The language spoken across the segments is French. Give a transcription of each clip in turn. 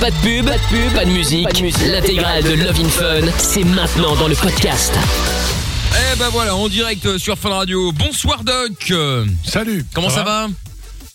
Pas de pub, pas de pub, pas de musique. L'intégrale de Love in Fun, c'est maintenant dans le podcast. Eh ben voilà, en direct sur Fun Radio. Bonsoir Doc. Salut. Comment ça, va?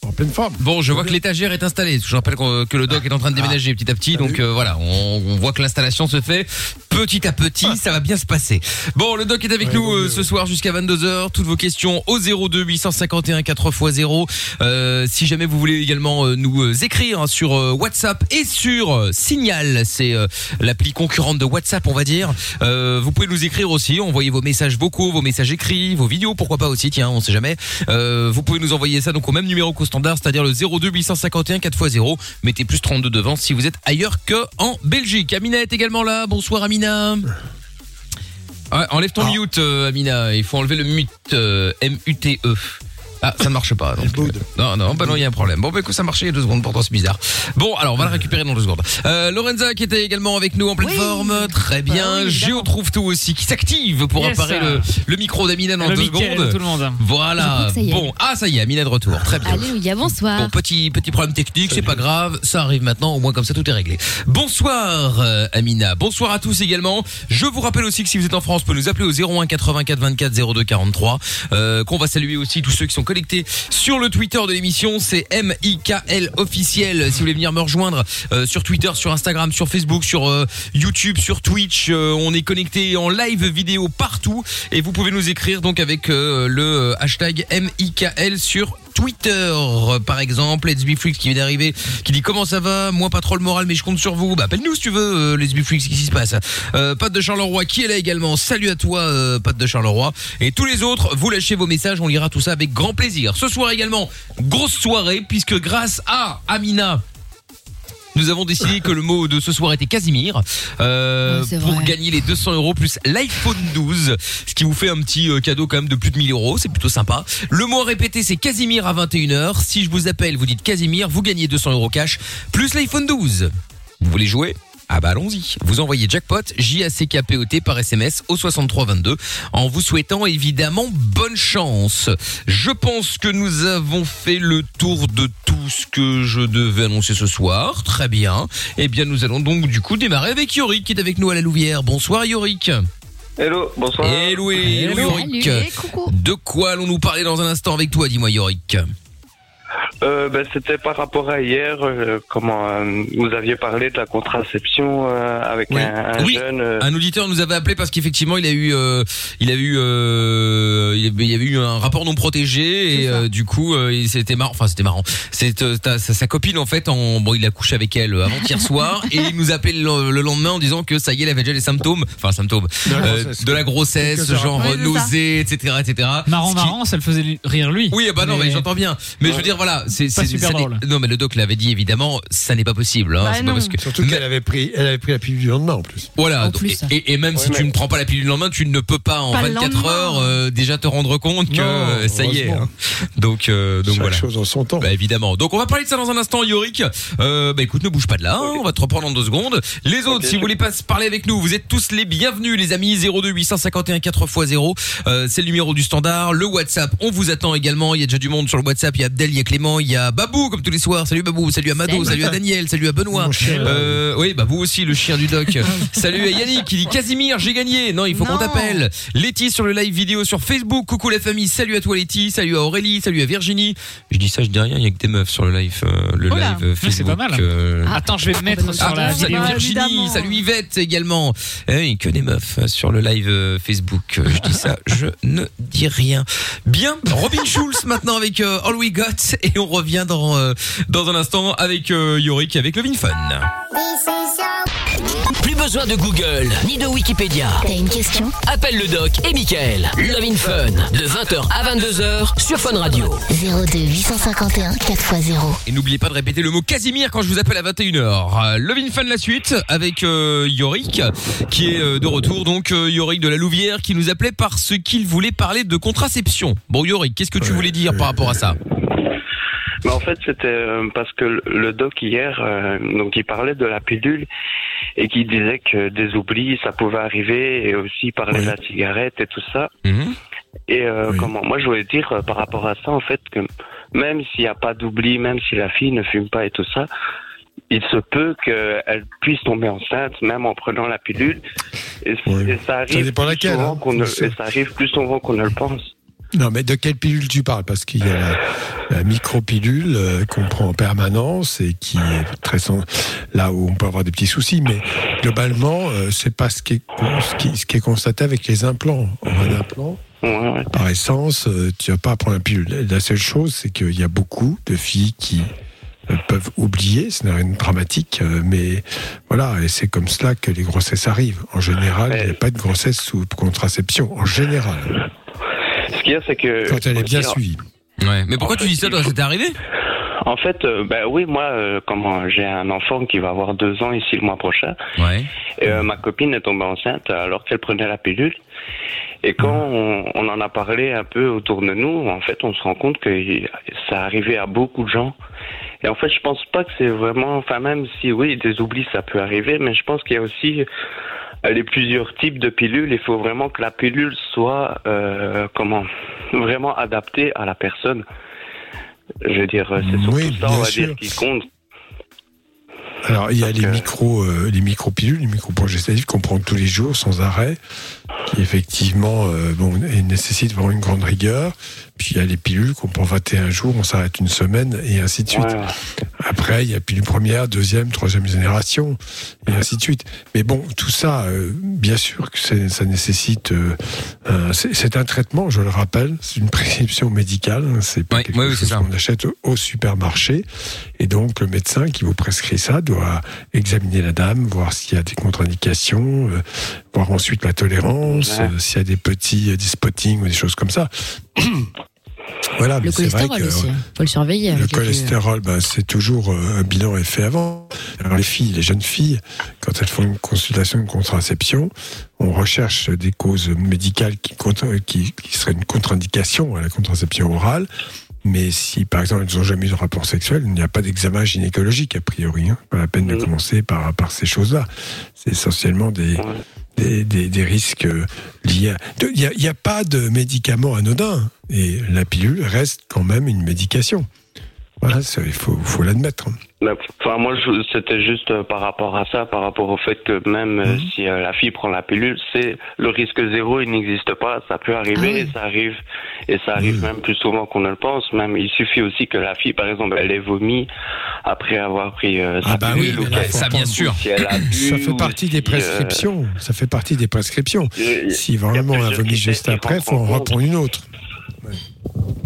En pleine forme. Bon, je vois que l'étagère est installée. Je rappelle que le doc est en train de déménager petit à petit, donc euh, voilà, on, on voit que l'installation se fait petit à petit. Ça va bien se passer. Bon, le doc est avec nous euh, ce soir jusqu'à 22h. Toutes vos questions au 02 851 4x0. Euh, si jamais vous voulez également euh, nous euh, écrire sur euh, WhatsApp et sur euh, Signal, c'est euh, l'appli concurrente de WhatsApp, on va dire. Euh, vous pouvez nous écrire aussi. Envoyez vos messages vocaux, vos messages écrits, vos vidéos, pourquoi pas aussi. Tiens, on sait jamais. Euh, vous pouvez nous envoyer ça donc au même numéro qu'au standard, c'est-à-dire le 02 851 4x0. Mettez plus 32 devant si vous êtes ailleurs que en Belgique. Amina est également là. Bonsoir Amina. Ouais, enlève ton mute euh, Amina. Il faut enlever le mute euh, M-U-T-E. Ah, ça ne marche pas. donc, euh, non, non, bah non, il y a un problème. Bon, bah écoute, ça marchait il y a deux secondes, pourtant c'est bizarre. Bon, alors on va le récupérer dans deux secondes. Euh, Lorenza qui était également avec nous en pleine forme, très bien. Géo trouve tout aussi qui s'active pour Yes. apparaître le, le micro d'Amina dans Le deux Mickaël, secondes. tout le monde. Je Voilà. crois que ça y est. Bon, ah ça y est, Amina de retour. Très bien. Alléluia, bonsoir. Bon, petit petit problème technique, c'est pas grave, ça arrive maintenant, au moins comme ça tout est réglé. Bonsoir euh, Amina, bonsoir à tous également. Je vous rappelle aussi que si vous êtes en France, vous pouvez nous appeler au 01 84 24 02 43, euh, qu'on va saluer aussi tous ceux qui sont sur le Twitter de l'émission, c'est MIKL officiel. Si vous voulez venir me rejoindre euh, sur Twitter, sur Instagram, sur Facebook, sur euh, YouTube, sur Twitch, euh, on est connecté en live vidéo partout et vous pouvez nous écrire donc avec le hashtag MIKL sur Twitter par exemple Let's Be Freaks qui vient d'arriver qui dit comment ça va? Moi pas trop le moral mais je compte sur vous. Bah appelle-nous si tu veux euh, Let's Be Freaks qu'est-ce qui se passe? Euh, Pat de Charleroi qui est là également? Salut à toi euh, Pat de Charleroi. Et tous les autres vous lâchez vos messages on lira tout ça avec grand plaisir. Ce soir également grosse soirée puisque grâce à Amina nous avons décidé que le mot de ce soir était Casimir euh, Ouais, pour vrai. gagner les 200 euros plus l'iPhone 12, ce qui vous fait un petit euh, cadeau quand même de plus de 1000 euros, c'est plutôt sympa. Le mot à répéter c'est Casimir à 21h. Si je vous appelle, vous dites Casimir, vous gagnez 200 euros cash plus l'iPhone 12. Vous voulez jouer? Ah bah allons-y. Vous envoyez jackpot J A C K P O T par SMS au 6322 en vous souhaitant évidemment bonne chance. Je pense que nous avons fait le tour de tout ce que je devais annoncer ce soir. Très bien. Eh bien nous allons donc du coup démarrer avec Yorick qui est avec nous à la Louvière. Bonsoir Yorick. Hello, bonsoir. Hello, hello, Yorick. Salut, coucou. De quoi allons-nous parler dans un instant avec toi, dis-moi Yorick? Euh, ben, C'était par rapport à hier, euh, comment euh, vous aviez parlé de la contraception euh, avec Oui. un, un Oui. jeune. euh, Un auditeur nous avait appelé parce qu'effectivement il a eu, euh, il a eu, euh, il y avait- eu un rapport non protégé et euh, du coup euh, c'était marrant. Enfin c'était marrant. C'est euh, sa, sa copine en fait, en, bon il a couché avec elle euh, avant-hier soir et il nous appelle le, le lendemain en disant que ça y est, elle avait déjà les symptômes, enfin symptômes De la euh, grossesse. de la grossesse, Quelques heures genre nausées, etc., etc. Marrant, Ce qui- marrant, ça le faisait rire lui. Oui, bah non, mais, Mais- j'entends bien. Mais je veux dire, voilà, c'est super drôle. Non, mais le doc l'avait dit évidemment, ça n'est pas possible. Hein, Bah c'est pas non. parce que Surtout Mais- qu'elle avait pris, elle avait pris la pilule du lendemain en plus. Voilà, En donc- plus. et, même si Ouais, tu ne prends pas la pilule le lendemain, tu ne peux pas en Pas le 24 lendemain. heures euh, déjà te rendre compte que Non, euh, ça y est. hein. Donc, euh, donc Chaque voilà. chose en son temps. Bah évidemment. Donc on va parler de ça dans un instant, Yorick. Euh, bah écoute, ne bouge pas de là, hein, on va te reprendre en deux secondes. Les autres, si vous voulez pas se parler avec nous, vous êtes tous les bienvenus, les amis. 02 851 4x0, euh, c'est le numéro du standard. Le WhatsApp, on vous attend également. Il y a déjà du monde sur le WhatsApp. Il y a Abdel, il y a Clément, il y a Babou comme tous les soirs. Salut Babou, salut à Mado, Salut. salut à Daniel, salut à Benoît. Euh, oui, bah vous aussi, le chien du doc. Salut à Yannick qui dit Casimir, j'ai gagné. Non, il faut qu'on t'appelle. Letty sur le live vidéo sur Facebook. Coucou la famille. Salut à toi Letty. Salut à Aurélie. Salut à Virginie. Je dis ça, je dis rien. Il y a que des meufs sur le live, euh, le Oh live euh, Ah, c'est pas Facebook. mal. euh, Attends, je vais me mettre bah, sur ah, la salut vidéo. Virginie, évidemment. salut Yvette également. Eh oui, que des meufs sur le live Facebook. Je dis ça, je ne dis rien. Bien, Robin Schulz maintenant avec All We Got et on revient dans euh, dans un instant avec euh, Yorick avec le Fun. Plus besoin de Google, ni de Wikipédia. T'as une question? Appelle le doc et Michael. Love in Fun, de 20h à 22h sur Fun Radio. 02 851 4x0. Et n'oubliez pas de répéter le mot Casimir quand je vous appelle à 21h. Levin Fan la suite avec euh, Yorick qui est euh, de retour. Donc euh, Yorick de la Louvière qui nous appelait parce qu'il voulait parler de contraception. Bon Yorick, qu'est-ce que tu voulais dire par rapport à ça? Mais en fait, c'était euh, parce que le- doc hier, euh, donc il parlait de la pilule et qui disait que des oublis, ça pouvait arriver et aussi Oui. de la cigarette et tout ça. Mhm. Et euh, Oui. comment Moi, je voulais dire euh, par rapport à ça, en fait, que même s'il n'y a pas d'oubli, même si la fille ne fume pas et tout ça, il se peut qu'elle puisse tomber enceinte même en prenant la pilule. Et, Ouais. et ça arrive plus laquelle, souvent hein. ne, et ça arrive plus souvent qu'on ne le pense. Non, mais de quelle pilule tu parles? Parce qu'il y a la, la micropilule euh, qu'on prend en permanence et qui est très sen- là où on peut avoir des petits soucis. Mais globalement, euh, c'est pas ce qui, est, ce, qui, ce qui est constaté avec les implants. Un implant, Ouais, ouais. par essence, euh, tu vas pas prendre la pilule. La seule chose, c'est qu'il y a beaucoup de filles qui euh, peuvent oublier, ce n'est rien de dramatique, euh, mais voilà, et c'est comme cela que les grossesses arrivent. En général, il n'y a pas de grossesse sous contraception, en général, Ce qu'il y a, c'est que quand elle est bien suivie. Ouais. Mais pourquoi tu dis ça toi? C'était arrivé? En fait, euh, ben oui, moi, euh, comment j'ai un enfant qui va avoir deux ans ici le mois prochain. Ouais. Et, euh, ma copine est tombée enceinte alors qu'elle prenait la pilule. Et quand on, on en a parlé un peu autour de nous, en fait, on se rend compte que ça arrivait à beaucoup de gens. Et en fait, je pense pas que c'est vraiment, enfin même si oui, des oublis ça peut arriver, mais je pense qu'il y a aussi euh, les plusieurs types de pilules. Il faut vraiment que la pilule soit euh, comment vraiment adaptée à la personne. Je veux dire, c'est surtout Oui, ça, on va sûr. dire, qui compte. Alors, il y a les Donc, euh, micro, euh, les micropilules, les microprogestatifs qu'on prend tous les jours sans arrêt, qui effectivement, euh, bon, nécessitent vraiment une grande rigueur. Puis il y a les pilules qu'on prend 21 jours, on s'arrête une semaine, et ainsi de suite. Ouais. Après, il y a pilule première, deuxième, troisième génération, et ainsi de suite. Mais bon, tout ça, euh, bien sûr que c'est- ça nécessite. euh, un- c'est c'est un traitement, je le rappelle, c'est une prescription médicale. hein, C'est pas Ouais, quelque ouais, chose qu'on achète au- au supermarché. Et donc, le médecin qui vous prescrit ça doit examiner la dame, voir s'il y a des contre-indications, euh, voir ensuite la tolérance, Ouais. euh, s'il y a des petits euh, des spottings ou des choses comme ça. voilà, mais Le c'est vrai cholestérol que aussi. Faut le surveiller. le cholestérol, ben, c'est toujours un bilan est fait avant. Alors les filles, les jeunes filles, quand elles font une consultation de contraception, on recherche des causes médicales qui, qui seraient une contre-indication à la contraception orale. Mais si, par exemple, elles n'ont jamais eu de rapport sexuel, il n'y a pas d'examen gynécologique, a priori. Hein. Pas la peine de Mhm. commencer par, par ces choses-là. C'est essentiellement des, Ouais. des, des, des risques euh, liés à... Il n'y a, a pas de médicament anodin. Et la pilule reste quand même une médication. Voilà, ça, il faut, faut l'admettre. hein. Enfin, moi, c'était juste euh, par rapport à ça, par rapport au fait que même euh, Mhm. si euh, la fille prend la pilule, c'est le risque zéro, il n'existe pas. Ça peut arriver, Ah oui. et ça arrive, et ça arrive Mhm. même plus souvent qu'on ne le pense. Même, il suffit aussi que la fille, par exemple, elle ait vomi après avoir pris euh, sa Ah bah pilule. oui, ou ça, bien sûr. Si elle Ça fait partie des euh, prescriptions. Ça fait partie des prescriptions. Si vraiment il y a un plusieurs vomi critères juste après, faut en reprendre une autre.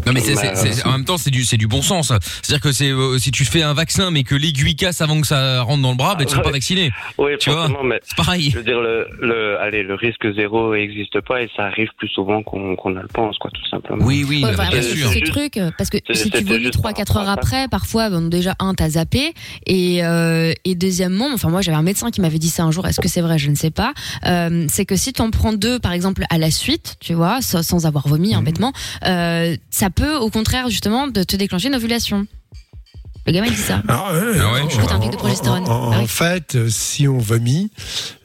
Non mais c'est, Bah, c'est- c'est- en même temps c'est du c'est du bon sens. C'est-à-dire que c'est euh, si tu fais un vaccin mais que l'aiguille casse avant que ça rentre dans le bras, ben tu seras pas Ouais. vacciné. Oui, Tu vois mais C'est pareil. je veux dire, le, le, allez, le risque zéro n'existe pas et ça arrive plus souvent qu'on qu'on ne le pense, quoi, tout simplement. Oui oui, Ouais, bah, enfin, bien sûr. ce Juste- truc, parce que c'est- si tu vomis juste 3-4 par heures après, parfois, bon, déjà, un, t'as zappé, et, euh, et deuxièmement, enfin, moi, j'avais un médecin qui m'avait dit ça un jour, est-ce que c'est vrai, je ne sais pas, euh, c'est que si tu en prends deux, par exemple, à la suite, tu vois, sans, sans avoir vomi, hein, bêtement, euh, ça peut, au contraire, justement, te déclencher une ovulation. Le gamin, il dit ça. Euh, Ah ouais, en- de en- progestérone. En, en- Ah oui. en fait, euh, si on vomit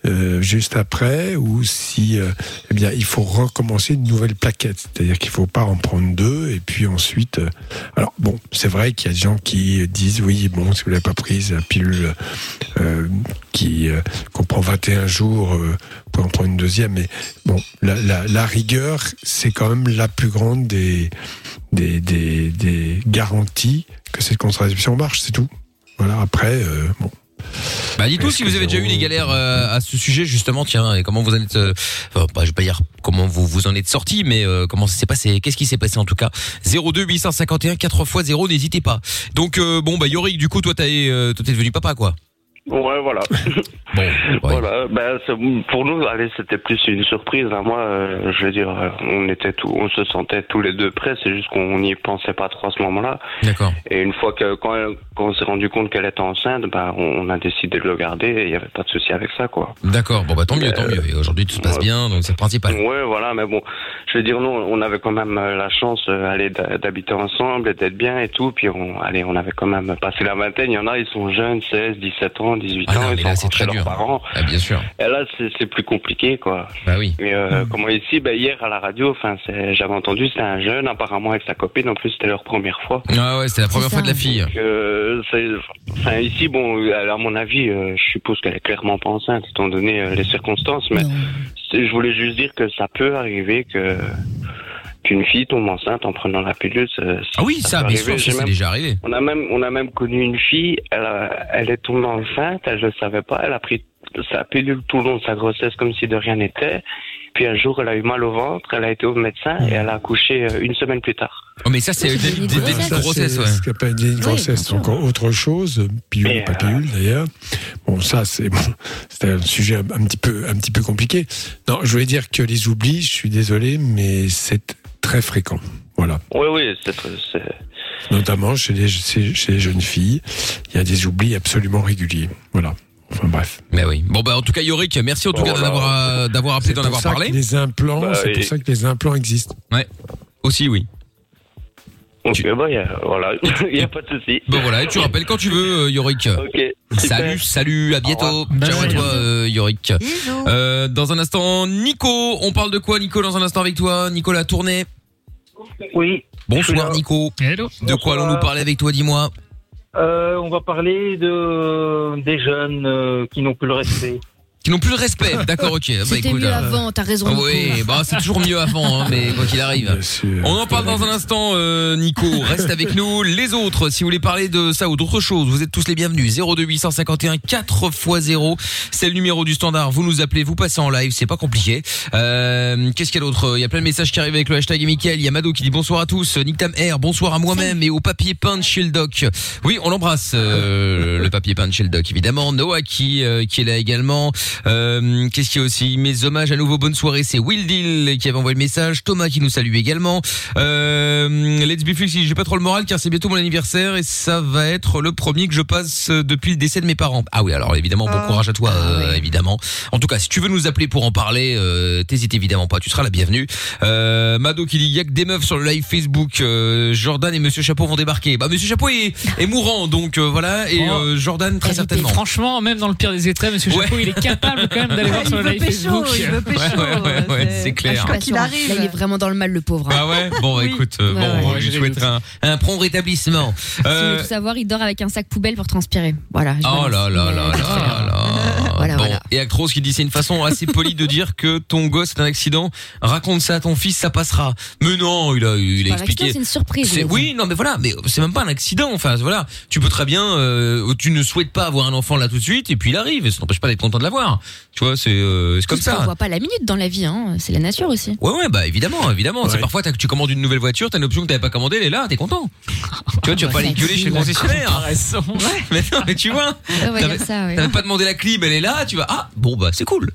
euh, juste après, ou si, euh, eh bien, il faut recommencer une nouvelle plaquette. C'est-à-dire qu'il faut pas en prendre deux, et puis ensuite. euh, alors bon, c'est vrai qu'il y a des gens qui disent oui, bon, si vous l'avez pas prise, la pilule euh, qui euh, qu'on prend 21 jours, euh, vous pouvez en prendre une deuxième. Mais bon, la, la, la rigueur, c'est quand même la plus grande des des, des, des garanties que cette contraception marche, c'est tout. Voilà, après, euh, bon. Bah dites-nous si vous avez déjà eu des galères euh, à ce sujet justement, tiens, et comment vous en êtes, euh, enfin, bah, je vais pas dire comment vous vous en êtes sorti, mais euh, comment ça s'est passé, qu'est-ce qui s'est passé en tout cas? 02 851 4 x 0, n'hésitez pas. Donc bon bah Yorick, du coup toi t'es toi t'es devenu papa quoi. Ouais, voilà. Bon, ouais. Voilà, ben, pour nous, allez, c'était plus une surprise. hein. Moi, euh, je veux dire, euh, on était tout, on se sentait tous les deux prêts. C'est juste qu'on n'y pensait pas trop à ce moment-là. d'accord. Et une fois que quand, quand on s'est rendu compte qu'elle était enceinte, ben, on, on a décidé de le garder. Et il y avait pas de souci avec ça, quoi. D'accord, bon bah tant mieux, tant mieux. Et aujourd'hui tout se passe ouais. bien, donc c'est le principal. Ouais, voilà. Mais bon, je veux dire, nous, on avait quand même euh, la chance, euh, d'habiter ensemble, et d'être bien et tout. Puis, on, allez, on avait quand même passé la vingtaine. Il y en a, ils sont jeunes, 16, 17 ans. Ans, 18 Ah non, ans, mais ils là, sont très chez leurs dur. parents. Ah, bien sûr. Et là, c'est plus compliqué, quoi. Bah oui. Mais euh, comment ici, bah, hier à la radio, enfin, j'avais entendu, c'était un jeune, apparemment avec sa copine. En plus, c'était leur première fois. Ah ouais, c'était la première fois de la fille. Donc, euh, enfin, ici, bon, à mon avis, euh, je suppose qu'elle est clairement pas enceinte, étant donné euh, les circonstances. Mais Non. je voulais juste dire que ça peut arriver que qu'une fille tombe enceinte en prenant la pilule. ça- Ah oui, ça, bien sûr, c'est même- déjà arrivé. On a même, on a même connu une fille. Elle, a- elle est tombée enceinte. Elle ne savait pas. Elle a pris sa pilule tout le long de sa grossesse comme si de rien n'était. Puis un jour, elle a eu mal au ventre. Elle a été au médecin et elle a accouché euh, une semaine plus tard. Oh, mais ça, c'est Oui, des, c'est des des- des grossesses. Ça, grossesses, c'est ouais. Ce qu'on appelle une bien grossesse, c'est sûr. encore autre chose, pilule pas euh, pilule d'ailleurs. Bon, ça, c'est bon, c'est un sujet un, un petit peu, un petit peu compliqué. Non, je voulais dire que les oublis, je suis désolé, mais c'est très fréquent. Voilà. Oui, oui, c'est, Notamment chez les, chez chez les jeunes filles, il y a des oublis absolument réguliers. Voilà. Enfin bref. Mais oui. Bon, bah, en tout cas, Yorick, merci en tout cas Voilà. d'avoir, euh, d'avoir appelé, C'est d'en pour avoir ça parlé. que les implants, Bah, c'est pour ça que les implants existent. Aussi, oui. Donc, Tu- bah, y a- voilà, il n'y a pas de souci. Bon, voilà, et tu rappelles quand tu veux, euh, Yorick. Ok. super. Salut, salut, à bientôt. Ciao à toi, euh, Yorick. Euh, dans un instant, Nico. On parle de quoi, Nico, dans un instant avec toi Nicolas Tourné. Oui. Bonsoir. Nico. Hello. De quoi allons-nous parler avec toi, dis-moi? Euh, on va parler de des jeunes euh, qui n'ont plus le respect. Qui n'ont plus le respect. D'accord, ok. Bah, C'était écoute, mieux euh, avant, t'as raison. Nico. Oui, bah, c'est toujours mieux avant, hein, mais quoi qu'il arrive. On en parle dans un instant, euh, Nico. Reste avec nous. Les autres, si vous voulez parler de ça ou d'autres choses, vous êtes tous les bienvenus. 02 851 4 x 0. C'est le numéro du standard. Vous nous appelez, vous passez en live. C'est pas compliqué. Euh, Qu'est-ce qu'il y a d'autre? Il y a plein de messages qui arrivent avec le hashtag Mickaël. Il y a Mado qui dit bonsoir à tous. Nick Tam R, bonsoir à moi-même et au papier peint de chez le doc. Oui, on l'embrasse, euh, le papier peint de chez le doc, évidemment. Noah qui, euh, qui est là également. Euh, Qu'est-ce qu'il y a aussi Mes hommages à nouveau, bonne soirée. C'est Will Deal qui avait envoyé le message. Thomas qui nous salue également. Euh, Let's Be Flexi, j'ai pas trop le moral car c'est bientôt mon anniversaire et ça va être le premier que je passe euh, depuis le décès de mes parents. Ah oui, alors évidemment, bon courage à toi, euh, évidemment. En tout cas, si tu veux nous appeler pour en parler, euh, t'hésites évidemment pas, tu seras la bienvenue. Euh, Mado qui dit, il y a que des meufs sur le live Facebook. Euh, Jordan et Monsieur Chapeau vont débarquer. Bah Monsieur Chapeau est, est mourant, donc euh, voilà, et Oh. euh, Jordan très certainement. Franchement, même dans le pire des états, Monsieur Ouais. Chapeau, il est capable quand même d'aller voir Il sur veut live pécho, Facebook. il veut pécho. Ouais, ouais, ouais, ouais, c'est clair. Je suis pas qu'il Là, arrive. il est vraiment dans le mal, le pauvre. hein. Ah ouais Bon, bah, Oui. écoute, euh, Ouais, bon, ouais, on je lui souhaiter un, un prompt rétablissement. Si tu veux Euh, tout savoir, il dort avec un sac poubelle pour transpirer. Voilà. je Oh là là là là là là. Voilà, bon, voilà. et Actros qui dit c'est une façon assez polie de dire que ton gosse est un accident. Raconte ça à ton fils, ça passera. Mais non, il a, il a expliqué. C'est une surprise. C'est- oui, non, mais voilà, mais c'est même pas un accident. Enfin, voilà, tu peux très bien, euh, tu ne souhaites pas avoir un enfant là tout de suite, et puis il arrive, et ça n'empêche pas d'être content de l'avoir. Tu vois, c'est euh, c'est comme ça. voit pas la minute dans la vie, hein. c'est la nature aussi. Ouais, ouais, bah évidemment, évidemment. C'est Ouais. parfois tu commandes une nouvelle voiture, t'as une option que t'avais pas commandée, elle est là, t'es content. tu vois, tu vas pas aller gueuler chez le concessionnaire. Mais non, mais tu vois, Ouais, ouais, T'avais- ouais. t'avais pas demandé la clim, elle est là, tu vas, ah, bon bah c'est cool.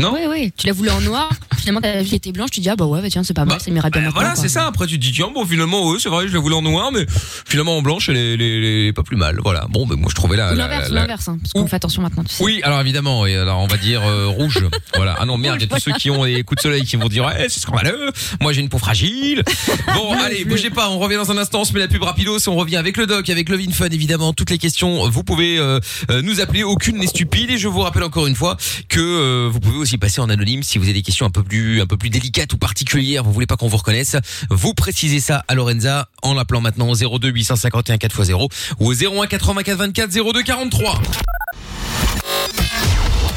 Non Ouais, ouais. Tu l'as voulu en noir, finalement ta vie était blanche, tu dis ah bah ouais, bah tiens, c'est pas mal, Bah, ça m'ira bien bah, maintenant, voilà, quoi. c'est ça. Après, tu te dis, tiens, bon, finalement, ouais, c'est vrai, je la voulais en noir, mais finalement en blanche, elle est, elle est- elle est pas plus mal. Voilà. Bon, ben moi, je trouvais la. Ou la- l'inverse, la- l'inverse, hein, parce qu'on fait attention maintenant, tu sais. Oui, alors évidemment, et alors on va dire euh, rouge. voilà. Ah non, merde, il y a tous ceux qui ont des coups de soleil qui vont dire, ouais, c'est scandaleux. Moi, j'ai une peau fragile. Bon, allez, bougez pas, on revient dans un instant, on se met la pub rapidos, on revient avec le doc, avec Love in Fun, évidemment. Toutes les questions, vous pouvez euh, euh, nous appeler, aucune n'est stupide. Et je vous rappelle encore une fois que euh, vous pouvez aussi passer en anonyme si vous avez des questions un peu plus, un peu plus délicates ou particulières, vous voulez pas qu'on vous reconnaisse. Vous précisez ça à Lorenza en l'appelant maintenant au 02 851 4x0 ou au 01 84 24 02 43.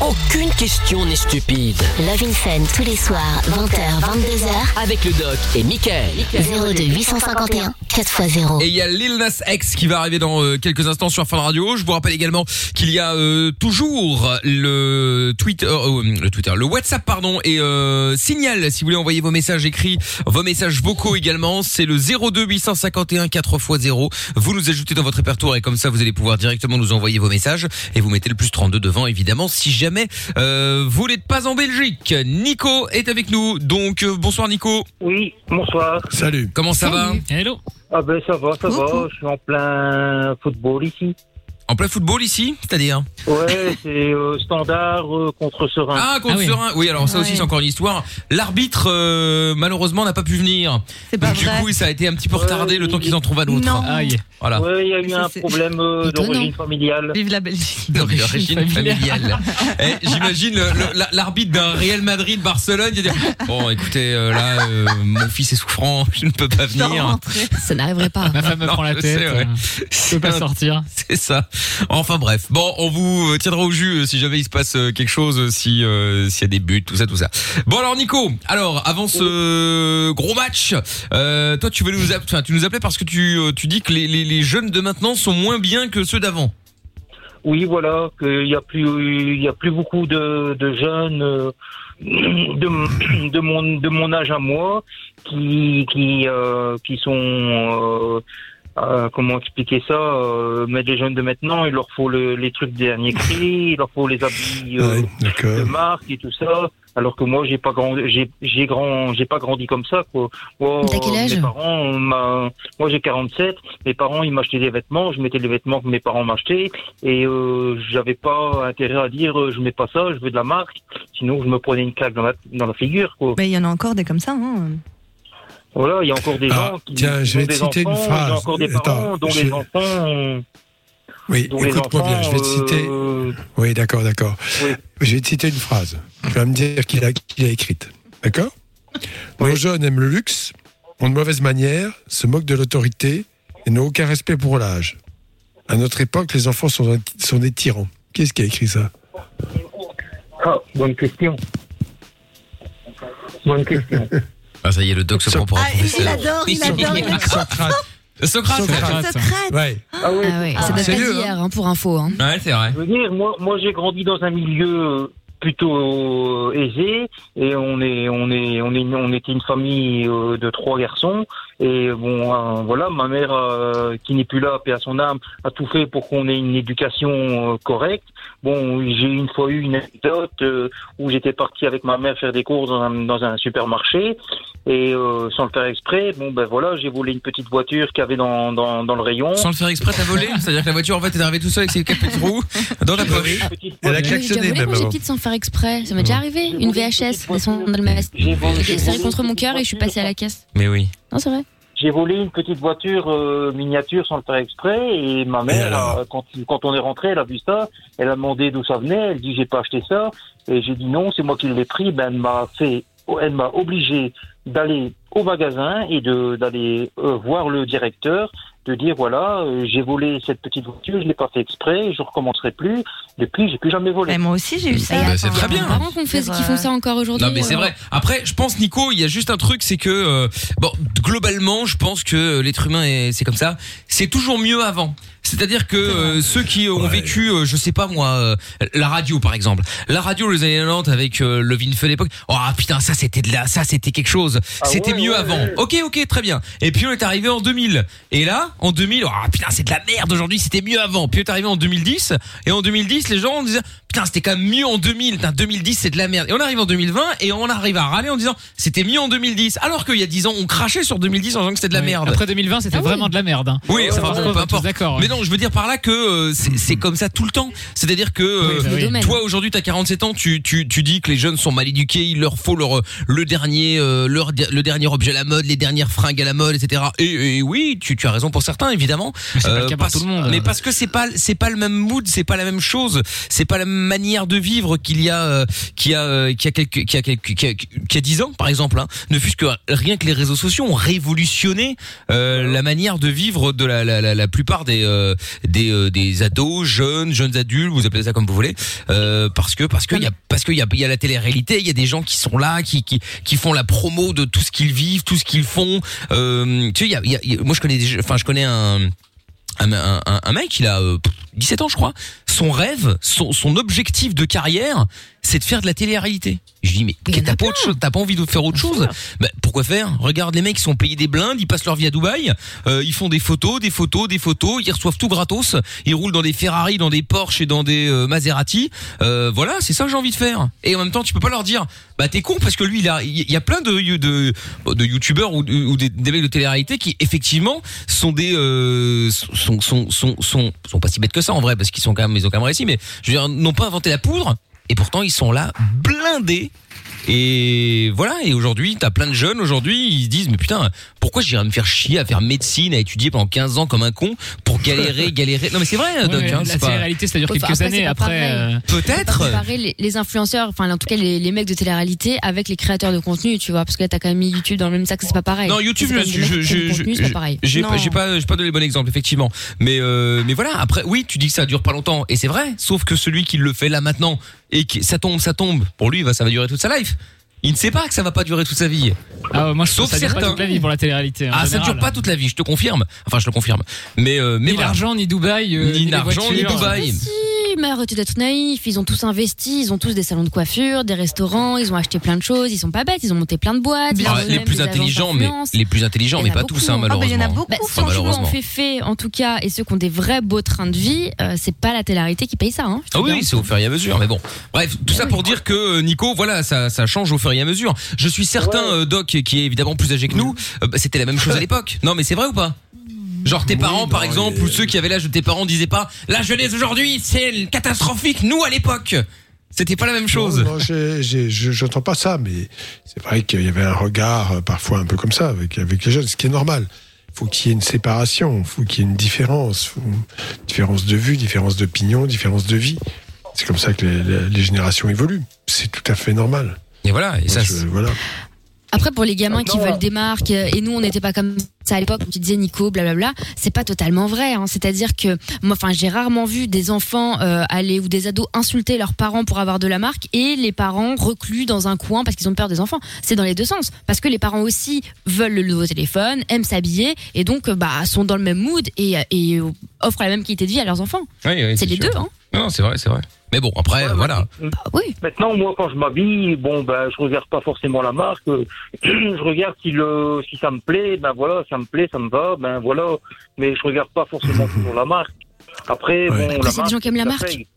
Aucune question n'est stupide. Love in Fun tous les soirs, 20h, 22h, Avec le doc et Michael. 02 851 4x0. Et il y a Lil Nas X qui va arriver dans euh, quelques instants sur Fun Radio. Je vous rappelle également qu'il y a euh, toujours le Twitter, euh, le Twitter, le WhatsApp pardon et euh, Signal. Si vous voulez envoyer vos messages écrits, vos messages vocaux également, c'est le 02 851 4x0. Vous nous ajoutez dans votre répertoire et comme ça vous allez pouvoir directement nous envoyer vos messages et vous mettez le plus 32 devant évidemment si jamais euh, vous n'êtes pas en Belgique. Nico est avec nous. Donc euh, bonsoir Nico. Oui, bonsoir. Salut. Comment ça va. Hello. Ah ben ça va, ça va. Je suis en plein football ici. En plein football ici, c'est-à-dire Ouais, c'est euh, standard euh, contre Serein. Ah, contre Ah oui. Serein. Oui, alors ça aussi Ouais. c'est encore une histoire. L'arbitre euh, malheureusement n'a pas pu venir. C'est pas Donc, du vrai. coup, ça a été un petit peu Ouais, retardé le temps qu'ils en trouvent un autre. Non. Aïe. Voilà. Ouais, il y a eu un problème euh, d'origine familiale. Vive la Belgique. D'origine familiale. Eh, J'imagine le- le- la- l'arbitre d'un Real Madrid Barcelone qui dit bon écoutez euh, là euh, mon fils est souffrant je ne peux pas venir rentrer. Ça n'arriverait pas. Ma femme me prend la tête. euh, Je peux pas sortir. C'est ça. Enfin bref. Bon, on vous tiendra au jus euh, si jamais il se passe euh, quelque chose, euh, si euh, s'il y a des buts, tout ça, tout ça. Bon alors Nico, alors avant ce gros match, euh, toi tu veux nous, enfin, tu nous appelais parce que tu tu dis que les, les, les jeunes de maintenant sont moins bien que ceux d'avant. Oui, voilà, qu'il y a plus, il y a plus beaucoup de, de jeunes de, de mon de mon âge à moi qui qui euh, qui sont euh, euh, comment expliquer ça euh, Mais les jeunes de maintenant, il leur faut le, les trucs des derniers cris, il leur faut les habits euh, Ouais, de marque et tout ça. Alors que moi, j'ai pas grandi, j'ai j'ai grand, j'ai pas grandi comme ça quoi. Moi, quel âge mes parents, moi j'ai 47. Mes parents, ils m'achetaient des vêtements, je mettais les vêtements que mes parents m'achetaient et euh, j'avais pas intérêt à dire euh, je mets pas ça, je veux de la marque. Sinon, je me prenais une claque dans la dans la figure quoi. Mais il y en a encore des comme ça. Hein. Voilà, il y a encore des Ah, gens qui tiens, je vais te citer une enfants, Il y phrase. a encore des Attends, parents dont je- les enfants, ont- Oui, écoute-moi bien, je vais te citer. euh, Oui, d'accord, d'accord. Oui. Je vais te citer une phrase. Tu vas me dire qui l'a qui l'a écrite. D'accord? Nos Oui. jeunes aiment le luxe, ont de mauvaises manières, se moquent de l'autorité et n'ont aucun respect pour l'âge. À notre époque, les enfants sont, sont des tyrans. Qui est-ce qui a écrit ça? Ah, bonne question. Bonne question. Ah ça y est, le doc se prend pour un Ah, il professeur. adore, il adore. il adore. Socrate. Socrate. Socrate. Secrète. Ouais. Ah oui. Ah ouais, ça date c'est pas d'hier, hein, pour info. Hein. Ouais, c'est vrai. Je veux dire, moi, moi j'ai grandi dans un milieu plutôt euh, aisé et on est, on est, on est, on était une famille euh, de trois garçons et bon, euh, voilà, ma mère euh, qui n'est plus là, paix à son âme, a tout fait pour qu'on ait une éducation euh, correcte. Bon, j'ai une fois eu une anecdote euh, où j'étais parti avec ma mère faire des courses dans un, dans un supermarché et euh, sans le faire exprès, bon ben voilà, j'ai volé une petite voiture qu'il y avait dans, dans, dans le rayon. Sans le faire exprès, t'as volé C'est-à-dire que la voiture en fait est arrivée tout seul avec ses quatre petits roues dans la petite Elle a. Moi, j'ai klaxonné volé petite sans faire exprès. Ça m'est déjà arrivé. Une VHS, dans le masque. J'ai serré contre mon cœur et je suis passée à la caisse. Mais oui. Non, c'est vrai. J'ai volé une petite voiture euh, miniature sans le faire exprès et ma mère, euh, quand, quand on est rentré, elle a vu ça, elle a demandé d'où ça venait, elle dit j'ai pas acheté ça et j'ai dit non, c'est moi qui l'ai pris, ben elle m'a fait, elle m'a obligé d'aller au magasin et de d'aller euh, voir le directeur, de dire voilà, euh, j'ai volé cette petite voiture, je l'ai pas fait exprès, je recommencerai plus, depuis j'ai plus jamais volé. Et moi aussi, j'ai eu ça. Bah, c'est Il y a très bien. parents qu'on fait- qui font ça encore aujourd'hui. Non mais c'est euh, vrai. Après, je pense Nico, il y a juste un truc, c'est que euh, bon, globalement, je pense que euh, l'être humain est, c'est comme ça. C'est toujours mieux avant. C'est-à-dire que euh, ceux qui ont Ouais. vécu, euh, je sais pas moi, euh, la radio par exemple, la radio les années 90 avec euh, le Vinfeu d'époque. Oh putain, ça c'était de là, ça c'était quelque chose. Ah c'était ouais, mieux ouais, avant. ouais. Ok, ok, très bien. Et puis on est arrivé en 2000. Et là, en 2000, oh putain, c'est de la merde aujourd'hui, c'était mieux avant. Puis on est arrivé en 2010. Et en 2010, les gens disaient, putain, c'était quand même mieux en 2000. Putain, 2010, c'est de la merde. Et on arrive en 2020 et on arrive à râler en disant, c'était mieux en 2010. Alors qu'il y a 10 ans, on crachait sur 2010 en disant que c'était de la Oui. merde. Après 2020, c'était Ah oui. vraiment de la merde. hein. Oui, Ouais, ça contre, peu importe. d'accord, ouais. Mais non, je veux dire par là que euh, c'est c'est comme ça tout le temps. C'est-à-dire que euh, Oui, bah oui. domaine. toi aujourd'hui t'as 47 ans, tu, tu tu dis que les jeunes sont mal éduqués, il leur faut leur le dernier euh, leur le dernier objet à la mode, les dernières fringues à la mode, etc. Et, et oui, tu tu as raison pour certains évidemment. Mais c'est pas Euh, le cas pour parce- tout le monde. Mais parce que c'est pas c'est pas le même mood, c'est pas la même chose, c'est pas la même manière de vivre qu'il y a euh, qu'il y a euh, qu'il y a quelques qu'il y a quelques qu'il y a, qu'il y a 10 ans par exemple. Hein. Ne fût-ce que rien que les réseaux sociaux ont révolutionné euh, la manière de vivre de la la, la, la plupart des euh, des euh, des ados, jeunes, jeunes adultes, vous appelez ça comme vous voulez, euh, parce que parce que il y a parce qu'il y a il y a la télé-réalité, il y a des gens qui sont là, qui qui qui font la promo de tout ce qu'ils vivent, tout ce qu'ils font. Euh, tu sais, il y a, y a- il y a- moi je connais des, enfin je connais un un, mec, il a euh, 17 ans, je crois. son rêve, son objectif de carrière, c'est de faire de la télé-réalité. Je dis mais t'as pas autre chose, t'as pas envie de faire autre chose Bah, Pourquoi faire? Regarde les mecs, ils sont payés des blindes, ils passent leur vie à Dubaï, euh, ils font des photos, des photos, des photos, ils reçoivent tout gratos, ils roulent dans des Ferrari, dans des Porsche et dans des euh, Maserati. Euh, voilà, c'est ça que j'ai envie de faire. Et en même temps, tu peux pas leur dire, bah t'es con parce que lui, il a, il y a plein de de, de youtubeurs ou, ou des, des mecs de télé-réalité qui effectivement sont des euh, sont, sont sont sont sont pas si bêtes que ça en vrai parce qu'ils sont quand même ils ont quand même réussi, mais je veux dire n'ont pas inventé la poudre et pourtant ils sont là blindés. Et voilà, et aujourd'hui, t'as plein de jeunes, aujourd'hui, ils se disent, mais putain, pourquoi j'irais me faire chier à faire médecine, à étudier pendant 15 ans comme un con, pour galérer, galérer? Non mais c'est vrai, Ouais, Doc, mais hein, la c'est pas... télé-réalité, ça dure Ouais, quelques après, années. Après, euh, Peut-être. comparer les, les influenceurs, enfin en tout cas les, les mecs de télé-réalité avec les créateurs de contenu, tu vois, parce que là t'as quand même mis YouTube dans le même sac, c'est pas pareil. Non, YouTube, je, j'ai pas, j'ai pas, pas donné le bon exemple, effectivement. Mais, euh, mais voilà. Après, oui, tu dis que ça dure pas longtemps, et c'est vrai. Sauf que celui qui le fait là maintenant et qui, ça tombe, ça tombe. Pour lui, va, ça va durer toute sa life. Il ne sait pas que ça va pas durer toute sa vie. ah ouais, moi je Sauf ça dure pas certains. toute la vie pour la télé-réalité. en Ah, ça général. dure pas toute la vie, je te confirme. Enfin, je le confirme. Mais, euh, mais Ni voilà. l'argent, ni Dubaï, euh, Ni les l'argent, ni. Dubaï. Mais si, mais arrêtez d'être naïfs, ils ont tous investi, ils ont tous des salons de coiffure, des restaurants, ils ont acheté plein de choses, ils sont pas bêtes, ils ont monté plein de boîtes. Ah, ont les même plus des intelligents, mais les plus intelligents, mais pas beaucoup, tous, hein, hein. Ah, bah, il y en a malheureusement. beaucoup. Bah, Ah, ceux qui malheureusement. fait fait, en tout cas, et ceux qui ont des vrais beaux trains de vie, euh, c'est pas la télé-réalité qui paye ça. Hein, Ah oui, c'est au fur et à mesure, mais bon. Bref, tout ça pour dire que euh, Nico, voilà, ça, ça change au fur et à mesure. Je suis certain, euh, Doc, qui est évidemment plus âgé que nous, euh, bah, c'était la même chose à l'époque. Non, mais c'est vrai ou pas Genre tes Oui, parents, par non, exemple, mais- ou ceux qui avaient l'âge de tes parents disaient pas la jeunesse aujourd'hui, c'est catastrophique. Nous à l'époque, c'était pas la même chose. Non, non, j'entends pas ça, mais c'est vrai qu'il y avait un regard euh, parfois un peu comme ça avec, avec les jeunes, ce qui est normal. Il faut qu'il y ait une séparation, il faut qu'il y ait une différence, faut- différence de vue, différence d'opinion, différence de vie. C'est comme ça que les générations évoluent. C'est tout à fait normal. Et voilà, et ça, je- voilà. Après, pour les gamins qui veulent des marques, euh, et nous, on n'était pas comme ça à l'époque, tu disais Nico, blablabla, c'est pas totalement vrai. Hein. C'est-à-dire que moi, enfin, j'ai rarement vu des enfants euh, aller ou des ados insulter leurs parents pour avoir de la marque et les parents reclus dans un coin parce qu'ils ont peur des enfants. C'est dans les deux sens. Parce que les parents aussi veulent le nouveau téléphone, aiment s'habiller et donc euh, bah sont dans le même mood et, et offrent la même qualité de vie à leurs enfants. Oui, oui, C'est les sûr. deux, hein. Non, c'est vrai, c'est vrai. Mais bon, après, Ouais, voilà. Bah oui. Maintenant, moi, quand je m'habille, bon, ben, je regarde pas forcément la marque. euh, je regarde si le, si ça me plaît, ben voilà, ça me plaît, ça me va, ben voilà. Mais je regarde pas forcément toujours la marque. Après, Ouais. bon, Après, la c'est des gens qui aiment la marque. paye.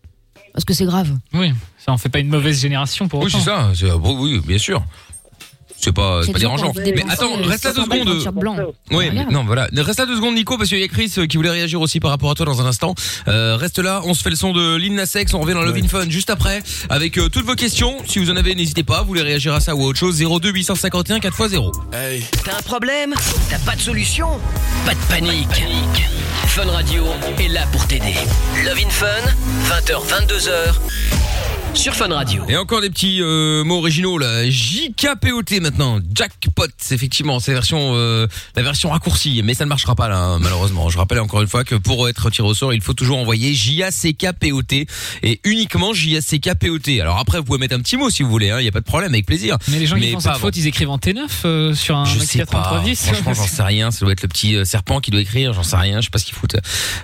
Parce que c'est grave. Oui, ça en fait pas une mauvaise génération pour Oui, autant. c'est ça. ah, oui, bien sûr. C'est pas, c'est pas dérangeant. de Mais attends, reste là deux 500 balles secondes. Oui, mais Regarde. non, voilà. Reste là deux secondes, Nico, parce qu'il y a Chris euh, qui voulait réagir aussi par rapport à toi dans un instant. Euh, reste là, on se fait le son de Lil Nas X, on revient dans Love in Fun juste après, avec euh, toutes vos questions. Si vous en avez, n'hésitez pas, vous voulez réagir à ça ou à autre chose, 02 851 4x0. T'as un problème? T'as pas de solution? Pas de panique. Fun Radio est là pour t'aider. Love in Fun, 20h, 22h, sur Fun Radio. Et encore des petits euh, mots originaux là. JKPOT maintenant. Jackpot, effectivement, c'est la version, euh, la version raccourcie, mais ça ne marchera pas là, hein, malheureusement. Je rappelle encore une fois que pour être tiré au sort, il faut toujours envoyer JACKPOT et uniquement JACKPOT. Alors après, vous pouvez mettre un petit mot si vous voulez, il n'y a pas de problème, avec plaisir. Mais les gens qui font pas cette avant. faute, ils écrivent en T9 euh, sur un Je sais pas. 3310. Franchement, j'en sais rien. Ça doit être le petit euh, serpent qui doit écrire. J'en sais rien. Je sais pas ce qu'ils foutent.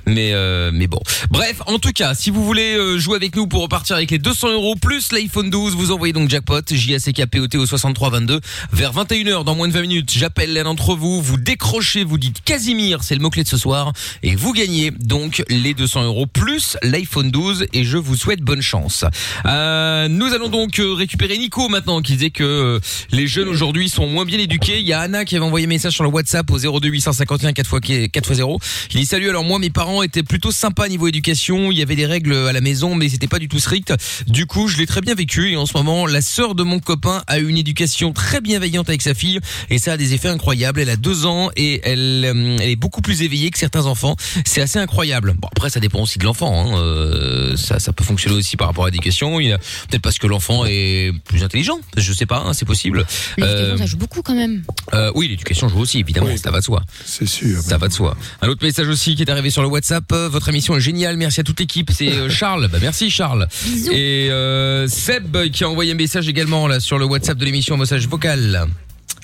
Mais euh, mais bon. Bref, en tout cas, si vous voulez euh, jouer avec nous pour repartir avec les 200 euros plus l'iPhone 12, vous envoyez donc jackpot JACKPOT au 6322 vers 21h dans moins de 20 minutes. J'appelle l'un d'entre vous. Vous décrochez. Vous dites Casimir. C'est le mot clé de ce soir et vous gagnez donc les 200 euros plus l'iPhone 12 et je vous souhaite bonne chance. Euh, nous allons donc euh, récupérer Nico maintenant qui disait que euh, les jeunes aujourd'hui sont moins bien éduqués. Il y a Anna qui avait envoyé un message sur le WhatsApp au 02 851 4x 4x0. Il dit salut alors moi mes parents étaient plutôt sympas niveau éducation, il y avait des règles à la maison mais c'était pas du tout strict. Du coup, je l'ai très bien vécu et en ce moment, la sœur de mon copain a eu une éducation très bienveillante avec sa fille et ça a des effets incroyables. Elle a deux ans et elle, euh, elle est beaucoup plus éveillée que certains enfants. C'est assez incroyable. Bon après ça dépend aussi de l'enfant. Hein. Euh, ça, ça peut fonctionner aussi par rapport à l'éducation. Peut-être parce que l'enfant est plus intelligent. Je sais pas, hein, c'est possible. L'éducation, Euh, ça joue beaucoup quand même. euh, oui, l'éducation joue aussi, évidemment, ça va de soi. C'est sûr. Ça va de soi. Un autre message aussi qui est arrivé sur le WhatsApp. Votre émission est géniale. Merci à toute l'équipe. C'est Charles. Bah, merci Charles. Bisous. Et euh, Seb qui a envoyé un message également là sur le WhatsApp de l'émission, un message vocal.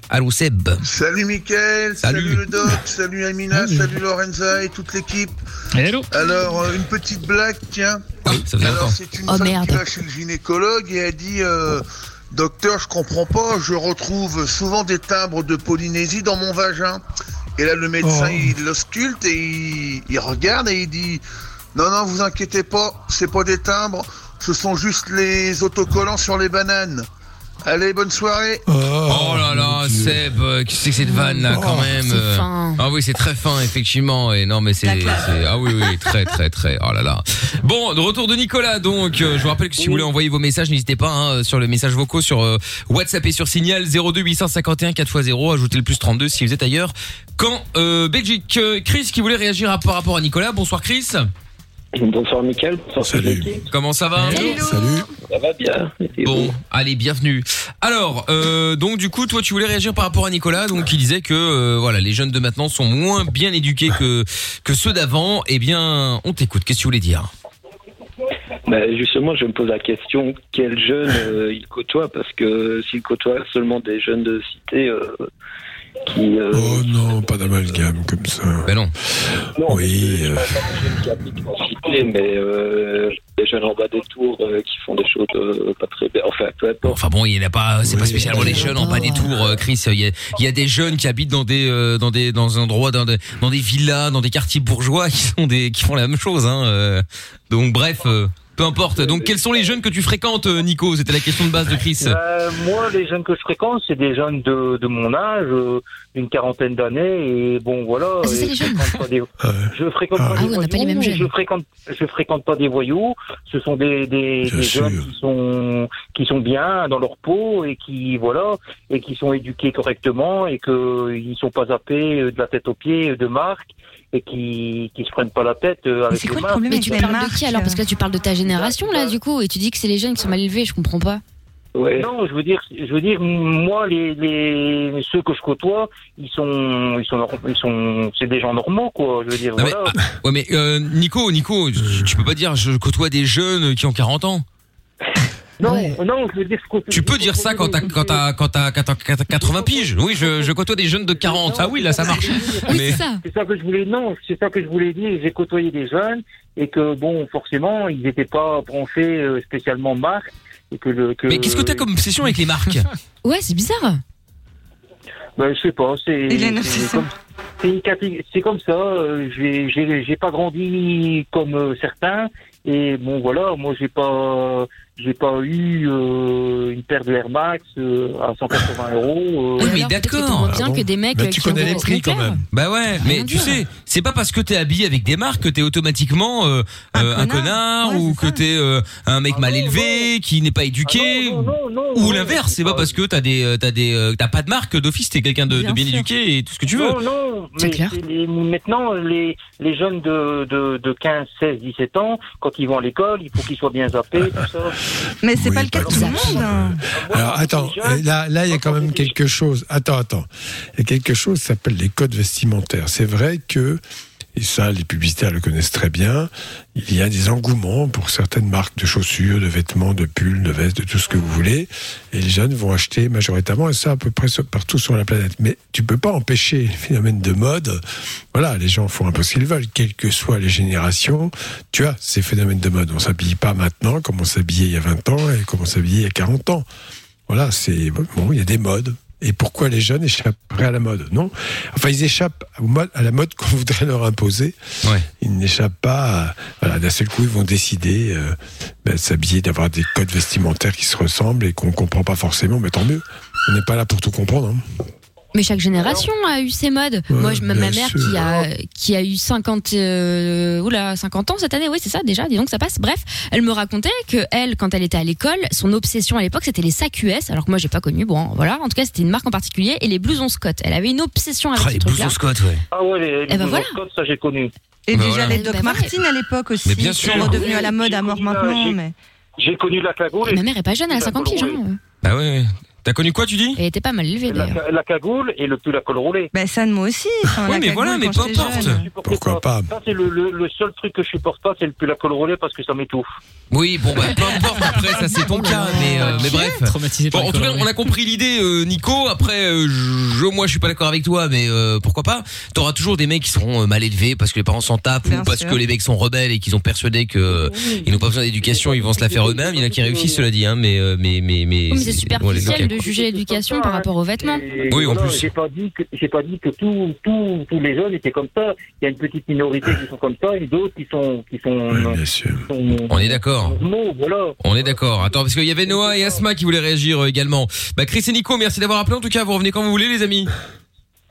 Allô Seb. Salut Mickaël, salut, Salut. le doc, salut Amina, salut Lorenza et toute l'équipe. Hello. Alors, euh, une petite blague, tiens. Ça Alors, c'est une Oh, femme merde. qui va chez le gynécologue et elle dit euh, Docteur, je comprends pas, je retrouve souvent des timbres de Polynésie dans mon vagin. Et là, le médecin, Oh. il l'ausculte et il, il regarde et il dit Non, non, vous inquiétez pas, c'est pas des timbres, ce sont juste les autocollants sur les bananes. Allez, bonne soirée. Oh là là, Seb, euh, qu'est-ce que c'est que cette vanne là quand Oh, même c'est euh. fin. Ah oui, c'est très fin effectivement et non mais c'est ah oui oui, très très très. Oh là là. Bon, de retour de Nicolas donc euh, je vous rappelle que si vous voulez envoyer vos messages, n'hésitez pas hein, sur le message vocaux sur euh, WhatsApp et sur Signal 02 851 4x0, ajoutez le plus 32 si vous êtes ailleurs. Quand euh, Belgique euh, Chris qui voulait réagir à- par rapport à Nicolas. Bonsoir Chris. Bonsoir Mickaël, bonsoir Salut. Comment ça va Salut. Ça va bien Et Bon, allez, bienvenue. Alors, euh, donc du coup, toi, tu voulais réagir par rapport à Nicolas, donc qui disait que euh, voilà, les jeunes de maintenant sont moins bien éduqués que que ceux d'avant. Eh bien, on t'écoute. Qu'est-ce que tu voulais dire? Bah, Justement, je me pose la question, quels jeunes euh, il côtoie? Parce que s'il côtoie seulement des jeunes de cité euh, qui... euh, Oh non, pas d'amalgame comme ça. Ben non. non, Oui, euh. pas des jeunes qui habitent en cité, mais euh, des jeunes en bas des tours euh, qui font des choses euh, pas très bien. Enfin, peu Bon, importe. Enfin bon, il n'y a pas, c'est pas spécialement les jeunes en bas des tours, euh, Chris. Il y a, il y a des jeunes qui habitent dans des, euh, dans des, dans un endroit, dans des, dans des villas, dans des quartiers bourgeois qui sont des, qui font la même chose. Hein, euh. donc bref, euh, peu importe. Donc quels sont les jeunes que tu fréquentes, euh, Nico? C'était la question de base de Chris. Euh, moi, les jeunes que je fréquente, c'est des jeunes de, de mon âge, euh, une quarantaine d'années, et bon, voilà. Ah, c'est et je jeunes. fréquente pas des- Ouais. Je fréquente Ah pas oui, des pas les voyous, mêmes jeunes. Je fréquente, je fréquente pas des voyous. Ce sont des, jeunes qui sont, qui sont bien dans leur peau et qui, voilà, et qui sont éduqués correctement et que ils sont pas zappés de la tête aux pieds de marque et qui, qui se prennent pas la tête euh, Mais avec c'est les quoi le marques. problème Mais avec tu les parles de qui alors Parce que là, tu parles de ta génération là, du coup, et tu dis que c'est les jeunes qui sont mal élevés. Je comprends pas. Ouais. Non, je veux dire, je veux dire, moi, les, les ceux que je côtoie, ils sont, ils sont, nor- ils sont, c'est des gens normaux, quoi. Je veux dire, Non, mais, voilà. ah, ouais mais euh, Nico, Nico, tu, tu peux pas dire je côtoie des jeunes qui ont 40 ans. non, ouais. non, je veux dire, je Tu peux dire ça quand t'as quand t'as quand t'as quand t'as- quand t'as 80 piges. Oui, je, je côtoie des jeunes de 40. Ah oui, là ça marche. Oui, Mais c'est ça. C'est ça que je voulais, non, c'est ça que je voulais dire. J'ai côtoyé des jeunes et que bon, forcément, ils n'étaient pas branchés euh, spécialement marque et que le. Que, mais qu'est-ce que t'as comme obsession avec les marques Ouais, c'est bizarre. Ben, je sais pas, c'est. C'est comme- ça. euh, J'ai j'ai j'ai pas grandi comme euh, certains et bon voilà, moi j'ai pas j'ai pas eu euh, une paire de Air Max euh, à 180 euros. euh, Oui, mais d'accord. Ah bien bon que des mecs Mais euh, tu qui connais les prix quand même. Bah ouais, mais tu dire. sais, c'est pas parce que t'es habillé avec des marques que t'es automatiquement euh, Un euh, un connard. Ouais, ou que t'es euh, un mec Ah mal non, élevé, qui n'est pas Ah éduqué. non, non, non, non, Ou l'inverse, c'est pas parce que t'as des t'as des euh, t'as pas de marque d'office, t'es quelqu'un de, de Bien éduqué et tout ce que tu veux. Non, non, C'est mais clair. les- maintenant, les, les jeunes de, de, de 15, 16, 17 ans, quand ils vont à l'école, il faut qu'ils soient bien zappés, tout ça. Mais c'est Oui, pas le cas de tout le monde. hein. Alors quand attends, jeune, là, là il y a quand même quelque chose. Attends, attends. Il y a quelque chose qui s'appelle les codes vestimentaires. C'est vrai que, et ça les publicitaires le connaissent très bien, il y a des engouements pour certaines marques de chaussures, de vêtements, de pulls, de vestes, de tout ce que vous voulez. Et les jeunes vont acheter majoritairement, et ça à peu près partout sur la planète. Mais tu peux pas empêcher les phénomènes de mode. Voilà, les gens font un peu ce qu'ils veulent, quelles que soient les générations. Tu as ces phénomènes de mode. On s'habille pas maintenant comme on s'habillait il y a 20 ans et comme on s'habillait il y a 40 ans. Voilà, c'est bon, il y a des modes. Et pourquoi les jeunes échapperaient à la mode? Non. Enfin, ils échappent à la mode qu'on voudrait leur imposer. Ouais. Ils n'échappent pas. À, voilà, d'un seul coup, ils vont décider euh, ben, de s'habiller, d'avoir des codes vestimentaires qui se ressemblent et qu'on comprend pas forcément. Mais tant mieux. On n'est pas là pour tout comprendre. hein. Mais chaque génération a eu ses modes. Ouais, Moi, je, ma mère sûr. qui a qui a eu 50 euh, oula 50 ans cette année, oui c'est ça déjà. Dis donc ça passe. Bref, elle me racontait que elle, quand elle était à l'école, son obsession à l'époque c'était les sacs US. Alors que moi j'ai pas connu. Bon, voilà. En tout cas, c'était une marque en particulier et les blousons Scott. Elle avait une obsession avec Ah, ce les blousons Scott, ouais. Ah ouais, les, les Eh ben blousons voilà. Scott, ça j'ai connu. Et Bah déjà voilà. les Bah Doc ouais. Martens à l'époque aussi, Mais bien qui sûr. sont redevenus à la mode à mort maintenant. j'ai- Mais... J'ai connu la cagoule. et- Ma mère est pas jeune, elle a 50 piges. hein. Bah ouais. Ouais. T'as connu quoi, tu dis Elle était pas mal élevée La, d'ailleurs. la cagoule et le pull à col roulé. Bah, ça, moi aussi. Enfin, Oui, la mais voilà, mais quand peu j'étais importe. jeune. Pourquoi pas Ça, c'est le, le, le seul truc que je supporte pas, c'est le pull à col roulé parce que ça m'étouffe. Oui, bon, bah, peu importe. Après, ça, c'est ton cas, mais, euh, mais bref. Traumatisé Bon, en tout cas, on a compris l'idée, euh, Nico. Après, euh, je, moi, je suis pas d'accord avec toi, mais euh, pourquoi pas? T'auras toujours des mecs qui seront euh, mal élevés parce que les parents s'en tapent Bien ou parce sûr. que les mecs sont rebelles et qu'ils ont persuadé que euh, ils n'ont pas besoin d'éducation, ils vont se la faire eux-mêmes. Il y en a qui réussissent, cela dit, hein, mais euh, mais mais mais. C'est bon, les superficiel de juger l'éducation par rapport aux vêtements. Et Oui, en voilà, plus. J'ai pas dit que j'ai pas dit que tous tous tous les jeunes étaient comme ça. Il y a une petite minorité qui sont comme ça et d'autres qui sont qui sont. Oui, bien sûr. sont- On est d'accord. Voilà. On est d'accord. Attends, parce qu'il y avait Noah et Asma qui voulaient réagir euh, également. Bah, Chris et Nico, merci d'avoir appelé. En tout cas, vous revenez quand vous voulez, les amis.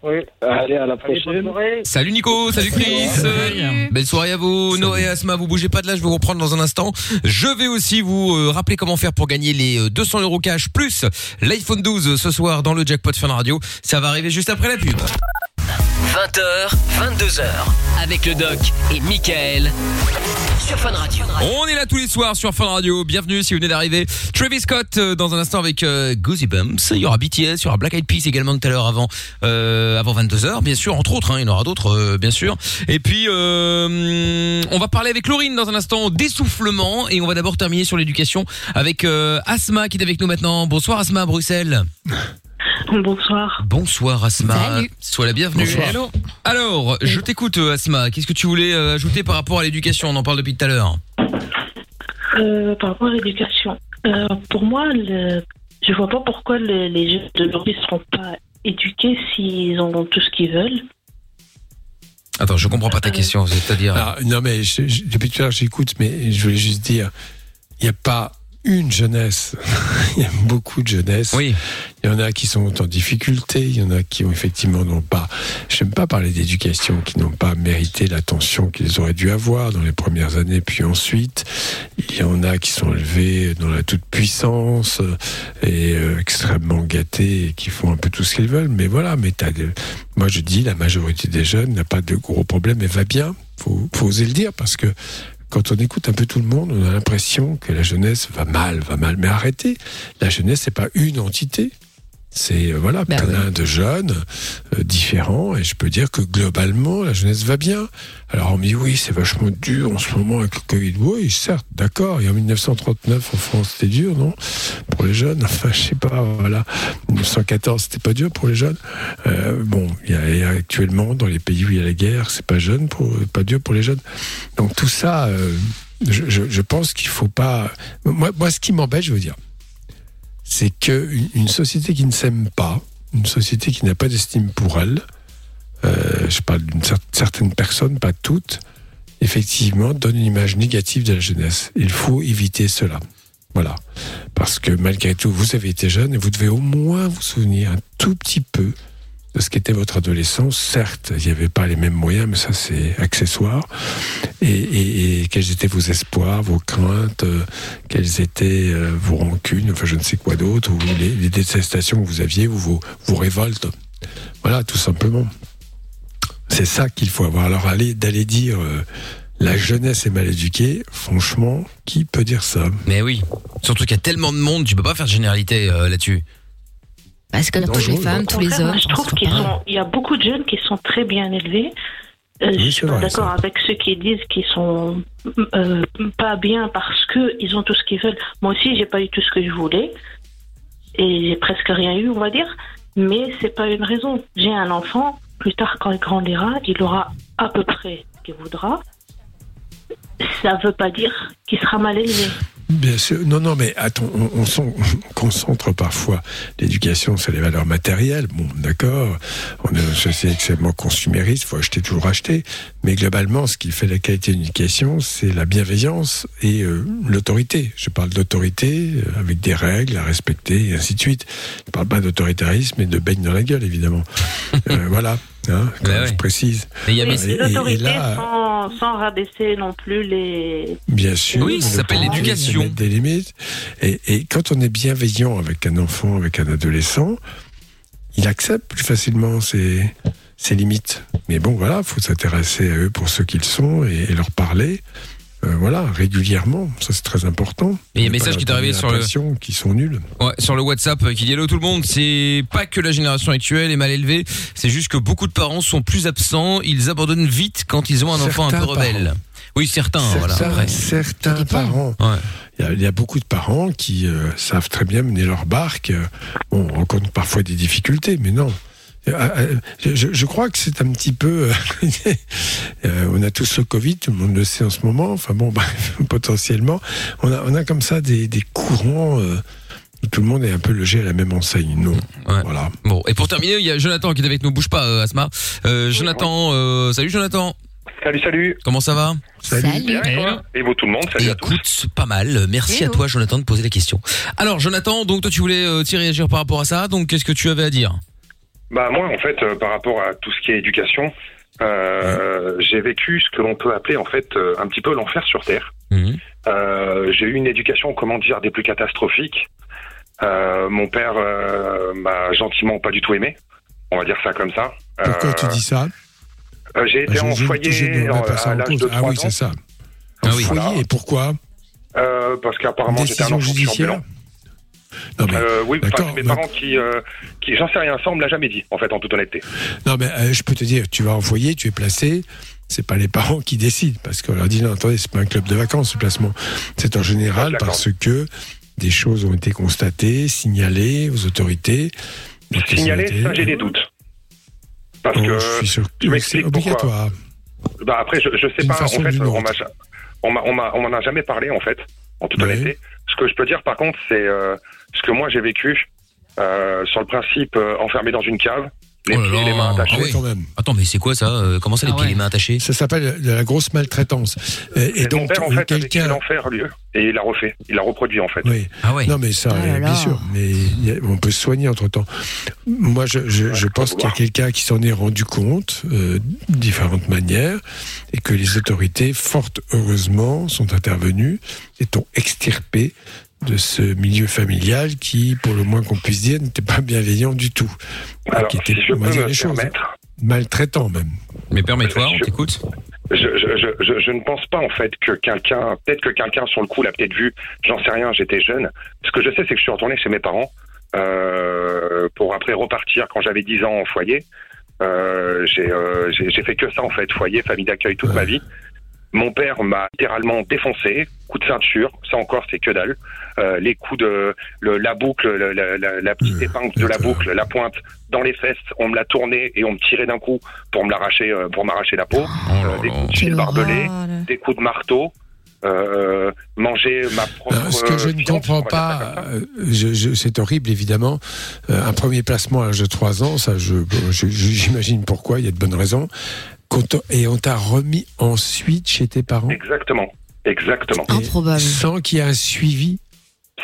Oui. Allez, à la prochaine. Salut Nico, salut Chris. Euh, Belle soirée à vous, Noah et Asma. Vous bougez pas de là, je vais vous reprendre dans un instant. Je vais aussi vous euh, rappeler comment faire pour gagner les euh, 200 euros cash plus l'iPhone 12 euh, ce soir dans le jackpot Fun Radio. Ça va arriver juste après la pub. 20h, 22h, avec le doc et Michael sur Fun Radio. On est là tous les soirs sur Fun Radio. Bienvenue si vous venez d'arriver. Travis Scott euh, dans un instant avec euh, Goosey Bumps. Il y aura BTS, il y aura Black Eyed Peas également tout à l'heure avant euh, avant 22h, bien sûr, entre autres. hein, il y en aura d'autres, euh, bien sûr. Et puis euh, on va parler avec Laurine dans un instant d'essoufflement et on va d'abord terminer sur l'éducation avec euh, Asma qui est avec nous maintenant. Bonsoir Asma à Bruxelles. Bonsoir. Bonsoir Asma. Salut. Sois la bienvenue. Bonsoir. Hello. Alors, je t'écoute euh, Asma. Qu'est-ce que tu voulais euh, ajouter par rapport à l'éducation? On en parle depuis tout à l'heure. Euh, par rapport à l'éducation, euh, pour moi, le, je vois pas pourquoi le- les jeunes d'aujourd'hui ne seront pas éduqués s'ils ont tout ce qu'ils veulent. Attends, je comprends pas ta question. C'est-à-dire. Alors, non, mais je- je- depuis tout à l'heure, j'écoute, mais je voulais juste dire, il n'y a pas une jeunesse. Il y a beaucoup de jeunesse. Oui. Il y en a qui sont en difficulté, il y en a qui ont effectivement n'ont pas. J'aime pas parler d'éducation, qui n'ont pas mérité l'attention qu'ils auraient dû avoir dans les premières années, puis ensuite. Il y en a qui sont élevés dans la toute puissance euh, et euh, extrêmement gâtés et qui font un peu tout ce qu'ils veulent. Mais voilà, mais t'as de- moi je dis la majorité des jeunes n'a pas de gros problèmes et va bien. Faut, faut oser le dire parce que quand on écoute un peu tout le monde, on a l'impression que la jeunesse va mal, va mal. Mais arrêtez, la jeunesse c'est pas une entité. C'est euh, voilà Bah plein de jeunes euh, différents et je peux dire que globalement la jeunesse va bien. Alors on me dit oui c'est vachement dur en ce moment avec le Covid. Oui certes d'accord. Et en 1939 en France c'était dur non? Pour les jeunes. Enfin je sais pas voilà. 1914 c'était pas dur pour les jeunes. Euh, bon il y a et actuellement dans les pays où il y a la guerre c'est pas jeune pour pas dur pour les jeunes. Donc tout ça je, je, je pense qu'il faut pas. Moi moi ce qui m'embête je veux dire c'est que une- une société qui ne s'aime pas, une société qui n'a pas d'estime pour elle, euh, je parle d'une cer- certaine personne, pas toutes, effectivement, donne une image négative de la jeunesse. Il faut éviter cela. Voilà. Parce que malgré tout, vous avez été jeune et vous devez au moins vous souvenir un tout petit peu de ce qu'était votre adolescence. Certes, il n'y avait pas les mêmes moyens, mais ça c'est accessoire. Et, quels étaient vos espoirs, vos craintes, euh, quelles étaient euh, vos rancunes, enfin je ne sais quoi d'autre, ou les, détestations que vous aviez, ou vos, révoltes. Voilà, tout simplement. C'est ça qu'il faut avoir. Alors aller d'aller dire euh, la jeunesse est mal éduquée, franchement, qui peut dire ça? Mais oui. Surtout qu'il y a tellement de monde, tu peux pas faire de généralité là-dessus. Parce que toutes les femmes, tous les hommes. moi, je trouve qu'il y a beaucoup de jeunes qui sont très bien élevés. Euh, Oui, je suis d'accord avec ceux qui disent qu'ils sont euh, pas bien parce que ils ont tout ce qu'ils veulent. Moi aussi, j'ai pas eu tout ce que je voulais et j'ai presque rien eu, on va dire. Mais c'est pas une raison. J'ai un enfant. Plus tard, quand il grandira, il aura à peu près ce qu'il voudra. Ça veut pas dire qu'il sera mal élevé. Bien sûr. Non, non, mais attends, on, on, on concentre parfois l'éducation sur les valeurs matérielles. Bon, d'accord. On est une société extrêmement consumériste, il faut acheter, toujours acheter. Mais globalement, ce qui fait la qualité d'une éducation, c'est la bienveillance et euh, l'autorité. Je parle d'autorité euh, avec des règles à respecter et ainsi de suite. Je parle pas d'autoritarisme et de baigne dans la gueule, évidemment. Euh, voilà. Hein, quand Ouais, je ouais. précise. Mais il y a Oui, Et- l'autorité là- sans, sans rabaisser non plus les. Bien sûr. Oui, ça le s'appelle but, l'éducation. des limites. Et, et quand on est bienveillant avec un enfant, avec un adolescent, il accepte plus facilement ses, ses limites. Mais bon, voilà, faut s'intéresser à eux pour ce qu'ils sont et, et leur parler. Euh, voilà, régulièrement. Ça, c'est très important. Et il y a un message qui est arrivé sur le- qu'ils sont nuls. Ouais, sur le WhatsApp euh, qui dit hello tout le monde, c'est pas que la génération actuelle est mal élevée, c'est juste que beaucoup de parents sont plus absents, ils abandonnent vite quand ils ont un enfant un peu rebelle. parents. Oui, certains, voilà. Certains, Après. certains parents. Ouais. Il y, a, il y a beaucoup de parents qui euh, savent très bien mener leur barque. Bon, on rencontre parfois des difficultés, mais non. Euh, euh, Je, je crois que c'est un petit peu. euh, on a tous le Covid, tout le monde le sait en ce moment. Enfin bon, bref, potentiellement, on a, on a comme ça des, des courants euh, où tout le monde est un peu logé à la même enseigne. Non, voilà. Bon, et pour terminer, il y a Jonathan qui est avec nous, bouge pas euh, Asma. Euh, Jonathan, euh, salut Jonathan. Salut, salut. Comment ça va? Bien, et toi? Et vous tout le monde, salut à tous. Écoute, pas mal. Merci à toi Jonathan de poser la question. Alors Jonathan, donc toi tu voulais euh, t'y réagir par rapport à ça, donc qu'est-ce que tu avais à dire? Bah moi, en fait, euh, par rapport à tout ce qui est éducation, euh, j'ai vécu ce que l'on peut appeler en fait euh, un petit peu l'enfer sur terre. Euh, j'ai eu une éducation, comment dire, des plus catastrophiques. Euh, mon père euh, m'a gentiment pas du tout aimé. On va dire ça comme ça. Pourquoi Euh, tu dis ça? euh, J'ai été Je- en foyer ça à en l'âge de Ah 3 oui, ans. c'est ça. En foyer, et pourquoi? Euh, parce qu'apparemment j'étais un enfant judiciaire turbulent. Non, mais, Euh, oui, enfin, mes parents qui, euh, qui j'en sais rien, ça on me l'a jamais dit, en fait, en toute honnêteté. Non, mais euh, je peux te dire, tu vas en foyer, tu es placé. C'est pas les parents qui décident, parce qu'on leur dit non, attendez, c'est pas un club de vacances ce placement. C'est en général parce que des choses ont été constatées, signalées aux autorités. c'était- ça j'ai des doutes. Parce Oh, que je suis sûr que c'est obligatoire. Bah après, je, je sais pas. En fait, on autre. m'a, ja- on m'a, on m'a, on m'en a jamais parlé en fait, en toute honnêteté. Ce que je peux dire, par contre, c'est euh, ce que moi j'ai vécu euh, sur le principe euh, enfermé dans une cave, les Oh pieds et les mains attachés. ah oui. Attends, mais c'est quoi ça Euh, Comment ça les Ah pieds et ouais. les mains attachés? Ça s'appelle de la grosse maltraitance. Et, et Et mon donc, père, en fait, a vécu quelqu'un. l'enfer, lui, et il l'a refait, il l'a reproduit en fait. Oui. Ah ouais. Non, mais ça, Ah là euh, bien sûr. Mais il y a- on peut se soigner entre temps. Moi, je, je, je pense qu'il y a quelqu'un qui s'en est rendu compte euh, de différentes manières et que les autorités, fort heureusement, sont intervenues et t'ont extirpé de ce milieu familial qui, pour le moins qu'on puisse dire, n'était pas bienveillant du tout. Et Alors, qui était, si je peux dire me les choses, permettre. maltraitant même. Mais permets-toi, on t'écoute. Je, je, je, je, je ne pense pas en fait que quelqu'un, peut-être que quelqu'un sur le coup l'a peut-être vu, j'en sais rien, j'étais jeune. Ce que je sais, c'est que je suis retourné chez mes parents euh, pour après repartir quand j'avais 10 ans en foyer. Euh, j'ai euh, j'ai- j'ai fait que ça en fait, foyer, famille d'accueil toute ma vie. Mon père m'a littéralement défoncé, coup de ceinture, ça encore c'est que dalle. Euh, les coups de le- la boucle, le- la, la- la petite épingle de la boucle, la pointe dans les fesses, on me l'a tournée et on me tirait d'un coup pour me l'arracher, euh, pour m'arracher la peau. Euh, des coups de fil barbelé, des coups de marteau, euh, manger ma propre. Ce que je ne comprends pas, je, je- c'est horrible évidemment. Euh, un premier placement à l'âge de 3 ans, ça, je, je- je- j'imagine pourquoi, il y a de bonnes raisons. Quand on- et on t'a remis ensuite chez tes parents? Exactement, exactement. Et Sans qu'il y ait un suivi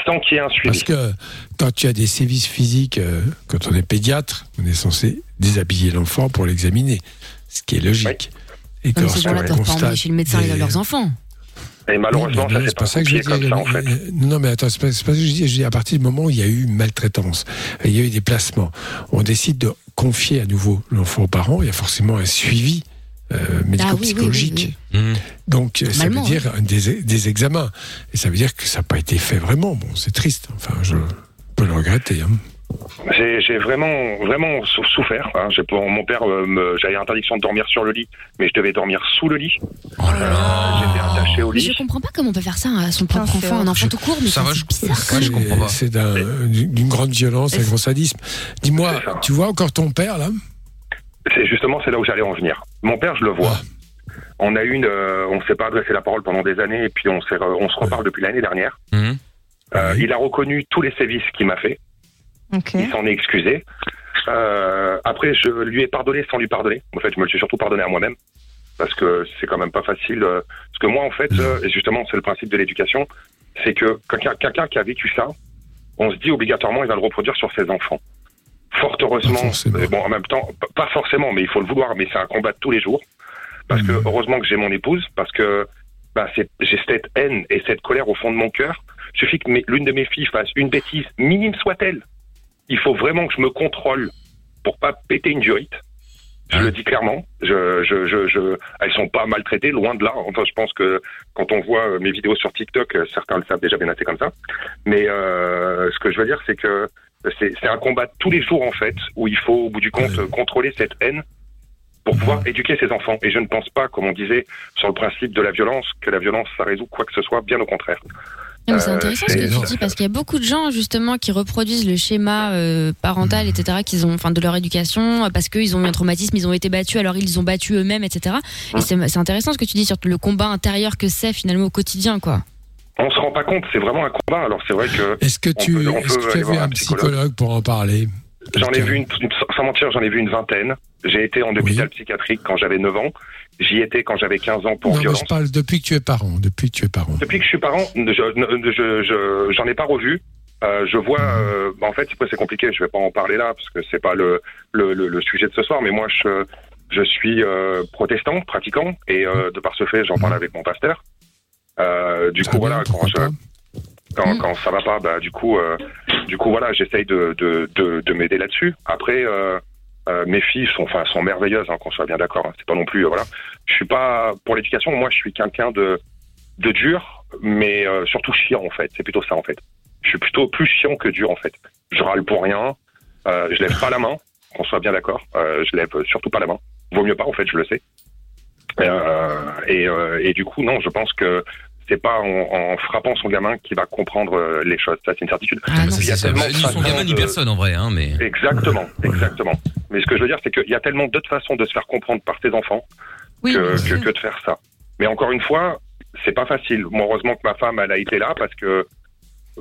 Sans qu'il y ait un suivi. Parce que quand tu as des sévices physiques, euh, quand on est pédiatre, on est censé déshabiller l'enfant pour l'examiner, ce qui est logique. Et Non, mais lorsqu'on ces gens-là pas chez le médecin des- leurs enfants. Et malheureusement, ça non, s'est c'est pas pas ça que je dis. comme ça en fait. Non, mais attends, c'est pas, c'est pas ce que je dis. Je dis à partir du moment où il y a eu une maltraitance, il y a eu des placements, on décide de confier à nouveau l'enfant aux parents, il y a forcément un suivi euh, médico-psychologique. Donc, ça veut dire des, des examens. Et ça veut dire que ça n'a pas été fait vraiment. Bon, c'est triste. Enfin, je peux le regretter. hein. J'ai vraiment, vraiment sou- souffert. hein. J'ai- pour- mon père, euh, j'avais interdiction de dormir sur le lit, mais je devais dormir sous le lit. Oh Euh, J'étais attaché au Mais lit. je comprends pas comment on peut faire ça à son propre enfant, un enfant tout court, mais Ça c'est va, je- bizarre. C'est- C'est d'un- d'une grande violence, un grand sadisme. Dis-moi, tu vois encore ton père là? C'est justement c'est là où j'allais en venir. Mon père, je le vois. On a eu une, euh, on s'est pas adressé la parole pendant des années et puis on s'est, re- on se reparle depuis l'année dernière. Euh, il a reconnu tous les sévices qu'il m'a fait. Il s'en est excusé. Euh, après, je lui ai pardonné sans lui pardonner. En fait, je me le suis surtout pardonné à moi-même parce que c'est quand même pas facile. euh, Parce que moi, en fait, et justement, c'est le principe de l'éducation, c'est que quelqu'un quelqu'un qui a vécu ça, on se dit obligatoirement, il va le reproduire sur ses enfants. Fort heureusement, euh, bon, en même temps, pas forcément, mais il faut le vouloir, mais c'est un combat de tous les jours. Parce que heureusement que j'ai mon épouse, parce que bah, j'ai cette haine et cette colère au fond de mon cœur. Il suffit que l'une de mes filles fasse une bêtise, minime soit-elle. Il faut vraiment que je me contrôle pour pas péter une durite. Je le dis clairement. Je, je, je, je, elles sont pas maltraitées, loin de là. Enfin, je pense que quand on voit euh, mes vidéos sur TikTok, euh, certains le savent déjà bien assez comme ça. Mais euh, ce que je veux dire, c'est que c'est c'est un combat de tous les jours en fait, où il faut au bout du compte contrôler cette haine pour pouvoir éduquer ses enfants. Et je ne pense pas, comme on disait, sur le principe de la violence, que la violence ça résout quoi que ce soit. Bien au contraire. C'est Euh, intéressant ce que tu dis parce qu'il y a beaucoup de gens justement qui reproduisent le schéma euh, parental, etc. qu'ils ont, enfin, de leur éducation, parce qu'ils ont eu un traumatisme, ils ont été battus, alors ils ont battu eux-mêmes, etc. Et c'est c'est intéressant ce que tu dis sur le combat intérieur que c'est finalement au quotidien, quoi. On se rend pas compte, c'est vraiment un combat. Alors c'est vrai que. Est-ce que tu, peut- est-ce que tu as vu un psychologue pour en parler J'en ai vu une, sans mentir, j'en ai vu une vingtaine. J'ai été en hôpital psychiatrique quand j'avais 9 ans. J'y étais quand j'avais 15 ans pour Non, mais je parle depuis que tu es parent. Depuis que tu es parent. Depuis que je suis parent, je, je, je- j'en ai pas revu. Euh, je vois, euh, bah, en fait, c'est compliqué. Je vais pas en parler là parce que c'est pas le, le, le, le sujet de ce soir. Mais moi, je, je suis euh, protestant, pratiquant, et euh, de par ce fait, j'en parle avec mon pasteur. Euh, du coup, voilà, quand, je, quand, quand ça va pas, bah, du coup, euh, du coup, voilà, j'essaye de, de, de, de m'aider là-dessus. Après, euh, euh, mes filles sont, enfin, sont merveilleuses, hein, qu'on soit bien d'accord. hein. C'est pas non plus, euh, voilà. Je suis pas pour l'éducation. Moi, je suis quelqu'un de, de dur, mais euh, surtout chiant en fait. C'est plutôt ça en fait. Je suis plutôt plus chiant que dur en fait. Je râle pour rien. Euh, je lève pas la main, qu'on soit bien d'accord. Euh, je lève surtout pas la main. Vaut mieux pas en fait, je le sais. Euh, et, euh, et du coup, non, je pense que c'est pas en, en frappant son gamin qu'il va comprendre euh, les choses. Ça, c'est une certitude. Ah, Il y a tellement Ni son gamin ni personne en vrai, hein, mais. Exactement, exactement. Mais ce que je veux dire, c'est qu'il y a tellement d'autres façons de se faire comprendre par ses enfants Oui, que, sûr. que, que de faire ça. Mais encore une fois, c'est pas facile. Moi, heureusement que ma femme, elle a été là parce que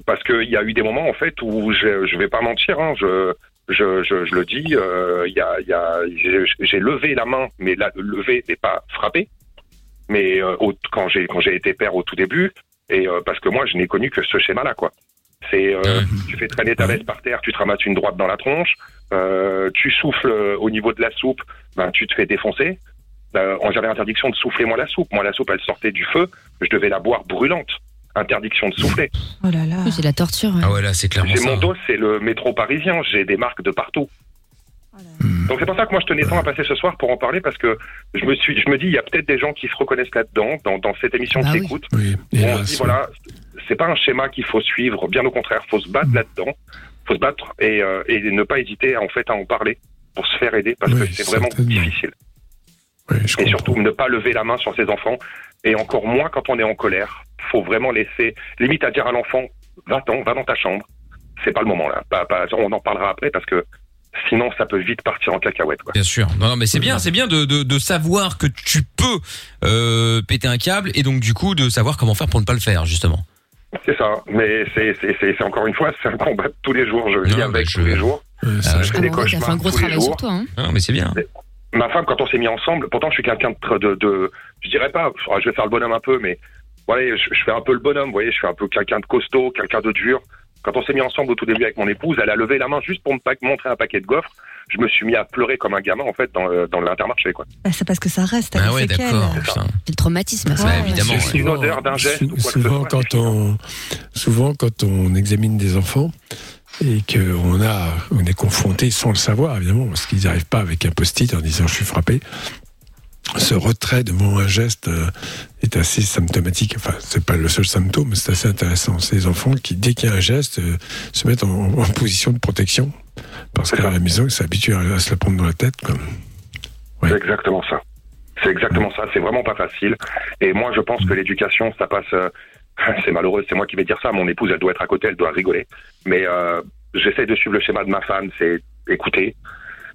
parce qu'il y a eu des moments en fait où je, je vais pas mentir, hein, je, je, je, je le dis, euh, il y a, il y a, j'ai- levé la main, mais là, levé mais pas frappé. Mais euh, au- quand j'ai quand j'ai été père au tout début, et euh, parce que moi, je n'ai connu que ce schéma-là, quoi. C'est tu fais traîner ta veste par terre, tu te ramasses une droite dans la tronche, tu souffles au niveau de la soupe, ben tu te fais défoncer. J'avais interdiction de souffler moi la soupe. Moi la soupe elle sortait du feu, je devais la boire brûlante. Interdiction de souffler. Oh là là. C'est la torture. ouais. Ah ouais, là, c'est clairement J'ai ça. mon dos, c'est le métro parisien. J'ai des marques de partout. Hmm. Donc c'est pour ça que moi je tenais tant à passer ce soir pour en parler parce que je me suis, je me dis il y a peut-être des gens qui se reconnaissent là-dedans dans, dans cette émission Bah qui oui. écoutent. Oui, Où on se hélas, dit voilà, c'est pas un schéma qu'il faut suivre, bien au contraire, faut se battre là-dedans, faut se battre et, euh, et ne pas hésiter en fait à en parler pour se faire aider parce Oui, que c'est vraiment difficile. oui, je Et comprends. surtout ne pas lever la main sur ses enfants et encore moins quand on est en colère. Faut vraiment laisser, limite à dire à l'enfant, va-t'en, va dans ta chambre. C'est pas le moment là. Pas- pas- on en parlera après parce que sinon ça peut vite partir en cacahuète. Quoi. Bien sûr. Non, non, mais c'est bien, c'est bien de, de, de savoir que tu peux euh, péter un câble et donc du coup de savoir comment faire pour ne pas le faire justement. C'est ça. Mais c'est c'est- c'est- c'est encore une fois, c'est un combat de tous les jours. Je vis avec je- tous les jours. Ah, je fais des cauchemars gros tous les travail sur jours. toi. Hein. Ah, mais c'est bien. Ma femme, quand on s'est mis ensemble, pourtant je suis quelqu'un de, très- de, de, je dirais pas, je vais faire le bonhomme un peu, mais voilà, je, je fais un peu le bonhomme, vous voyez, je suis un peu quelqu'un de costaud, quelqu'un de dur. Quand on s'est mis ensemble au tout début avec mon épouse, elle a levé la main juste pour me montrer un paquet de gaufres. Je me suis mis à pleurer comme un gamin en fait dans, le- dans l'intermarché quoi. Bah, c'est parce que ça reste Ah ouais, d'accord. C'est le traumatisme. ça. Ouais, Ouais, évidemment. C'est. Une odeur d'un geste ou quoi que ce souvent soit, quand on souvent quand on examine des enfants et qu'on a on est confronté sans le savoir évidemment parce qu'ils n'arrivent pas avec un post-it en disant je suis frappé ce retrait devant un geste euh, est assez symptomatique. Enfin, c'est pas le seul symptôme, mais c'est assez intéressant. Ces enfants qui, dès qu'il y a un geste, euh, se mettent en, en position de protection parce C'est qu'à la maison, ils s'habituent à, à se la prendre dans la tête. Comme... C'est exactement ça. C'est exactement ça. C'est vraiment pas facile. Et moi, je pense que l'éducation, ça passe. Euh, c'est malheureux, c'est moi qui vais dire ça. Mon épouse, elle doit être à côté, elle doit rigoler. Mais euh, j'essaie de suivre le schéma de ma femme, c'est écouter.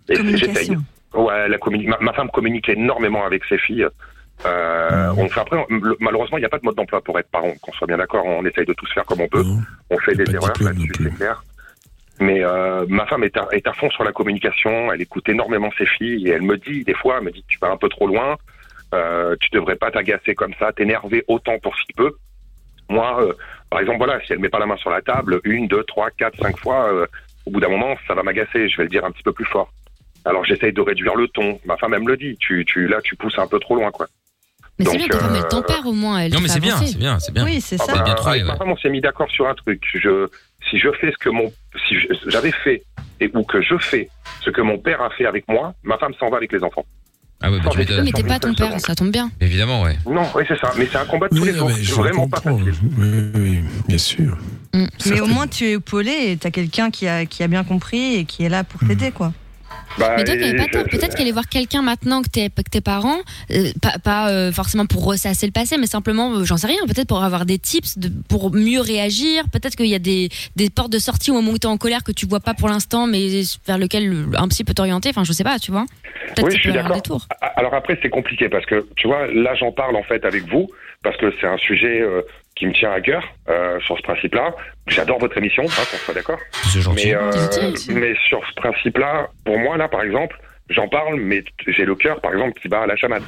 Et j'essaye. Communication. Ouais, la ma, ma femme communique énormément avec ses filles. Euh, on fait après, le- malheureusement, il n'y a pas de mode d'emploi pour être parent. Qu'on soit bien d'accord, on essaye de tous faire comme on peut. Non. On fait des erreurs là-dessus, c'est clair. Mais euh, ma femme est à, est à fond sur la communication. Elle écoute énormément ses filles et elle me dit des fois, elle me dit tu vas un peu trop loin. Euh, tu devrais pas t'agacer comme ça, t'énerver autant pour si peu. Moi, euh, par exemple, voilà, si elle met pas la main sur la table, une, deux, trois, quatre, cinq fois, euh, au bout d'un moment, ça va m'agacer. Je vais le dire un petit peu plus fort. Alors j'essaye de réduire le ton. Ma femme, elle me le dit. Tu, tu, là, tu pousses un peu trop loin, quoi. Mais c'est bien, ta femme, euh, elle tempère au moins. Elle Non mais c'est bien, c'est bien, c'est bien. Oui, c'est Ah ça. C'est bien bah, trouvé, avec ma ouais. femme, on s'est mis d'accord sur un truc. Je, si je fais ce que mon, si j'avais fait et ou que je fais ce que mon père a fait avec moi, ma femme s'en va avec les enfants. Ah ouais, bah, tu Oui, m'étonnes. mais t'es pas ton père, ça tombe bien. Évidemment, ouais. Non, oui, c'est ça. Mais c'est un combat de tous les jours. mais C'est je vraiment pas facile. Oui, oui, bien sûr. Mais au moins, tu es épaulé et t'as quelqu'un qui a, qui a bien compris et qui est là pour t'aider, quoi. Bah, Mais toi, t'avais et pas tort. Peut-être qu'aller voir quelqu'un maintenant que, t'es- que tes parents, euh, pas, pas, euh, forcément pour ressasser le passé, mais simplement, euh, j'en sais rien, peut-être pour avoir des tips de, pour mieux réagir. Peut-être qu'il y a des, des portes de sortie au moment où t'es en colère que tu vois pas pour l'instant, mais vers lequel un psy peut t'orienter. Enfin, je sais pas, tu vois. Peut-être Oui, que je suis d'accord. Alors après, c'est compliqué parce que, tu vois, là, j'en parle en fait avec vous parce que c'est un sujet qui me tient à cœur euh, sur ce principe-là. J'adore votre émission, hein, qu'on soit d'accord. C'est gentil. Mais, euh, mais sur ce principe-là, pour moi, là, par exemple, j'en parle, mais j'ai le cœur, par exemple, qui bat à la chamade.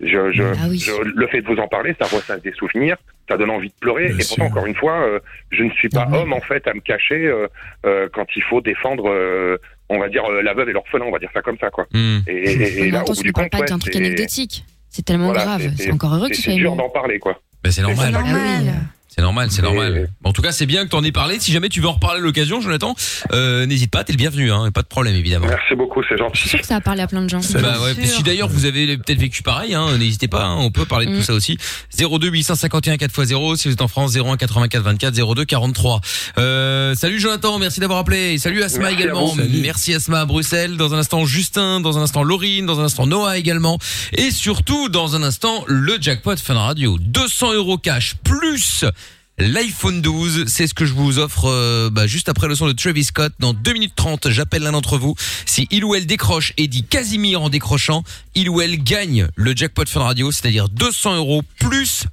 Je, je, Ah oui. je- le fait de vous en parler, ça ressasse des souvenirs, ça donne envie de pleurer. Bien et pourtant, sûr. encore une fois, euh, je ne suis pas homme, en fait, à me cacher euh, euh, quand il faut défendre, euh, on va dire, euh, la veuve et l'orphelin, on va dire ça comme ça, quoi. Hmm. Et, et- et En là, au bout du compte, pas d'un truc c'est- anecdotique. C'est tellement voilà, grave. c'est- encore heureux que tu sois C'est dur d'en parler, quoi. Bah, c'est normal. normal. C'est normal, c'est normal. En tout cas, c'est bien que t'en aies parlé. Si jamais tu veux en reparler à l'occasion, Jonathan, euh, n'hésite pas, t'es le bienvenu, hein. Pas de problème, évidemment. Merci beaucoup, c'est Je gentil. suis sûre que ça a parlé à plein de gens. Bah ouais, sûr. si d'ailleurs vous avez peut-être vécu pareil, hein, n'hésitez pas, hein, on peut parler de Mm. tout ça aussi. 02 851 4x0, si vous êtes en France, 01 84 24 02 43. Euh, salut Jonathan, merci d'avoir appelé. Salut Asma Merci à également. vous. Merci Asma à Bruxelles. Dans un instant Justin, dans un instant Laurine, dans un instant Noah également. Et surtout, dans un instant, le jackpot Fun Radio. 200 euros cash plus L'iPhone 12, c'est ce que je vous offre euh, bah, juste après le son de Travis Scott. Dans 2 minutes 30, j'appelle l'un d'entre vous. Si il ou elle décroche et dit Casimir en décrochant, il ou elle gagne le jackpot Fun Radio, c'est-à-dire 200 euros plus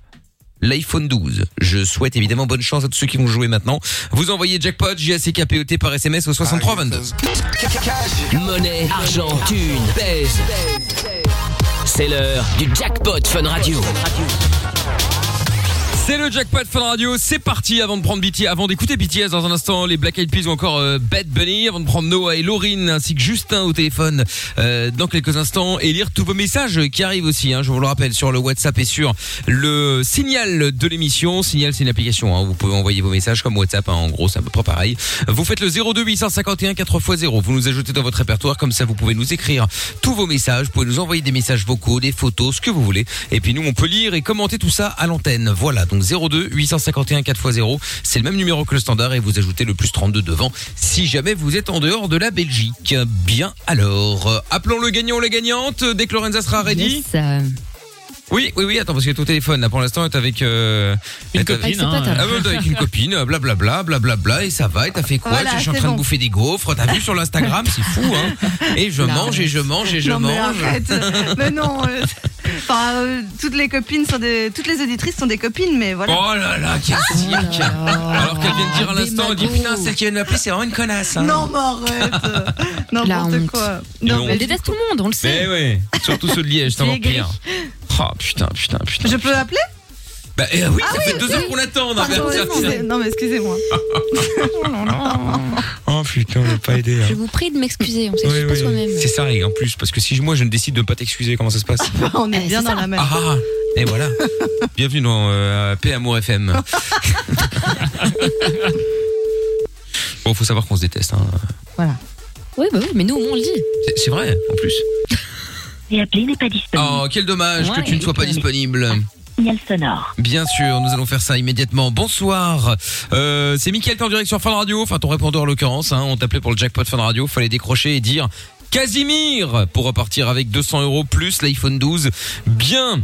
l'iPhone 12. Je souhaite évidemment bonne chance à tous ceux qui vont jouer maintenant. Vous envoyez jackpot J-A-C-K-P-O-T par SMS au 63 22. Monnaie, argent, thune, pèse. C'est l'heure du jackpot Fun Radio. C'est le jackpot Fun Radio, c'est parti avant de prendre BTS, avant d'écouter BTS dans un instant, les Black Eyed Peas ou encore euh, Bad Bunny, avant de prendre Noah et Laurine ainsi que Justin au téléphone euh, dans quelques instants et lire tous vos messages qui arrivent aussi, hein, je vous le rappelle, sur le WhatsApp et sur le signal de l'émission. Signal c'est une application, hein, vous pouvez envoyer vos messages comme WhatsApp, hein, en gros c'est à peu près pareil. Vous faites le 02 851 4x0, vous nous ajoutez dans votre répertoire, comme ça vous pouvez nous écrire tous vos messages, vous pouvez nous envoyer des messages vocaux, des photos, ce que vous voulez. Et puis nous on peut lire et commenter tout ça à l'antenne. Voilà, 02 851 4x0, c'est le même numéro que le standard et vous ajoutez le plus 32 devant si jamais vous êtes en dehors de la Belgique. Bien alors, euh, appelons le gagnant ou la gagnante dès que Lorenza sera ready. Euh, Oui, oui, oui, attends, parce que ton téléphone, là, pour l'instant, est avec... Euh, Une est avec- copine, c'est pas hein. Ah ouais, avec une copine, blablabla, blablabla, et ça va, et t'as fait quoi? Voilà, Je suis en c'est train de bon. bouffer des gaufres, t'as vu sur l'Instagram, c'est fou, hein Et je mange, et je mange, et je non, mais mange. arrête. mais non. euh, Enfin, euh, toutes les copines sont des, toutes les auditrices sont des copines, mais voilà. Oh là là, quel oh cirque là là. Alors qu'elle vient de dire à l'instant, elle dit putain, celle qui vient de m'appeler, c'est vraiment une connasse. Hein. Non, mais arrête. N'importe quoi. Non, mais Elle déteste tout le monde, on le Mais sait. ouais, surtout ceux de Liège, c'est Tu es encore pire. Oh putain, putain, putain. je peux appeler Bah eh oui, ça fait deux heures qu'on attend. non, mais Pardon, ça- excusez- Non, mais excusez-moi. Oh putain, on n'a pas aidé. Je vous prie de m'excuser, on s'excuse Oui, pas oui. soi-même. C'est ça, et en plus, parce que si moi je ne décide de ne pas t'excuser, comment ça se passe On est Eh, bien dans ça. la même. Ah, et voilà. Bienvenue dans euh, P Amour FM. bon, faut savoir qu'on se déteste. Hein. Oui, bah oui, mais nous, on le dit. C'est- C'est vrai, en plus. Et appelé n'est pas disponible. Oh, quel dommage que tu ne sois pas disponible. Signal sonore. Bien sûr, nous allons faire ça immédiatement. Bonsoir. Euh, c'est Mickaël, t'es en direct sur Fun Radio. Enfin, ton répondeur en l'occurrence. Hein. On t'appelait pour le jackpot Fun Radio. Fallait décrocher et dire Casimir pour repartir avec 200 euros plus l'iPhone 12. Bien.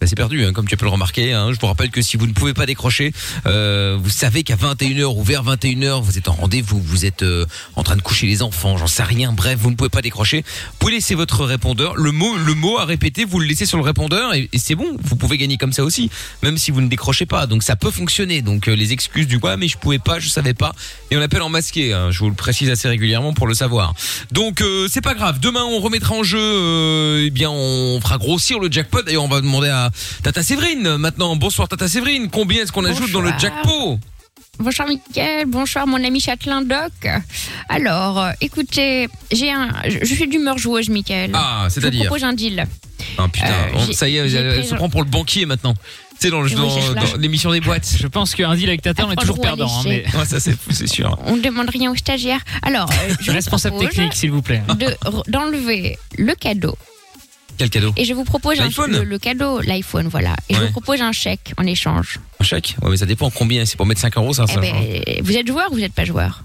Bah, c'est perdu, hein, comme tu peux le remarquer. Hein. Je vous rappelle que si vous ne pouvez pas décrocher, euh, vous savez qu'à 21h ou vers 21h, vous êtes en rendez-vous, vous êtes euh, en train de coucher les enfants, j'en sais rien. Bref, vous ne pouvez pas décrocher. Vous pouvez laisser votre répondeur. Le mot, le mot à répéter, vous le laissez sur le répondeur et, et c'est bon. Vous pouvez gagner comme ça aussi, même si vous ne décrochez pas. Donc ça peut fonctionner. Donc euh, les excuses du quoi, mais je pouvais pas, je savais pas. Et on appelle en masqué. hein. Je vous le précise assez régulièrement pour le savoir. Donc euh, c'est pas grave. Demain on remettra en jeu. euh, eh bien on fera grossir le jackpot. D'ailleurs on va demander à Tata Séverine maintenant. Bonsoir Tata Séverine. Combien est-ce qu'on ajoute dans le jackpot Bonsoir Mickaël, bonsoir mon ami Châtelain Doc. Alors, euh, écoutez, j'ai un, je je suis d'humeur joueuse Mickaël. Ah, Je vous c'est-à-dire propose un deal. Ah putain, Euh, j'ai- ça y est, j'ai elle, elle pris se prend pour le banquier maintenant. Tu sais, dans, le- Oui, dans- l'émission des boîtes. Je pense qu'un deal avec Tata, on est toujours perdant. hein. Ouais, ça c'est fou, c'est sûr. On ne demande rien aux stagiaires. Alors, euh, je vous Responsable propose technique, s'il vous plaît. de- d'enlever le cadeau. Quel cadeau Et je vous propose un- le, le cadeau, l'iPhone, voilà. Et je Ouais. vous propose un chèque en échange. Un chèque Ouais, mais ça dépend combien. C'est pour mettre 5 euros, ça. Eh ça. ben, vous êtes joueur ou vous n'êtes pas joueur?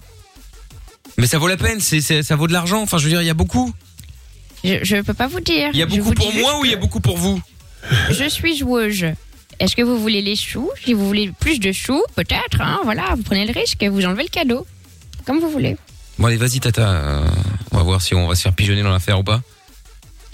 Mais ça vaut la peine, c'est, c'est- ça vaut de l'argent. Enfin, je veux dire, il y a beaucoup. Je ne peux pas vous dire. Il y a beaucoup pour moi ou il y a beaucoup pour vous? Je suis joueuse. Est-ce que vous voulez les choux? Si vous voulez plus de choux, peut-être. hein, voilà, vous prenez le risque et vous enlevez le cadeau. Comme vous voulez. Bon, allez, vas-y, Tata. euh, on va voir si on va se faire pigeonner dans l'affaire ou pas.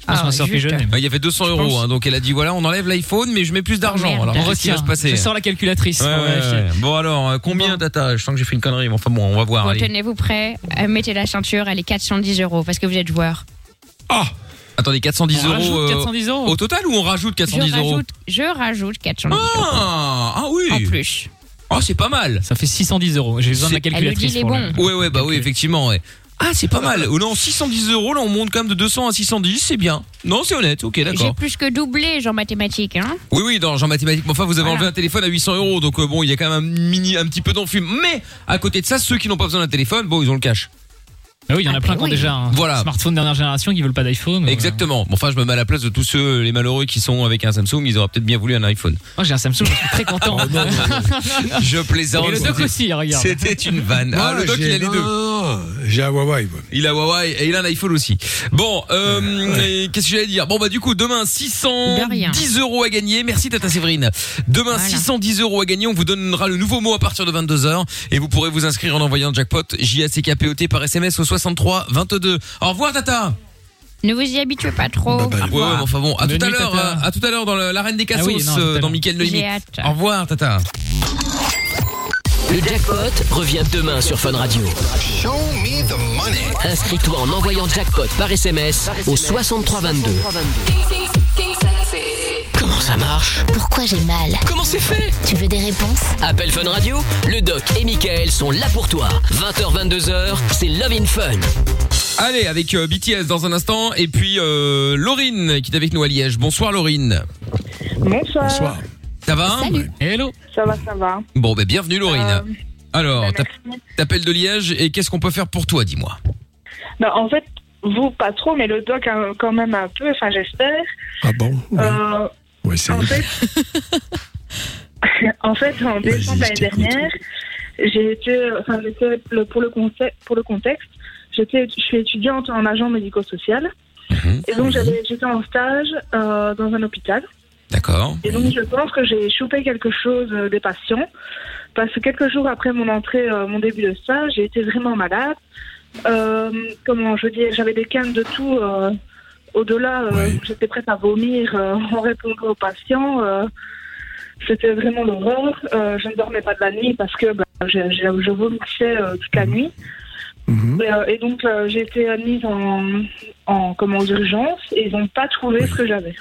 Faire juste-. Ah, Il y avait 200 euros, hein, donc elle a dit voilà, on enlève l'iPhone, mais je mets plus d'argent. merde. Alors, On qu'est-ce qui va se passer Je sors la calculatrice. Ouais, pour ouais, vérifier. ouais. Bon alors, euh, combien Tata Je sens que j'ai fait une connerie, mais enfin bon, on va voir. Bon, allez. tenez-vous prêts. Euh, mettez la ceinture, elle est 410 euros parce que vous êtes joueur. Ah Attendez, 410 On euros, rajoute euh, 410 euros. au total ou on rajoute Je 410 euros rajoute, je rajoute 410 euros. Ah, ah oui En plus. Ah, c'est pas mal Ça fait 610 euros. J'ai besoin de la calculatrice. Elle le dit, pour les le- bons. Ouais, ouais, bah oui, effectivement, ouais. Ah, c'est pas mal. Oh non, 610 euros, là, on monte quand même de 200 à 610, c'est bien. Non, c'est honnête, ok, J'ai d'accord. plus que doublé, genre mathématiques. Hein. Oui, oui, dans genre mathématiques. Mais enfin, vous avez enlevé un téléphone à 800 euros, donc euh, bon, il y a quand même un mini, un petit peu d'enfume. Mais à côté de ça, ceux qui n'ont pas besoin d'un téléphone, bon, ils ont le cash. Ah oui, il y en a Ah, plein bah qui ont oui. déjà un Voilà. smartphone dernière génération qui veulent pas d'iPhone. Exactement. Bon, enfin, je me mets à la place de tous ceux, les malheureux qui sont avec un Samsung, ils auraient peut-être bien voulu un iPhone. Moi j'ai un Samsung, je suis très content. Je plaisante. Et le doc aussi, regarde. C'était une vanne. Ah, le doc, il a les deux. J'ai un Huawei. moi. Il a Huawei et il a un iPhone aussi. Bon, euh, qu'est-ce que j'allais dire? Bon bah du coup demain De rien. 610 euros à gagner. Merci Tata Séverine. Demain Voilà. 610 euros à gagner. On vous donnera le nouveau mot à partir de 22 h et vous pourrez vous inscrire en envoyant jackpot J A C K P O T par SMS au 63 22. Au revoir Tata. Ne vous y habituez pas trop. Bah, bah, Ouais, enfin bon, à tout à l'heure, euh, à tout à l'heure dans le- l'arène des cassos Ah oui, non, à tout à euh, dans l'heure. Mickaël No J'ai Limite. hâte. Au revoir Tata. Le jackpot revient demain sur Fun Radio. Inscris-toi en envoyant jackpot par SMS au 6322. Comment ça marche Pourquoi j'ai mal Comment c'est fait Tu veux des réponses Appel Fun Radio, le doc et Michael sont là pour toi. 20h 22h, c'est Love in Fun. Allez, avec euh, BTS dans un instant et puis euh, Laurine qui est avec nous à Liège. Bonsoir Laurine. Bonsoir. Bonsoir. Ça va Salut. Hello. Ça va, ça va. Bon, ben bienvenue Laurine. Euh, Alors, merci. t'appelles de Liège et qu'est-ce qu'on peut faire pour toi, dis-moi? Bah, en fait, vous, pas trop, mais le doc, hein, quand même un peu, enfin, j'espère. Ah bon? Euh, En fait, en fait, en décembre l'année dernière, j'ai été, enfin, j'étais, pour le contexte, pour le contexte, j'étais, je suis étudiante en agent médico-social. Mhm. Et donc, j'avais, j'étais en stage euh, dans un hôpital. D'accord. Et donc, je pense que j'ai chopé quelque chose euh, des patients. Parce que quelques jours après mon entrée, euh, mon début de stage, j'ai été vraiment malade. Euh, comment je veux dire, j'avais des cannes de tout. Au-delà, euh, j'étais prête à vomir euh, en répondant aux patients. euh, C'était vraiment l'horreur. Je ne dormais pas de la nuit parce que bah, je, je- je vomissais toute la nuit. Mhm. Et, et donc, j'ai été admise en, en, comment, aux urgences et ils n'ont pas trouvé ce que j'avais.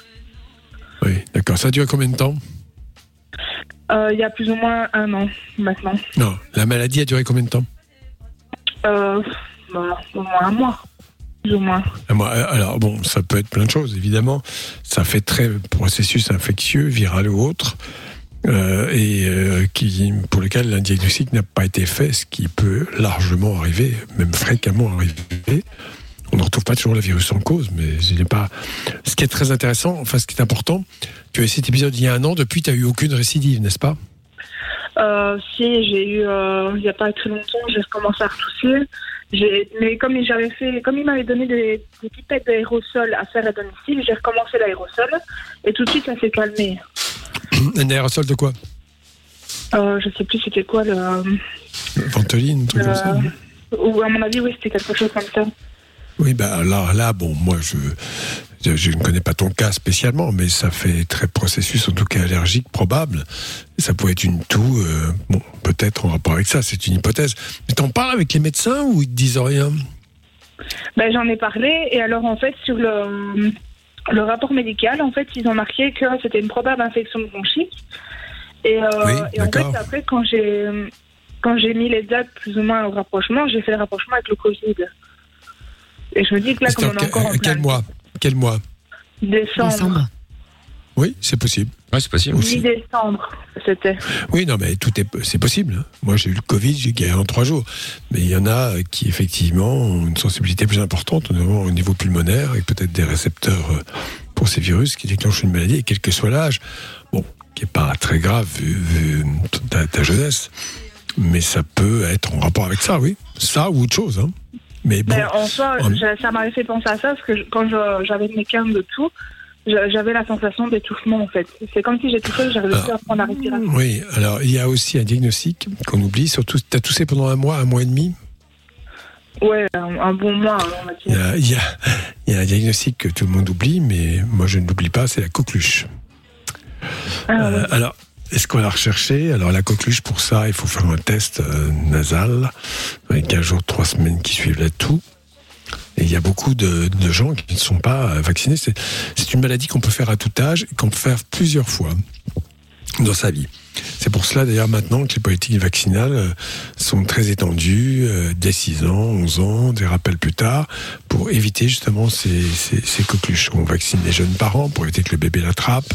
Oui, d'accord. Ça dure combien de temps? Euh, Il y a plus ou moins un an maintenant. Non, la maladie a duré combien de temps? Euh, bah, au moins un mois, plus ou moins. Ah, moi, euh, Alors bon, ça peut être plein de choses, évidemment. Ça fait très processus infectieux, viral ou autre, euh, et euh, qui, pour lequel un diagnostic n'a pas été fait, ce qui peut largement arriver, même fréquemment arriver. On ne retrouve pas toujours le virus en cause, mais ce n'est pas. Ce qui est très intéressant, enfin, ce qui est important, tu as eu cet épisode il y a un an, depuis, tu n'as eu aucune récidive, n'est-ce pas? Euh, si, j'ai eu, euh, il n'y a pas très longtemps, j'ai recommencé à retousser. J'ai- Mais comme j'avais fait, comme il m'avait donné des, des pipettes d'aérosol à faire à domicile, j'ai recommencé l'aérosol et tout de suite ça s'est calmé. Un aérosol de quoi? Euh, je sais plus c'était quoi le. Ventoline, un truc comme ça ou à mon avis, oui, c'était quelque chose comme ça. Oui, bah là, là, bon, moi, je, je, je ne connais pas ton cas spécialement, mais ça fait très processus, en tout cas allergique, probable. Ça pourrait être une toux, euh, bon, peut-être en rapport avec ça, c'est une hypothèse. Mais t'en parles avec les médecins ou ils te disent rien? Ben, j'en ai parlé et alors en fait sur le, le rapport médical, en fait ils ont marqué que c'était une probable infection bronchique. Et, euh, Oui, et en fait après quand j'ai quand j'ai mis les dates plus ou moins au rapprochement, j'ai fait le rapprochement avec le Covid. Et je me dis que là comme on est en- encore en quel plein mois Quel mois Décembre. Oui, c'est possible. Oui, c'est possible. Mi-décembre, c'était. Oui, non, mais tout est, c'est possible. hein. Moi, j'ai eu le Covid, j'ai guéri en trois jours. Mais il y en a qui, effectivement, ont une sensibilité plus importante, notamment au niveau pulmonaire, et peut-être des récepteurs euh, pour ces virus qui déclenchent une maladie, et quel que soit l'âge. Bon, qui est pas très grave vu, vu ta, ta jeunesse. Mais ça peut être en rapport avec ça, oui. Ça ou autre chose, hein. Mais bon. Mais en soi, ça m'avait fait penser à ça parce que je- quand j'avais mes cannes de tout, j'avais la sensation d'étouffement en fait. C'est comme si j'étouffais, j'arrivais plus à prendre la respiration. Oui, alors il y a aussi un diagnostic qu'on oublie, surtout tu as toussé pendant un mois, un mois et demi? Ouais, un, un bon mois, va Il y, a, il y a- il y a un diagnostic que tout le monde oublie, mais moi je ne l'oublie pas, c'est la coqueluche. Euh, alors, est-ce qu'on l'a recherché Alors la coqueluche, pour ça, il faut faire un test euh, nasal, avec 15 jours, 3 semaines qui suivent la toux. Et il y a beaucoup de, gens qui ne sont pas euh, vaccinés. C'est une maladie qu'on peut faire à tout âge qu'on peut faire plusieurs fois dans sa vie. C'est pour cela d'ailleurs maintenant que les politiques vaccinales euh, sont très étendues, euh, dès 6 ans, 11 ans, des rappels plus tard, pour éviter justement ces, ces coqueluches. On vaccine les jeunes parents pour éviter que le bébé l'attrape.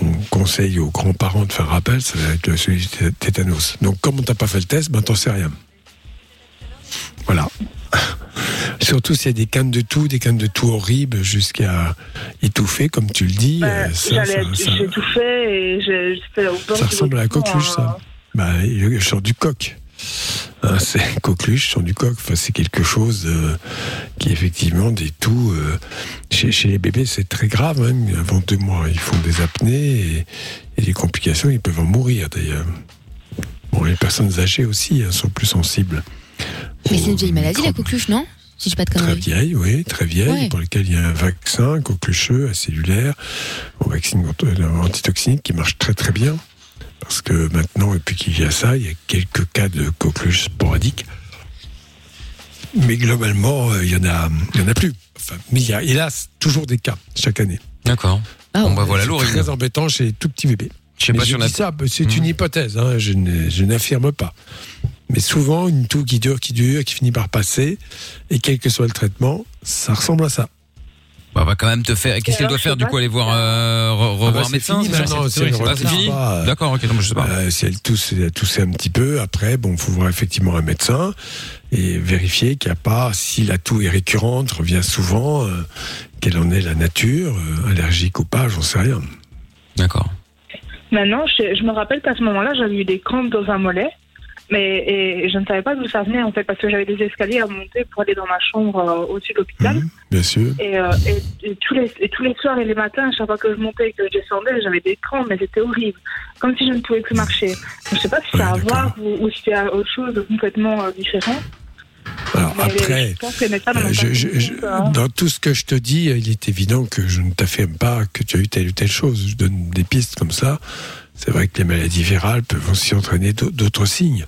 On conseille aux grands-parents de faire un rappel, ça va être le- celui du té- tétanos. Donc comme on t'a pas fait le test, ben t'en sais rien. Voilà. Surtout s'il y a des cannes de tout, des cannes de tout horribles jusqu'à étouffer, comme tu le dis. euh, ça, Bah, J'allais, ça- ça- et j'étais au bord ressemble à la coqueluche, hein. ça. Bah, je sors du coq. Hein, c'est coqueluche, sur du coq. Enfin, c'est quelque chose euh, qui effectivement des toux. euh, chez, chez les bébés, c'est très grave. Même avant deux mois, ils font des apnées et, et les complications, ils peuvent en mourir d'ailleurs. Bon, les personnes âgées aussi hein, sont plus sensibles. Mais c'est une vieille maladie, la coqueluche, non Si je pas de Très vieille, oui, très vieille, Ouais. pour lequel il y a un vaccin coquelucheux, acellulaire, vaccine contre antitoxinique qui marche très très bien. Parce que maintenant, depuis qu'il y a ça, il y a quelques cas de coqueluche sporadiques. Mais globalement, euh, il y en a, il y en a plus. Enfin, mais il y a, hélas, toujours des cas chaque année. D'accord. Ah, bon, bah voilà, C'est Laurine. très embêtant chez les tout petits bébés. Je sais Mais pas si on a- dis ça, c'est une hypothèse, hein, je n'ai- je n'affirme pas. Mais souvent, une toux qui dure, qui dure, qui finit par passer, et quel que soit le traitement, ça ressemble à ça. Bah, on va quand même te faire. Qu'est-ce qu'elle doit faire du coup Aller voir, euh, re- revoir Ah bah, médecin fini c'est fini pas. D'accord, ok, non, je sais pas. Euh, si elle tousse, toussé un petit peu, après, bon, faut voir effectivement un médecin et vérifier qu'il n'y a pas, si la toux est récurrente, revient souvent, euh, quelle en est la nature, euh, allergique ou pas, j'en sais rien. D'accord. Maintenant, je, je me rappelle qu'à ce moment-là, j'avais eu des crampes dans un mollet, mais et je ne savais pas d'où ça venait en fait, parce que j'avais des escaliers à monter pour aller dans ma chambre euh, au-dessus de l'hôpital. Bien sûr. Et, euh, et, et tous les, et tous les soirs et les matins, à chaque fois que je montais et que je descendais, j'avais des crampes, mais c'était horrible. Comme si je ne pouvais plus marcher. Je ne sais pas si c'est à voir ou, ou si c'est autre chose de complètement euh, différent. Alors Mais après, je je- je- dans tout ce que je te dis, il est évident que je ne t'affirme pas que tu as eu telle ou telle chose. Je donne des pistes comme ça. C'est vrai que les maladies virales peuvent aussi entraîner d'au- d'autres signes.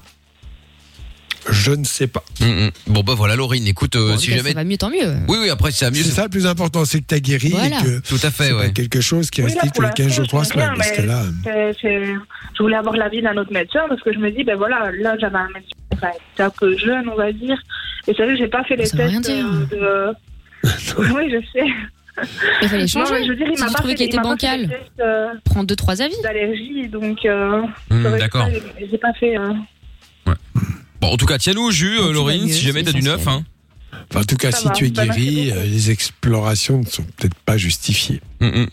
Je ne sais pas. Hum, hum. Bon bah voilà, Laurine. Écoute, euh, si Bah, jamais. Ça va mieux, tant mieux. Oui, oui. Après, c'est mieux. C'est ça le plus important, c'est que tu as guéri Voilà. et que Tout à fait, c'est ouais. pas quelque chose qui Oui, reste pour les 15 jours, l'instant, 3 je comprends semaines. Parce que là, je voulais avoir l'avis d'un autre médecin parce que je me dis, ben voilà, là j'avais un médecin un peu jeune, on va dire. Et que j'ai pas fait les Ça tests dire. euh, de. oui, je sais. Il fallait Non, changer. mais je veux dire, il Si m'a tu pas trouvais fait, était bancal. euh, Prends deux, trois avis. d'allergie, donc. Euh, que d'accord. ça, J'ai pas fait. euh, Bon, en tout cas, tiens-nous au jus, euh, Laurine, si jamais t'as du neuf. Hein. enfin, en tout cas, Ça si va. tu es Bah, guéri, euh, les explorations ne sont peut-être pas justifiées. Hum.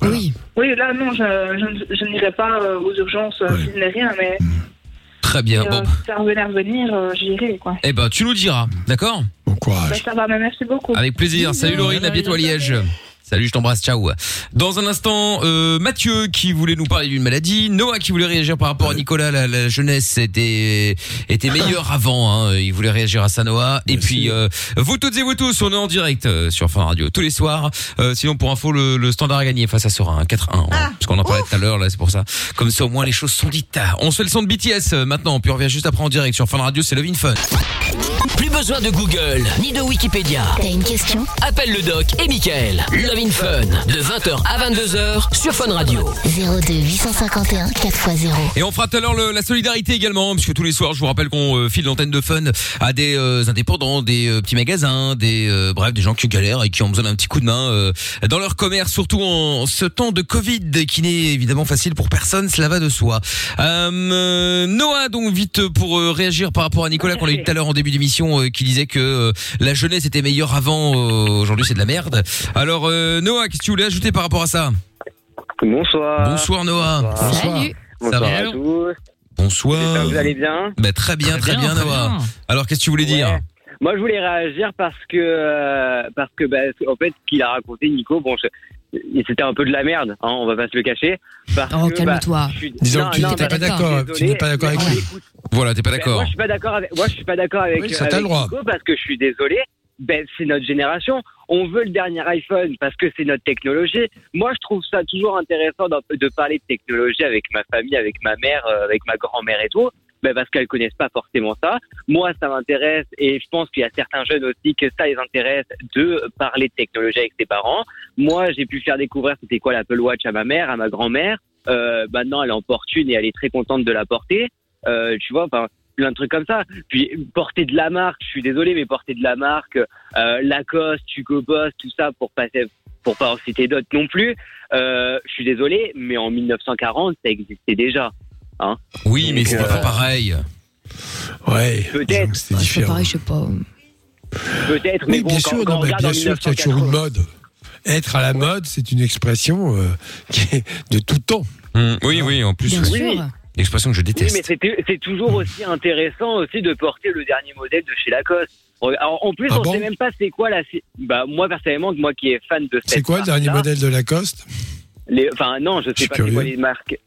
Voilà. Oui. Oui, là, non, je, je, je n'irai pas euh, aux urgences euh, s'il n'est rien, mais Très bien. euh, Bon. si ça revenait à revenir, euh, j'irai, quoi. Eh ben, tu nous diras, d'accord? Bon Bah, courage. ça va, mais merci beaucoup. Avec plaisir. Salut Laurine, à bientôt à Liège. Salut, je t'embrasse, ciao. Dans un instant, euh, Mathieu qui voulait nous parler d'une maladie, Noah qui voulait réagir par rapport à Nicolas, la, la jeunesse était était meilleure avant, hein. il voulait réagir à ça Noah. Et puis euh, vous toutes et vous tous, on est en direct euh, sur Fin Radio tous les soirs. Euh, sinon pour info, le, le standard a gagné face à Sora, hein, 4-1, hein, parce qu'on en parlait tout à l'heure là, c'est pour ça. Comme ça au moins les choses sont dites. On se fait le son de BTS euh, maintenant, puis on revient juste après en direct sur Fin Radio, c'est Love in Fun. Plus besoin de Google ni de Wikipédia. T'as une question? Appelle le doc et Michael. Love in Fun de 20h à 22h sur Fun Radio. 02 851 4x0. Et on fera tout à l'heure le- la solidarité également, puisque tous les soirs, je vous rappelle qu'on euh, file l'antenne de fun à des euh, indépendants, des euh, petits magasins, des euh, bref, des gens qui galèrent et qui ont besoin d'un petit coup de main euh, dans leur commerce, surtout en ce temps de Covid qui n'est évidemment facile pour personne, cela va de soi. Euh, euh, Noah, donc vite pour euh, réagir par rapport à Nicolas qu'on a eu tout à l'heure en début d'émission, euh, qui disait que euh, la jeunesse était meilleure avant, euh, aujourd'hui c'est de la merde. Alors euh, Noah, qu'est-ce que tu voulais ajouter par rapport à ça Bonsoir. Bonsoir Noah. Salut. Bonsoir Ça va à tous. Bonsoir. J'espère que vous allez bien. Bah, très bien, très, Très bien, bien, très Noah. bien. Alors, qu'est-ce que tu voulais dire Moi, je voulais réagir parce que, euh, parce que, bah, en fait, ce qu'il a raconté, Nico, bon, je- c'était un peu de la merde, hein, on va pas se le cacher. Parce Oh, que, calme-toi. bah, je suis- Disons non, que tu non, n'étais pas que je suis d'accord, tu n'es pas d'accord avec lui. écoute, Voilà, t'es pas ben, d'accord. moi, je suis pas d'accord avec, moi, je suis pas d'accord avec, Oui, ça, t'as avec le droit. Nico parce que je suis désolé. Ben, c'est notre génération. On veut le dernier iPhone parce que c'est notre technologie. Moi, je trouve ça toujours intéressant de parler de technologie avec ma famille, avec ma mère, euh, avec ma grand-mère et tout. Ben, parce qu'elles connaissent pas forcément ça. Moi, ça m'intéresse et je pense qu'il y a certains jeunes aussi que ça les intéresse de parler de technologie avec ses parents. Moi, j'ai pu faire découvrir c'était quoi l'Apple Watch à ma mère, à ma grand-mère. Euh, maintenant, elle en porte une et elle est très contente de la porter. Euh, tu vois, enfin, plein de trucs comme ça. Puis porter de la marque, je suis désolé, mais porter de la marque, euh, Lacoste, Hugo Boss, tout ça pour passer, pour pas en citer d'autres non plus. Euh, je suis désolé, mais en 1940, ça existait déjà. Hein Oui, mais Donc, c'était euh, pas pareil. Ouais. Peut-être. C'est C'est différent. pareil, je sais pas. Peut-être, mais Oui, bon, bien quand, sûr, quand non, on mais bien en sûr qu'il y a toujours une 1980, mode. Être à la mode, c'est une expression euh, qui est de tout temps. Hum, oui, oui, en plus. Bien oui. sûr. L'expression que je Oui, déteste. mais c'est toujours aussi intéressant aussi de porter le dernier modèle de chez Lacoste. Alors, en plus, Ah on bon sait même pas c'est quoi la. Bah, moi, personnellement, moi qui est fan de cette C'est quoi le dernier modèle de Lacoste? les... Enfin, non, je sais suis pas c'est quoi curieux. les marques.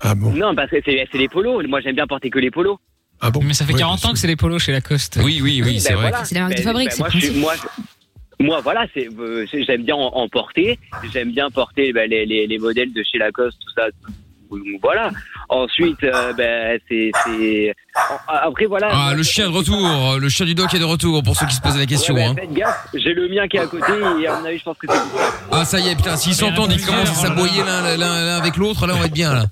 Ah bon? Non, parce que c'est les polos. Moi, j'aime bien porter que les polos. Ah bon? Mais ça fait Ouais, 40 ans que c'est les polos chez Lacoste. Oui, oui, oui, ben c'est vrai. voilà. C'est la marque de Ben, fabrique, ben, c'est moi, je suis- moi, voilà, c'est euh, j'aime bien en, en porter. J'aime bien porter ben, les, les, les modèles de chez Lacoste, tout ça. Voilà. Ensuite, euh, ben, c'est après voilà. Ah, le chien de retour. Le chien du doc est de retour pour ceux qui se posent la question. Ouais, hein. ben, faites gaffe, j'ai le mien qui est à côté et à mon avis, je pense que c'est pour ça. Ah, ça y est, putain, s'ils s'entendent, ils commencent à s'aboyer l'un l'un- l'un avec l'autre, là, on va être bien, là.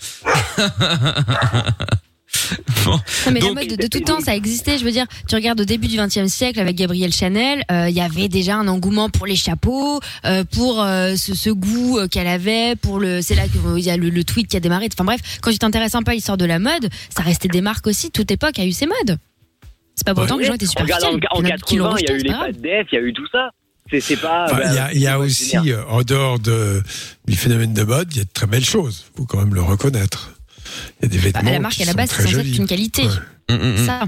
Bon. Non, mais Donc- la mode de, de tout temps, ça existait. Je veux dire, tu regardes au début du XXe siècle avec Gabrielle Chanel, euh, il y avait déjà un engouement pour les chapeaux, euh, pour euh, ce, ce goût euh, qu'elle avait, pour le. C'est là qu'il y a le, le tweet qui a démarré. Enfin bref, quand tu t'intéresses un peu à l'histoire de la mode, ça restait des marques aussi. Toute époque a eu ses modes. C'est pas pour autant que les gens étaient super en, en Il y en a qui l'ont 80, il y a eu les de def, il y a eu tout ça. C'est pas. Enfin, ben, Il y a, y aussi, euh, en dehors de, du phénomène de mode, il y a de très belles choses. Il faut quand même le reconnaître. Il y a des Bah, vêtements la marque qui à la base, c'est censé être une qualité. Ouais. Ça.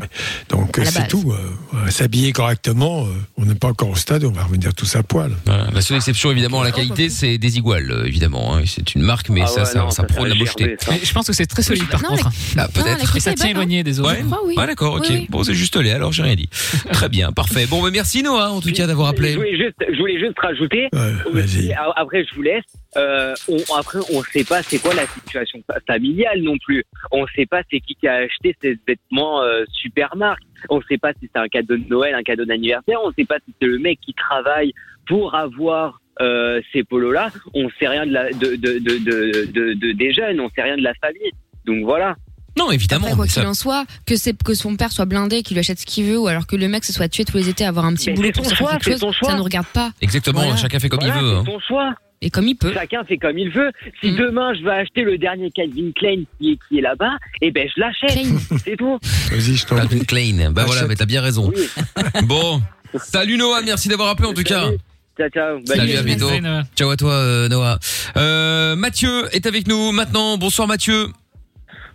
Donc c'est tout. euh, S'habiller correctement, euh, on n'est pas encore au stade, on va revenir tous à poil. Voilà. La seule exception, évidemment, à la qualité, c'est Desigual, euh, évidemment. hein. C'est une marque, mais Ah ça, ouais, ça, non, ça ça, prône la mocheté. Je pense que c'est très solide par Non, contre. la- Ah, Non, la peut-être. qualité Et ça tient hein. éloigné des autres. Ouais, Je crois, oui. Ouais, d'accord, ok. Oui, oui. Bon, c'est juste lait, alors j'ai rien dit. Très bien, parfait. Bon, bah, merci Noah, en tout cas, d'avoir Je appelé. voulais juste, je voulais juste rajouter. Ouais, après, je vous laisse. Euh, on, après, on sait pas c'est quoi la situation fa- familiale non plus. On sait pas c'est qui qui a acheté ces vêtements euh, super marques. On sait pas si c'est un cadeau de Noël, un cadeau d'anniversaire. On sait pas si c'est le mec qui travaille pour avoir euh, ces polos-là. On sait rien de, la, de, de, de, de, de- de- des jeunes. On sait rien de la famille. Donc voilà. Non, évidemment. Après, quoi qu'il ça- en soit, que c'est que son père soit blindé, qu'il lui achète ce qu'il veut, ou alors que le mec se soit tué tous les étés à avoir un petit Mais boulot c'est pour faire choix, quelque c'est chose, son choix. ça nous regarde pas. Exactement, Voilà. chacun fait comme Voilà, il veut. c'est hein. son choix. Et comme il peut. Chacun fait comme il veut. Si Mm. demain je veux acheter le dernier Calvin Klein qui est, qui est là-bas, eh ben je l'achète. C'est tout. Vas-y, je t'en Calvin. Klein. Bah voilà, mais t'as bien raison. Oui. Bon. Salut Noah, merci d'avoir appelé en tout cas. Salut. Ciao, ciao. Salut, à bientôt. Salut, Noah. Ciao à toi, euh, Noah. Euh, Mathieu est avec nous maintenant. Bonsoir Mathieu.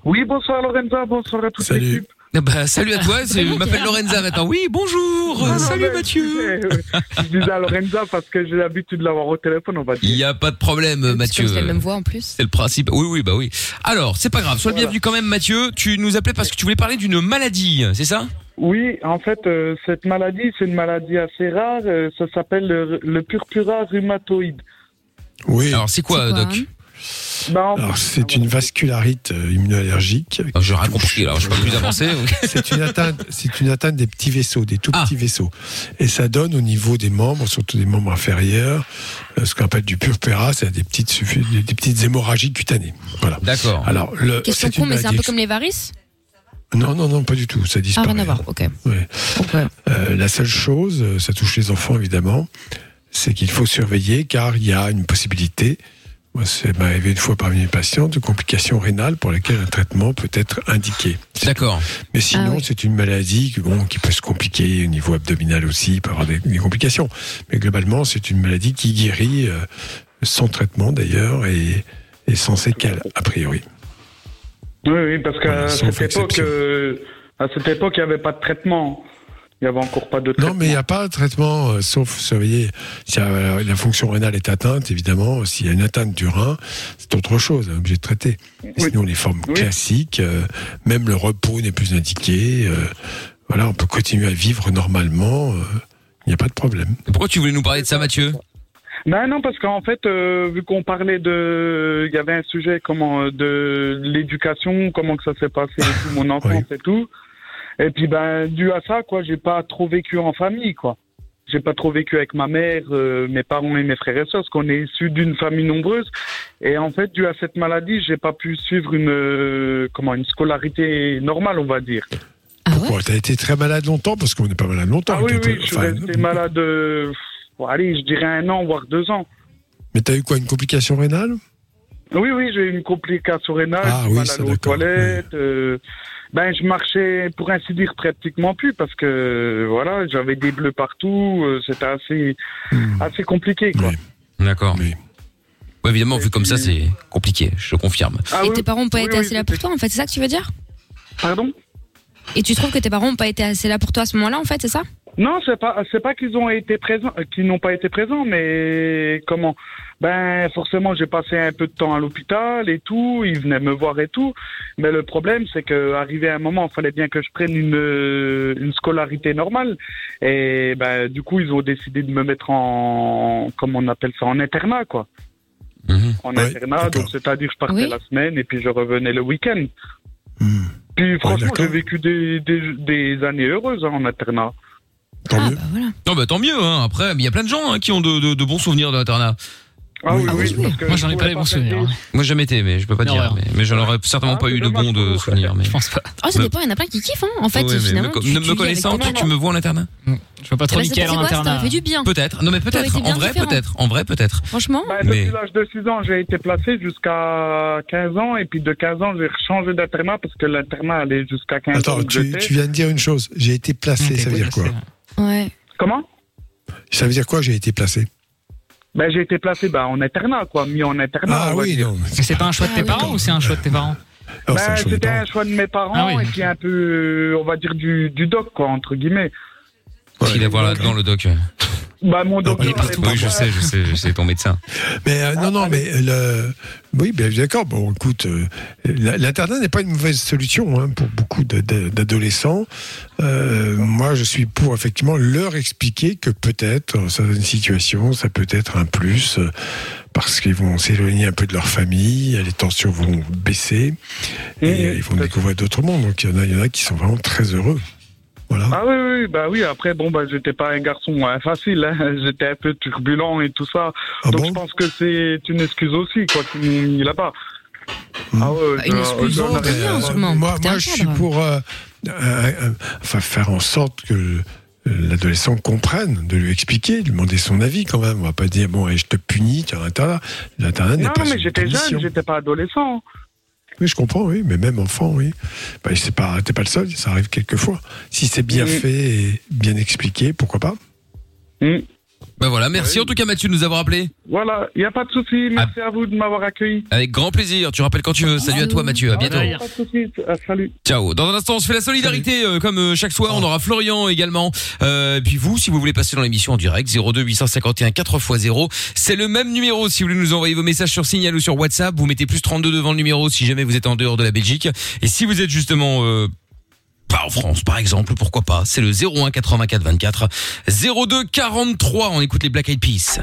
Oui, bonsoir Lorenza, bonsoir à toute Salut. l'équipe. Ah Bah, salut à toi, je m'appelle Lorenza maintenant. Oui, bonjour. Non, non, salut mais Mathieu. Je disais, je disais à Lorenza parce que j'ai l'habitude de l'avoir au téléphone, on va Il dire. y a pas de problème, C'est Mathieu. c'est la même voix en plus. C'est le principe. Oui, oui, bah oui. Alors, c'est pas grave. Sois le Voilà. bienvenu quand même, Mathieu. Tu nous appelais parce que tu voulais parler d'une maladie, c'est ça? Oui, en fait, euh, cette maladie, c'est une maladie assez rare. euh, ça s'appelle le, le purpura rhumatoïde. Oui. Alors, c'est quoi, C'est quoi, Doc? Alors, c'est une vascularite euh, immunoallergique. Je rien compris, alors je suis pas plus avancé. c'est une atteinte, c'est une atteinte des petits vaisseaux, des tout petits vaisseaux. Et ça donne au niveau des membres, surtout des membres inférieurs, euh, ce qu'on appelle du purpura, c'est des petites, des petites hémorragies cutanées. Voilà. D'accord. Alors, le, Question c'est une con, mais c'est un peu comme les varices Non, non, non, pas du tout. Ça Ah, disparaît. rien à voir, ok. Ouais. Euh, la seule chose, ça touche les enfants évidemment, c'est qu'il faut surveiller car il y a une possibilité. Moi, c'est m'est arrivé une fois parmi mes patients de complications rénales pour lesquelles un traitement peut être indiqué. D'accord. Mais sinon, Ah oui. c'est une maladie qui, bon, qui peut se compliquer au niveau abdominal aussi, il peut avoir des, des complications. Mais globalement, c'est une maladie qui guérit euh, sans traitement d'ailleurs et, et sans séquelles, a priori. Oui, oui, parce qu'à Voilà, cette époque, euh, à cette époque, il n'y avait pas de traitement. Il n'y avait encore pas de traitement. Non, mais il n'y a pas de traitement, euh, sauf surveiller. Si euh, la fonction rénale est atteinte, évidemment, s'il y a une atteinte du rein, c'est autre chose, on est obligé de traiter. Sinon, les formes classiques, euh, même le repos n'est plus indiqué. euh, voilà, on peut continuer à vivre normalement. euh, Il n'y a pas de problème. Pourquoi tu voulais nous parler de ça, Mathieu? Ben non, parce qu'en fait, euh, vu qu'on parlait de, il y avait un sujet comment de l'éducation, comment que ça s'est passé, et tout, mon enfance et tout. Et puis ben dû à ça, quoi, j'ai pas trop vécu en famille, quoi. J'ai pas trop vécu avec ma mère, euh, mes parents et mes frères et sœurs, parce qu'on est issus d'une famille nombreuse. Et en fait, dû à cette maladie, j'ai pas pu suivre une euh, comment une scolarité normale, on va dire. Pourquoi T'as été très malade longtemps Parce qu'on n'est pas malade longtemps. Ah oui, oui, je suis resté malade. euh, bon, allez, je dirais un an, voire deux ans. Mais t'as eu quoi Une complication rénale? Oui, oui, j'ai eu une complication rénale, Ah oui, mal aux toilettes. euh, ben, je marchais, pour ainsi dire, pratiquement plus parce que voilà, j'avais des bleus partout. euh, C'était assez, Hmm. assez compliqué, quoi. D'accord. Ouais, évidemment, vu comme ça, c'est compliqué, je confirme. Ah Et tes parents n'ont pas été assez là pour toi, en fait, c'est ça que tu veux dire? Pardon? Et tu trouves que tes parents n'ont pas été assez là pour toi à ce moment-là, en fait, c'est ça? Non, c'est pas, c'est pas qu'ils ont été présents, euh, qu'ils n'ont pas été présents, mais comment? Ben, forcément, j'ai passé un peu de temps à l'hôpital et tout. Ils venaient me voir et tout. Mais le problème, c'est que arrivé à un moment, il fallait bien que je prenne une euh, une scolarité normale. Et ben, du coup, ils ont décidé de me mettre en, comment on appelle ça, en internat, quoi. En internat, donc c'est-à-dire je partais Oui. la semaine et puis je revenais le week-end. Puis franchement, j'ai vécu des, des, des années heureuses hein, en internat. Tant mieux. Non, bah tant mieux. Hein. Après, il y a plein de gens hein, qui ont de, de- de bons souvenirs de l'internat. Ah oui, oui, parce que Moi, j'en ai pas les bons souvenirs. hein. Moi, j'ai jamais été, mais je peux pas Non, dire. Mais, mais j'en aurais certainement pas eu de bons de souvenirs. Mais... Je pense pas. Oh, ça dépend, il y en a plein qui kiffent, hein. En fait, Ouais, finalement. me, tu- ne tu me avec connaissant, tu, tu me vois en internat Je vois pas trop Eh ben, Mickaël c'est en internat. fait du bien. Peut-être. Non, mais peut-être. En vrai, peut-être. En vrai, peut-être. Franchement. Bah, Mais- Depuis l'âge de 6 ans, j'ai été placé jusqu'à 15 ans. Et puis de 15 ans, j'ai changé d'internat parce que l'internat allait jusqu'à 15 ans. Attends, tu, tu viens de dire une chose. J'ai été placé, ça veut dire quoi Ouais. Comment? Ça veut dire quoi J'ai été placé? Ben, J'ai été placé bah, en internat, quoi, mis en internat. Ah oui, non. C'est pas un choix de tes parents ou c'est un choix de tes parents Ben, C'était un choix de mes parents Ah oui. et puis un peu, euh, on va dire, du, du doc, quoi, entre guillemets. Il va voir là-dedans le doc. Bah, mon docteur, avait pas Oui, je sais, je sais, je sais, ton médecin. Mais euh, non, non, mais le... oui, bien d'accord. Bon, écoute, euh, l'internat n'est pas une mauvaise solution hein, pour beaucoup d'adolescents. Euh, moi, je suis pour effectivement leur expliquer que peut-être dans certaines situations, ça peut être un plus euh, parce qu'ils vont s'éloigner un peu de leur famille, les tensions vont baisser et euh, ils vont découvrir d'autres mondes. Donc il y en a, il y en a qui sont vraiment très heureux. Ah oui, oui, bah oui. Après, bon, bah, j'étais pas un garçon hein, facile. Hein. J'étais un peu turbulent et tout ça. Ah Donc, je pense que c'est une excuse aussi, quoi, qui m'ont mis là-bas. Ah ouais, Bah, une je- excuse, non, je- rien, Euh, sûrement, moi, moi je suis pour euh, euh, euh, enfin, faire en sorte que euh, l'adolescent comprenne, de lui expliquer, de lui demander son avis quand même. On va pas dire, bon, je te punis, tu as un internat. L'internat n'est Non, pas mais une j'étais punition. jeune, j'étais pas adolescent. Oui, je comprends, oui, mais même enfant, oui. Bah, c'est pas, t'es pas le seul, ça arrive quelquefois. Si c'est bien Mm. fait et bien expliqué, pourquoi pas? Ben voilà, merci en tout cas Mathieu de nous avoir appelé. Voilà, il n'y a pas de souci. Merci à vous de m'avoir accueilli. Avec grand plaisir, tu rappelles quand tu veux. Salut à toi Mathieu, à bientôt. Pas de souci. Ah, salut. Ciao. Dans un instant, on se fait la solidarité euh, comme euh, chaque soir. On aura Florian également. Euh, et puis vous, si vous voulez passer dans l'émission en direct, 02 851 4x0. C'est le même numéro. Si vous voulez nous envoyer vos messages sur Signal ou sur WhatsApp, vous mettez plus 32 devant le numéro si jamais vous êtes en dehors de la Belgique. Et si vous êtes justement euh, pas en France, par exemple, pourquoi pas C'est le 01 84 24 02 43. On écoute les Black Eyed Peas.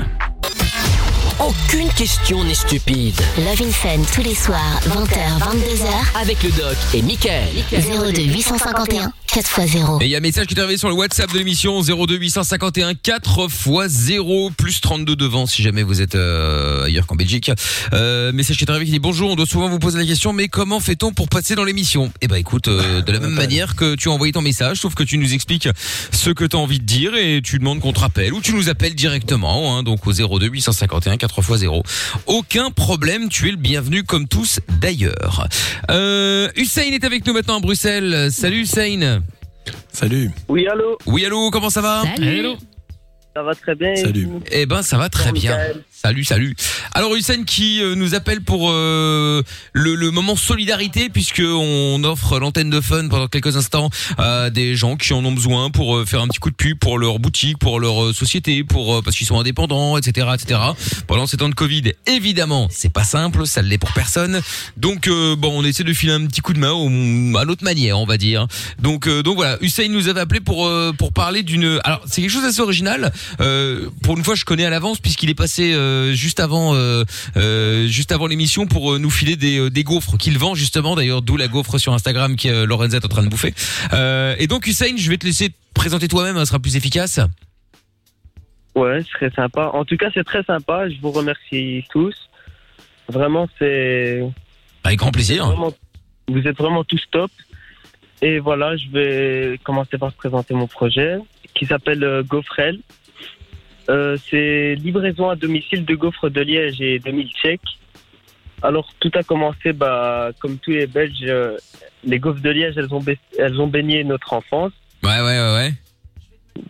Aucune question n'est stupide. Love in Fun tous les soirs, 20h, 22h. Avec le doc et Michael. 02 851 4x0. Et il y a un message qui est arrivé sur le WhatsApp de l'émission 02 851 4 x 0 plus 32 devant si jamais vous êtes euh, ailleurs qu'en Belgique. Euh, message qui est arrivé qui dit bonjour, on doit souvent vous poser la question mais comment fait-on pour passer dans l'émission? Eh ben écoute, euh, de la même manière que tu as envoyé ton message, sauf que tu nous expliques ce que tu as envie de dire et tu demandes qu'on te rappelle ou tu nous appelles directement hein, donc au 02 851 4 x 0. Aucun problème, tu es le bienvenu comme tous d'ailleurs. Euh, Hussein est avec nous maintenant à Bruxelles. Salut Hussein. Salut. Oui, allô Oui, allô, comment ça va? Hello. Ça va très bien. et vous? Eh ben, ça va très bien. Salut, salut. Alors Hussein qui euh, nous appelle pour euh, le, le moment solidarité puisque on offre l'antenne de fun pendant quelques instants à des gens qui en ont besoin pour euh, faire un petit coup de pub pour leur boutique, pour leur euh, société, pour euh, parce qu'ils sont indépendants, etc., etc. Pendant ces temps de Covid, évidemment, c'est pas simple, ça l'est pour personne. Donc euh, bon, on essaie de filer un petit coup de main au- à notre manière, on va dire. Donc euh, donc voilà, Hussein nous avait appelé pour euh, pour parler d'une. Alors c'est quelque chose d'assez original. Euh, pour une fois, je connais à l'avance puisqu'il est passé euh, juste avant euh, euh, juste avant l'émission pour euh, nous filer des, euh, des gaufres qu'il vend justement. D'ailleurs, d'où la gaufre sur Instagram que euh, Lorenza est en train de bouffer. Euh, et donc Hussein, je vais te laisser te présenter toi-même, ça sera plus efficace. Ouais, ce serait sympa. En tout cas, c'est très sympa. Je vous remercie tous. Vraiment, c'est. Avec grand plaisir. Vraiment- vous êtes vraiment tous top. Et voilà, je vais commencer par présenter mon projet qui s'appelle euh, Gaufrel. Euh, c'est livraison à domicile de gaufres de Liège et de milkshake. Alors, tout a commencé, bah, comme tous les Belges, euh, les gaufres de Liège, elles ont, elles ont baigné notre enfance. Ouais, ouais, ouais, ouais.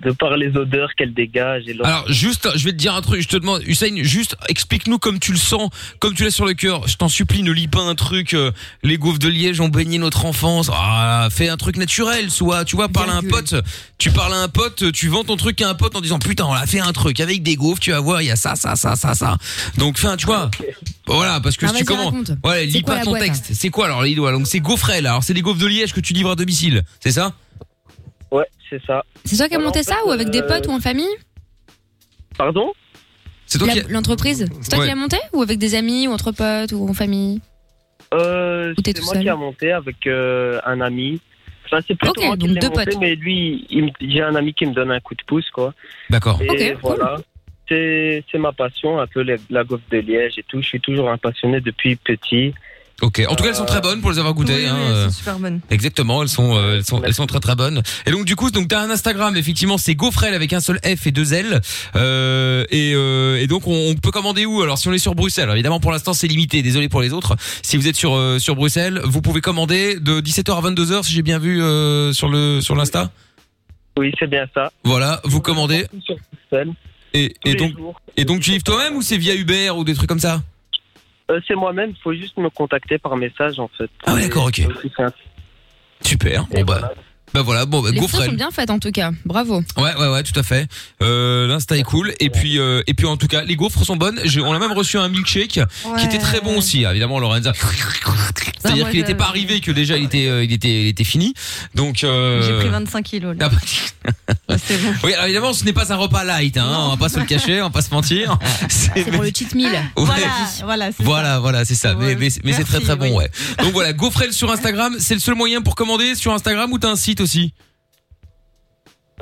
De par les odeurs. Et leur- Alors juste, je vais te dire un truc. Je te demande, Hussein, juste explique-nous comme tu le sens, comme tu l'as sur le cœur. Je t'en supplie, ne lis pas un truc. euh, les gaufres de Liège ont baigné notre enfance. Ah, fais un truc naturel, soit, tu vois, parle à un pote. Tu parles à un pote, tu vends ton truc à un pote en disant putain, on a fait un truc avec des gaufres. Tu vas voir, il y a ça, ça, ça, ça, ça. Donc, fin, tu vois. Voilà, parce que Ah, si tu vas-y, commences, raconte. ouais, lis quoi pas la ton boîte, texte. C'est quoi alors les doigts? Donc c'est gaufrel. Alors c'est des gaufres de Liège que tu livres à domicile, c'est ça? Ouais, c'est ça. C'est toi qui as Voilà, monté en ça ou avec des euh, potes ou en famille Pardon C'est toi La- qui. L'entreprise C'est toi Ouais. qui l'as monté ou avec des amis ou entre potes ou en famille Euh, c'est moi seul qui a monté avec euh, un ami. Enfin, c'est plutôt Ok, moi qui donc deux monté, potes. mais lui, j'ai un ami qui me donne un coup de pouce, quoi. D'accord. Et Ok, cool. voilà. C'est c'est ma passion, un peu la gaufre de Liège et tout. Je suis toujours un passionné depuis petit. Ok. En tout cas, elles sont très bonnes pour les avoir goûtées. Oui, hein, oui, elles euh. sont super bonnes. Exactement, elles sont, euh, elles sont, elles sont très très bonnes. Et donc du coup, donc t'as un Instagram, effectivement, c'est Gaufrel avec un seul F et deux L. Euh, et, euh, et donc on, on peut commander où? Alors si on est sur Bruxelles, alors, évidemment pour l'instant c'est limité. Désolé pour les autres. Si vous êtes sur euh, sur Bruxelles, vous pouvez commander de 17h à 22h si j'ai bien vu euh, sur le sur l'insta. Oui, c'est bien ça. Voilà, vous commandez. Sur Bruxelles. Et, donc et donc tu livres toi-même ou c'est via Uber ou des trucs comme ça? Euh, c'est moi-même, il faut juste me contacter par message, en fait. Ah ouais, d'accord, ok. Simple. Super. Bon bah bah voilà, bon bah, Les photos Gaufrel. sont bien faites en tout cas. Bravo. Ouais, ouais, ouais, tout à fait. Euh, L'insta est cool. Et puis, euh, et puis en tout cas, les gaufres sont bonnes. J'ai- On a même reçu un milkshake qui était très bon aussi. Évidemment, Lorenza. C'est-à-dire moi, qu'il n'était je- pas arrivé, que déjà il était, euh, il était, il était fini. Donc. Euh... J'ai pris 25 kilos. Là. Ah bah, oui, alors évidemment, ce n'est pas un repas light, hein, on va pas se le cacher, on va pas se mentir. C'est pour le cheat meal. Ouais. Voilà, voilà, c'est Voilà, voilà, c'est ça. Mais, mais, mais c'est très très bon, oui. ouais. Donc voilà, Gaufrel sur Instagram, c'est le seul moyen pour commander sur Instagram ou t'as un site aussi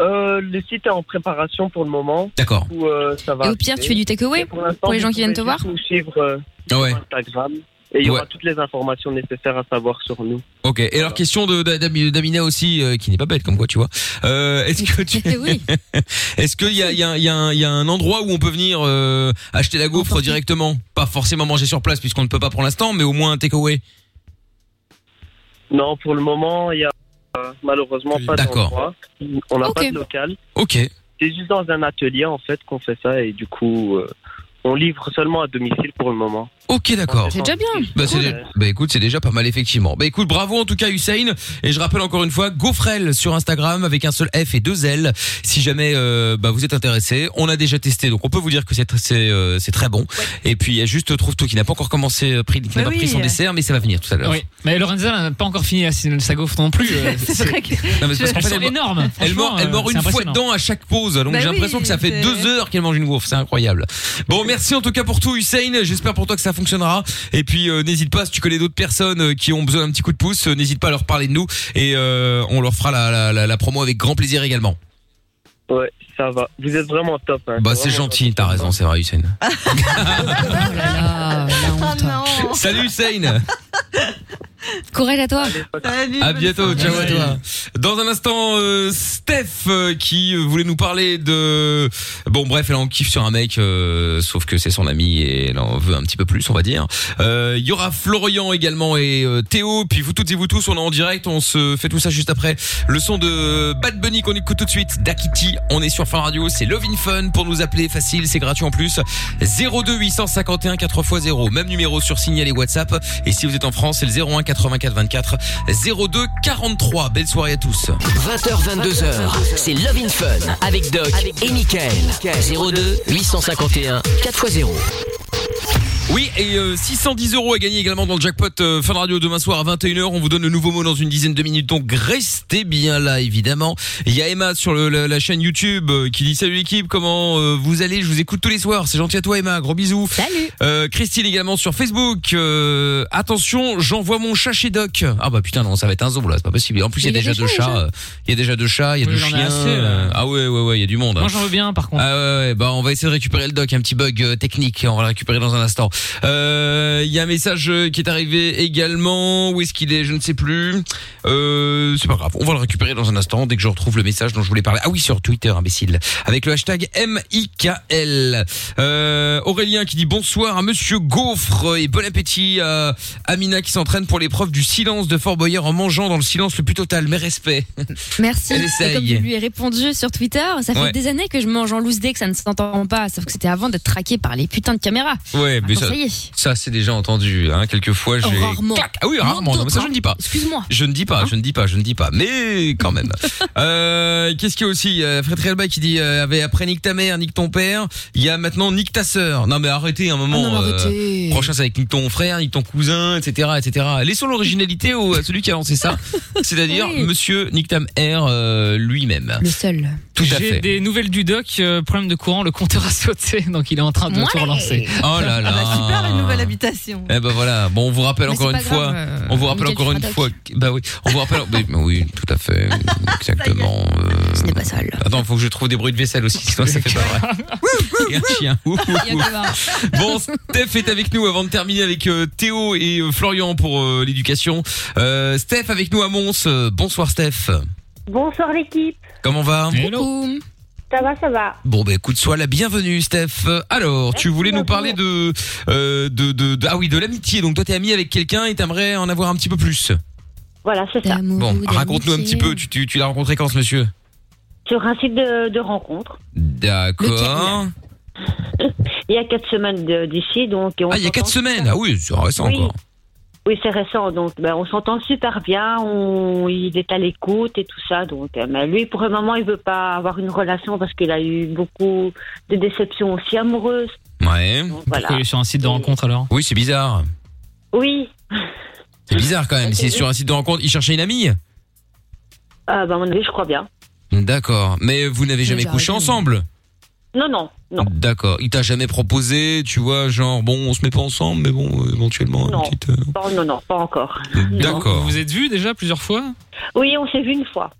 Euh, le site est en préparation pour le moment. D'accord. Du coup, euh, ça va Et au pire, tu fais du takeaway pour, pour les gens qui viennent te voir nous suivre euh, Ah ouais. Instagram. Et il y aura Ouais. toutes les informations nécessaires à savoir sur nous. Ok. Et alors question de d'Ami- d'Amina aussi, euh, qui n'est pas bête comme quoi, tu vois. Euh, est-ce que tu, Oui. est-ce qu'il y a, il y a, il y a, un, il y a un endroit où on peut venir euh, acheter la gaufre directement, pas forcément manger sur place puisqu'on ne peut pas pour l'instant, mais au moins un takeaway? Non, pour le moment, il y a malheureusement pas D'accord. d'endroit. On n'a pas de local. Ok. C'est juste dans un atelier en fait qu'on fait ça et du coup, euh, on livre seulement à domicile pour le moment. Ok, d'accord. C'est déjà bien. Bah, c'est dé- bah, écoute, c'est déjà pas mal effectivement. Bah écoute, bravo en tout cas Hussein. Et je rappelle encore une fois, Gaufrel sur Instagram avec un seul F et deux L. Si jamais euh, bah, vous êtes intéressé, on a déjà testé, donc on peut vous dire que c'est c'est euh, c'est très bon. Et puis il y a juste trouve tout qui n'a pas encore commencé, euh, pris, qui n'a Bah pas pris oui. son dessert, mais ça va venir tout à l'heure. Oui, mais Lorenza n'a pas encore fini sa sa gaufre non plus. euh, C'est vrai que. Non, mais c'est parce qu'en Elles fait, sont elle, mord- énormes. Elle mord, Franchement, elle mord une fois impressionnant. dedans à chaque pause. Donc Bah j'ai oui, l'impression que ça fait c'est- deux heures qu'elle mange une gaufre. C'est incroyable. Bon, merci en tout cas pour tout, Hussein. J'espère pour toi que ça fonctionnera. Et puis euh, n'hésite pas si tu connais d'autres personnes euh, qui ont besoin d'un petit coup de pouce, euh, n'hésite pas à leur parler de nous et on leur fera la, promo avec grand plaisir également. Ça va. Vous êtes vraiment top. hein. Bah c'est gentil, t'as raison, c'est vrai, Hussein. Oh Salut Hussein. Courage à toi. À bientôt, ciao à toi. Dans un instant, euh, Steph euh, qui euh, voulait nous parler de... Bon bref, elle en kiffe sur un mec, euh, sauf que c'est son ami et elle en veut un petit peu plus, on va dire. Euh, Il y aura Florian également et euh, Théo, puis vous toutes et vous tous, on est en direct, on se fait tout ça juste après. Le son de Bad Bunny qu'on écoute tout de suite, Dakiti, on est sur Fin Radio, c'est Love in Fun pour nous appeler, facile, c'est gratuit en plus. 02 851 4x0, même numéro sur Signal et WhatsApp. Et si vous êtes en France, c'est le 01 84 24 02 43. Belle soirée à tous. 20h, 22h, c'est Love in Fun avec Doc et Michael. 02 851 4x0. Oui, et euh, 610 euros à gagner également dans le jackpot euh, Fun Radio demain soir à 21h. On vous donne le nouveau mot dans une dizaine de minutes, donc restez bien là, évidemment. Il y a Emma sur le- la, la chaîne YouTube euh, qui dit Salut l'équipe, comment euh, vous allez? Je vous écoute tous les soirs. C'est gentil à toi Emma, gros bisous. Salut. Christine également sur Facebook. Euh, attention, j'envoie mon chat chez Doc. Ah bah putain non, ça va être un zoo là, c'est pas possible. En plus, il y a déjà deux chats, euh, Il y a déjà deux chats, il y a deux chiens. euh, Ah ouais, ouais, ouais, il y a du monde. hein. Moi, j'en veux bien, par contre. Ah ouais, ouais, bah on va essayer de récupérer le doc, un petit bug euh, technique, on va le récupérer dans un instant. Euh, Il y a un message euh, qui est arrivé également, où est-ce qu'il est, je ne sais plus. Euh, c'est pas grave, on va le récupérer dans un instant dès que je retrouve le message dont je voulais parler. Ah oui, sur Twitter, imbécile, avec le hashtag MIKL. Euh, Aurélien qui dit bonsoir à Monsieur Gaufre et bon appétit à Amina qui s'entraîne pour l'épreuve du silence de Fort Boyard en mangeant dans le silence le plus total. Mes respects. Merci. Elle Et essaye. comme je lui ai répondu sur Twitter, ça fait Ouais. des années que je mange en loose day, que ça ne s'entend pas. Sauf que c'était avant d'être traqué par les putains de caméras. Ouais, mais ça, ça y est. ça c'est déjà entendu. Hein, quelquefois, j'ai. Rarement. Clac. Ah oui, rarement. Non, mais ça je ne dis pas. Excuse-moi. Je ne dis pas, je ne dis pas, je ne dis pas. Mais quand même. euh, Qu'est-ce qu'il y a aussi? Euh, Fred Realba qui dit euh, avait après nique ta mère, nique ton père. Il y a maintenant nique ta sœur. Non mais arrêtez un moment. Ah non, mais arrêtez. prochain c'est avec nique ton frère, nique ton cousin, etc., etc. Laissons l'originalité au à celui qui a lancé ça, c'est-à-dire Oui. Monsieur Nick Tam R euh, lui-même. Le seul. Tout à J'ai fait. des nouvelles du doc, euh, problème de courant, le compteur a sauté, donc il est en train de Ouais. tout relancer. Oh là là. Ah bah super une nouvelle habitation. Eh ben voilà. Bon, on vous rappelle Mais encore c'est une pas fois. grave, euh, on vous rappelle Mickaël encore une fois. que- Bah oui. On vous rappelle. oui, bah oui, tout à fait. Exactement. euh, Ce n'est pas sale. Attends, faut que je trouve des bruits de vaisselle aussi, sinon ça fait pas vrai. Et un chien. Ouh, ouh, ouh. Bon, Steph est avec nous avant de terminer avec euh, Théo et euh, Florian pour euh, l'éducation. Euh, Steph avec nous à Mons. Euh, bonsoir Steph. Bonsoir l'équipe. Comment va Coucou. Ça va, ça va. Bon bah écoute, sois la bienvenue Steph. Alors, tu voulais nous parler de, euh, de, de, de- ah oui de l'amitié. Donc toi t'es ami avec quelqu'un et t'aimerais en avoir un petit peu plus. Voilà, c'est ça. Bon, ou raconte-nous un petit peu. Tu, tu, tu l'as rencontré quand ce monsieur? Sur un site de, de rencontre. D'accord. Il y a quatre semaines de- d'ici, donc. et on Ah, il y a quatre s'entend semaines. Ah oui, c'est récent Oui. encore. Oui, c'est récent, donc ben, on s'entend super bien, on, il est à l'écoute et tout ça. Donc, euh, mais lui, pour le moment, il veut pas avoir une relation parce qu'il a eu beaucoup de déceptions aussi amoureuses. Ouais. Donc, Pourquoi voilà. il est sur un site de rencontre alors? Oui, c'est bizarre. Oui, C'est bizarre quand même. Si sur un site de rencontre, il cherchait une amie? ah, ben, à mon avis, je crois bien. D'accord. Mais vous n'avez jamais couché ensemble? Non, non, non. D'accord. Il t'a jamais proposé, tu vois, genre bon, on se met pas ensemble, mais bon, éventuellement une Non. petite. euh, Non, non, non, pas encore. D'accord. Vous vous êtes vus déjà plusieurs fois? Oui, on s'est vu une fois.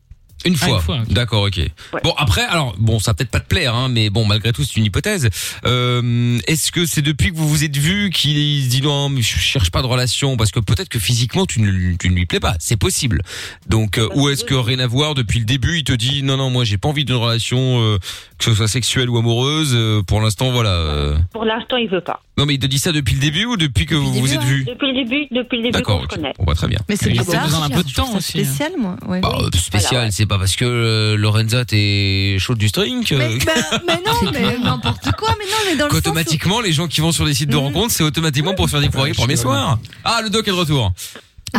Une Ah, fois. une fois, ok. D'accord, ok. Bon après, alors bon, ça va peut-être pas te plaire, hein, mais bon, malgré tout, c'est une hypothèse. Euh, Est-ce que c'est depuis que vous vous êtes vus qu'il se dit non, mais je cherche pas de relation parce que peut-être que physiquement tu ne, tu ne lui plais pas, c'est possible. Donc euh, ou est-ce que rien à voir depuis le début, il te dit non non, moi j'ai pas envie d'une relation euh, que ce soit sexuelle ou amoureuse. euh, pour l'instant, voilà. euh. Pour l'instant, il veut pas. Non mais il te dit ça depuis le début ou depuis que vous vous êtes vus Depuis le début, depuis le début D'accord, ok. Bon bah très bien. Mais c'est Il a bizarre. besoin d'un peu de temps aussi, hein. spécial, moi. Ouais. Bah, spécial, Voilà, ouais. c'est pas parce que euh, Lorenza t'es chaude du string que- Mais, bah, mais non, mais n'importe quoi, mais non, mais dans le sens où- qu'automatiquement les gens qui vont sur des sites de Mhm. rencontres c'est automatiquement pour se faire le premier soir. Ah le doc est de retour.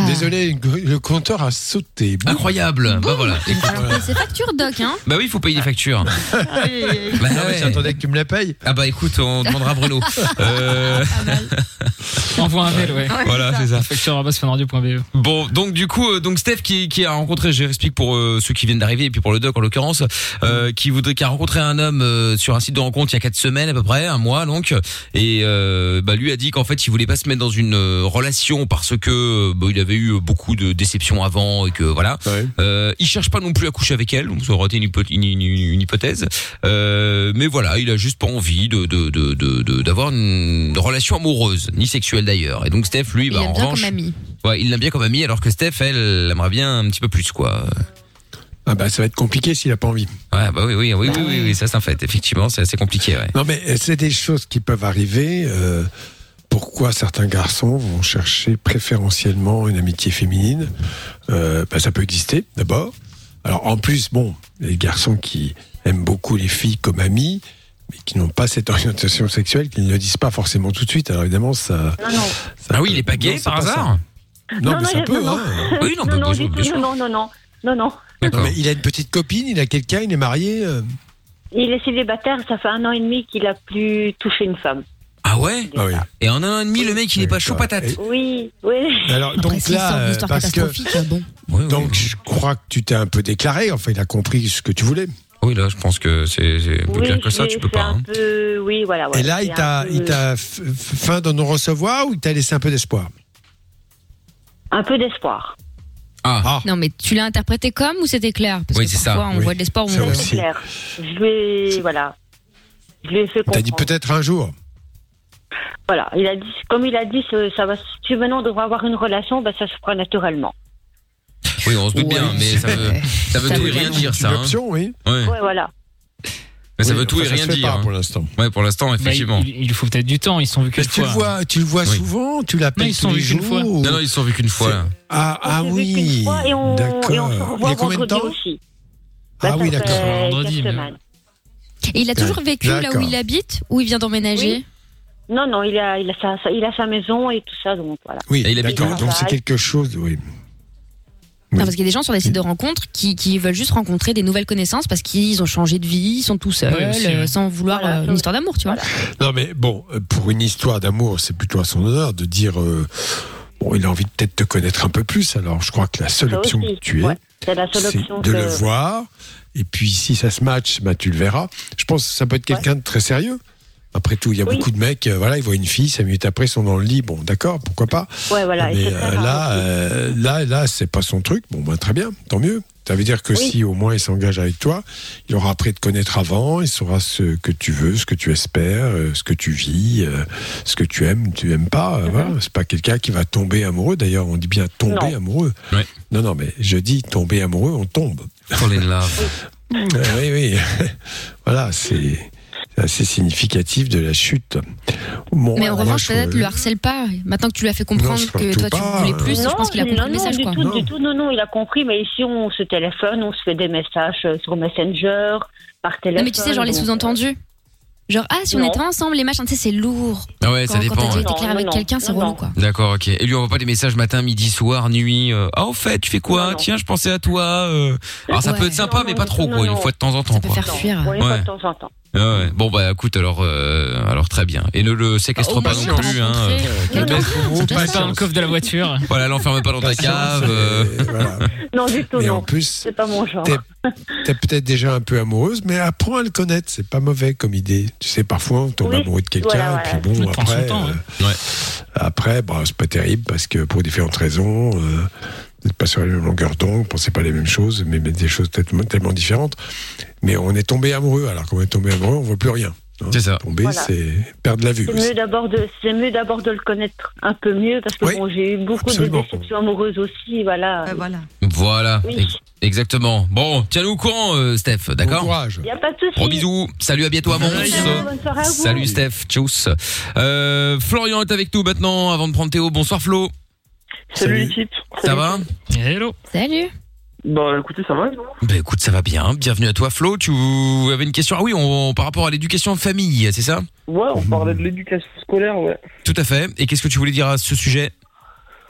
Désolé, le compteur a sauté. Incroyable. Bah voilà. Alors, ses factures, Doc, hein Bah oui, il faut payer les factures. Bah Ah oui, j'attendais que tu me la payes. Ah bah écoute, on demandera à Bruno. Euh, Envoie un mail, ouais. Voilà, c'est ça. Facture arobase funradio.be. Bon, donc du coup, euh, donc Steph qui, qui a rencontré, je explique pour euh, ceux qui viennent d'arriver et puis pour le doc en l'occurrence, euh, qui voudrait, qui a rencontré un homme euh, sur un site de rencontre il y a quatre semaines à peu près, un mois donc, et euh, bah lui a dit qu'en fait il voulait pas se mettre dans une euh, relation parce que bah, il avait eu beaucoup de déceptions avant et que voilà, euh, il cherche pas non plus à coucher avec elle, donc ça aurait été une, hypo- une- une- une hypothèse, euh, mais voilà, il a juste pas envie de de de de- de- d'avoir une relation amoureuse ni sexuelle d'ailleurs, et donc Steph lui, Il bah, en aime bien revanche, comme ami. Ouais, il l'aime bien comme ami, alors que Steph, elle, elle aimerait bien un petit peu plus, quoi. Ah bah ça va être compliqué s'il a pas envie. Ouais, bah oui, oui, oui, oui, oui, oui, ça c'est un fait. Effectivement, c'est assez compliqué, ouais. Non, mais c'est des choses qui peuvent arriver. euh, pourquoi certains garçons vont chercher préférentiellement une amitié féminine euh, bah, Ça peut exister, d'abord. Alors, en plus, bon, les garçons qui aiment beaucoup les filles comme amies, mais qui n'ont pas cette orientation sexuelle, qui ne le disent pas forcément tout de suite. Alors, évidemment, ça. Non, non. Ah oui, il est pas gay Non, c'est par hasard Non, mais non, ça peut, non, hein. Oui, non, non, non, non, non, non, non, non. Non, mais il a une petite copine, il a quelqu'un, il est marié. euh. Il est célibataire, ça fait un an et demi qu'il a plus touché une femme. Ah ouais Et en un an et demi, le mec, il est pas chaud patate. Oui, oui. Alors, Après, donc là, euh, histoire parce que. catastrophique, bon. donc, je crois que tu t'es un peu déclaré. Enfin, il a compris ce que tu voulais. Oui, là, je pense que c'est c'est plus Oui, clair que ça, tu peux pas. hein. peu, oui, voilà. ouais, Et là, il c'est t'a, un peu- il t'a f- f- fin de non-recevoir ou il t'a laissé un peu d'espoir? Un peu d'espoir. Ah. Non, mais tu l'as interprété comme ou c'était clair? Parce Oui, que c'est ça. parfois, on Oui. voit de l'espoir ou Ça on voit aussi. C'est clair. Je lui ai, voilà. Je lui ai fait T'as dit comprendre. peut-être un jour. Voilà, il a dit, comme il a dit, ça va, si maintenant on devrait avoir une relation, ben, ça se fera naturellement. Oui, on se doute bien, mais ça veut, ça veut Ça tout veut et rien dire ça. une hein. option, oui. Ouais. Ouais, voilà. Mais ça Oui, veut tout et rien dire. pas hein. pour l'instant. Ouais, pour l'instant, effectivement. Bah, il, il lui faut peut-être du temps, ils sont vus qu'une Mais tu fois. le vois, tu le vois Oui. souvent, tu l'appelles tous sont les vus qu'une jours. fois. ou- Non, non, ils sont vus qu'une fois. Ah, ah oui, fois et on, et on se. Il revoit a combien de vendredi temps aussi. Ah oui, d'accord. Vendredi, il a toujours vécu là où il habite Ou il vient d'emménager? Oui. Non, non, il a, il a sa, il a sa maison et tout ça, donc voilà. Oui, Et il habite d'accord. où Donc c'est quelque chose, oui. Non, parce qu'il y a des gens sur des sites de rencontres qui, qui veulent juste rencontrer des nouvelles connaissances parce qu'ils ont changé de vie, ils sont tout seuls, aussi, euh, sans vouloir Voilà, euh, une histoire d'amour, tu vois. Non, mais bon, euh, pour une histoire d'amour, c'est plutôt à son honneur de dire. euh, bon, il a envie de peut-être te connaître un peu plus. Alors, je crois que la seule Ça option aussi, que tu es, ouais. C'est la seule c'est option de que- le voir. Et puis, si ça se match, bah, tu le verras. Je pense que ça peut être quelqu'un de très sérieux. Après tout, il y a Oui. beaucoup de mecs, euh, voilà, ils voient une fille, cinq minutes après, ils sont dans le lit. Bon, d'accord, pourquoi pas. Ouais, voilà. Mais euh, là, euh, là, là, c'est pas son truc. Bon, ben, très bien, tant mieux. Ça veut dire que Oui. si au moins il s'engage avec toi, il aura appris à te connaître avant, il saura ce que tu veux, ce que tu espères, euh, ce que tu vis, euh, ce que tu aimes, tu aimes pas. Mhm. euh, voilà. C'est pas quelqu'un qui va tomber amoureux. D'ailleurs, on dit bien tomber Non. amoureux. Ouais. Non, non, mais je dis tomber amoureux, on tombe. Fall in love. Euh, oui, oui. voilà, c'est c'est assez significatif de la chute. Bon, Mais en revanche, je- peut-être le harcèle pas. Maintenant que tu lui as fait comprendre Non, que toi tu pas. voulais plus, je non, pense qu'il a non, compris le non, message, du quoi. tout, Non. du tout, non, non, il a compris, mais ici on se téléphone, on se fait des messages euh, sur Messenger, par téléphone. Non, mais tu sais, genre les sous-entendus. Genre, ah, si on Non. était ensemble, les machins, tu sais, c'est lourd. Ah ouais, ça Quand, dépend. quand ouais. été clair Non, avec non, quelqu'un, c'est non, relou, non. quoi. D'accord, ok. Et lui envoie pas des messages matin, midi, soir, nuit. euh, ah, au fait, tu fais quoi Non, non. Tiens, je pensais à toi. euh. Alors ça Ouais. peut être sympa, Non, mais non, pas trop, non, quoi. non. Une fois de temps en temps, Ça peut quoi. faire fuir. Pour une fois Ouais. de temps en temps. Ah ouais. Bon bah écoute, alors, euh, alors très bien. Et ne le séquestre Au pas non plus. Hein. euh, Non, non, Vous, c'est déjà Pas dans le coffre de la voiture. Voilà, l'enferme pas dans ta cave. euh. Non, du tout, Mais en non. plus, C'est pas mon genre. t'es t'es peut-être déjà un peu amoureuse, mais apprends à le connaître. C'est pas mauvais comme idée. Tu sais, parfois on tombe Oui, amoureux de quelqu'un, voilà, et puis voilà. bon, Ça prend son après, temps, euh, Ouais. après, bah, c'est pas terrible parce que pour différentes raisons, euh, n'êtes pas sur la même longueur d'onde, vous pensez pas les mêmes choses, mais mais des choses tellement, tellement différentes. Mais on est tombé amoureux. Alors quand on est tombé amoureux, on voit plus rien. hein. C'est ça. Tomber, Voilà. c'est perdre la vue. C'est mieux d'abord de, c'est mieux d'abord de le connaître un peu mieux parce que Oui, bon, j'ai eu beaucoup absolument. de déceptions amoureuses aussi, voilà. Voilà. Voilà. Oui. Exactement. Bon, tiens-nous au courant, euh, Steph. Bon D'accord. courage. Il y a pas de souci. Gros bisous. Salut, à bientôt à Mons. Bonne soirée, bonne soirée à vous. Salut Steph. Tchuss. Euh, Florian est avec nous maintenant avant de prendre Théo. Bonsoir Flo. Salut l'équipe. Ça va Hello. Salut. Bah écoutez, ça va et vous? Ben écoute, ça va bien. Bienvenue à toi Flo. Tu avais une question Ah oui, on, par rapport à l'éducation en famille, c'est ça? Ouais, on parlait de l'éducation scolaire, ouais. Tout à fait. Et qu'est-ce que tu voulais dire à ce sujet?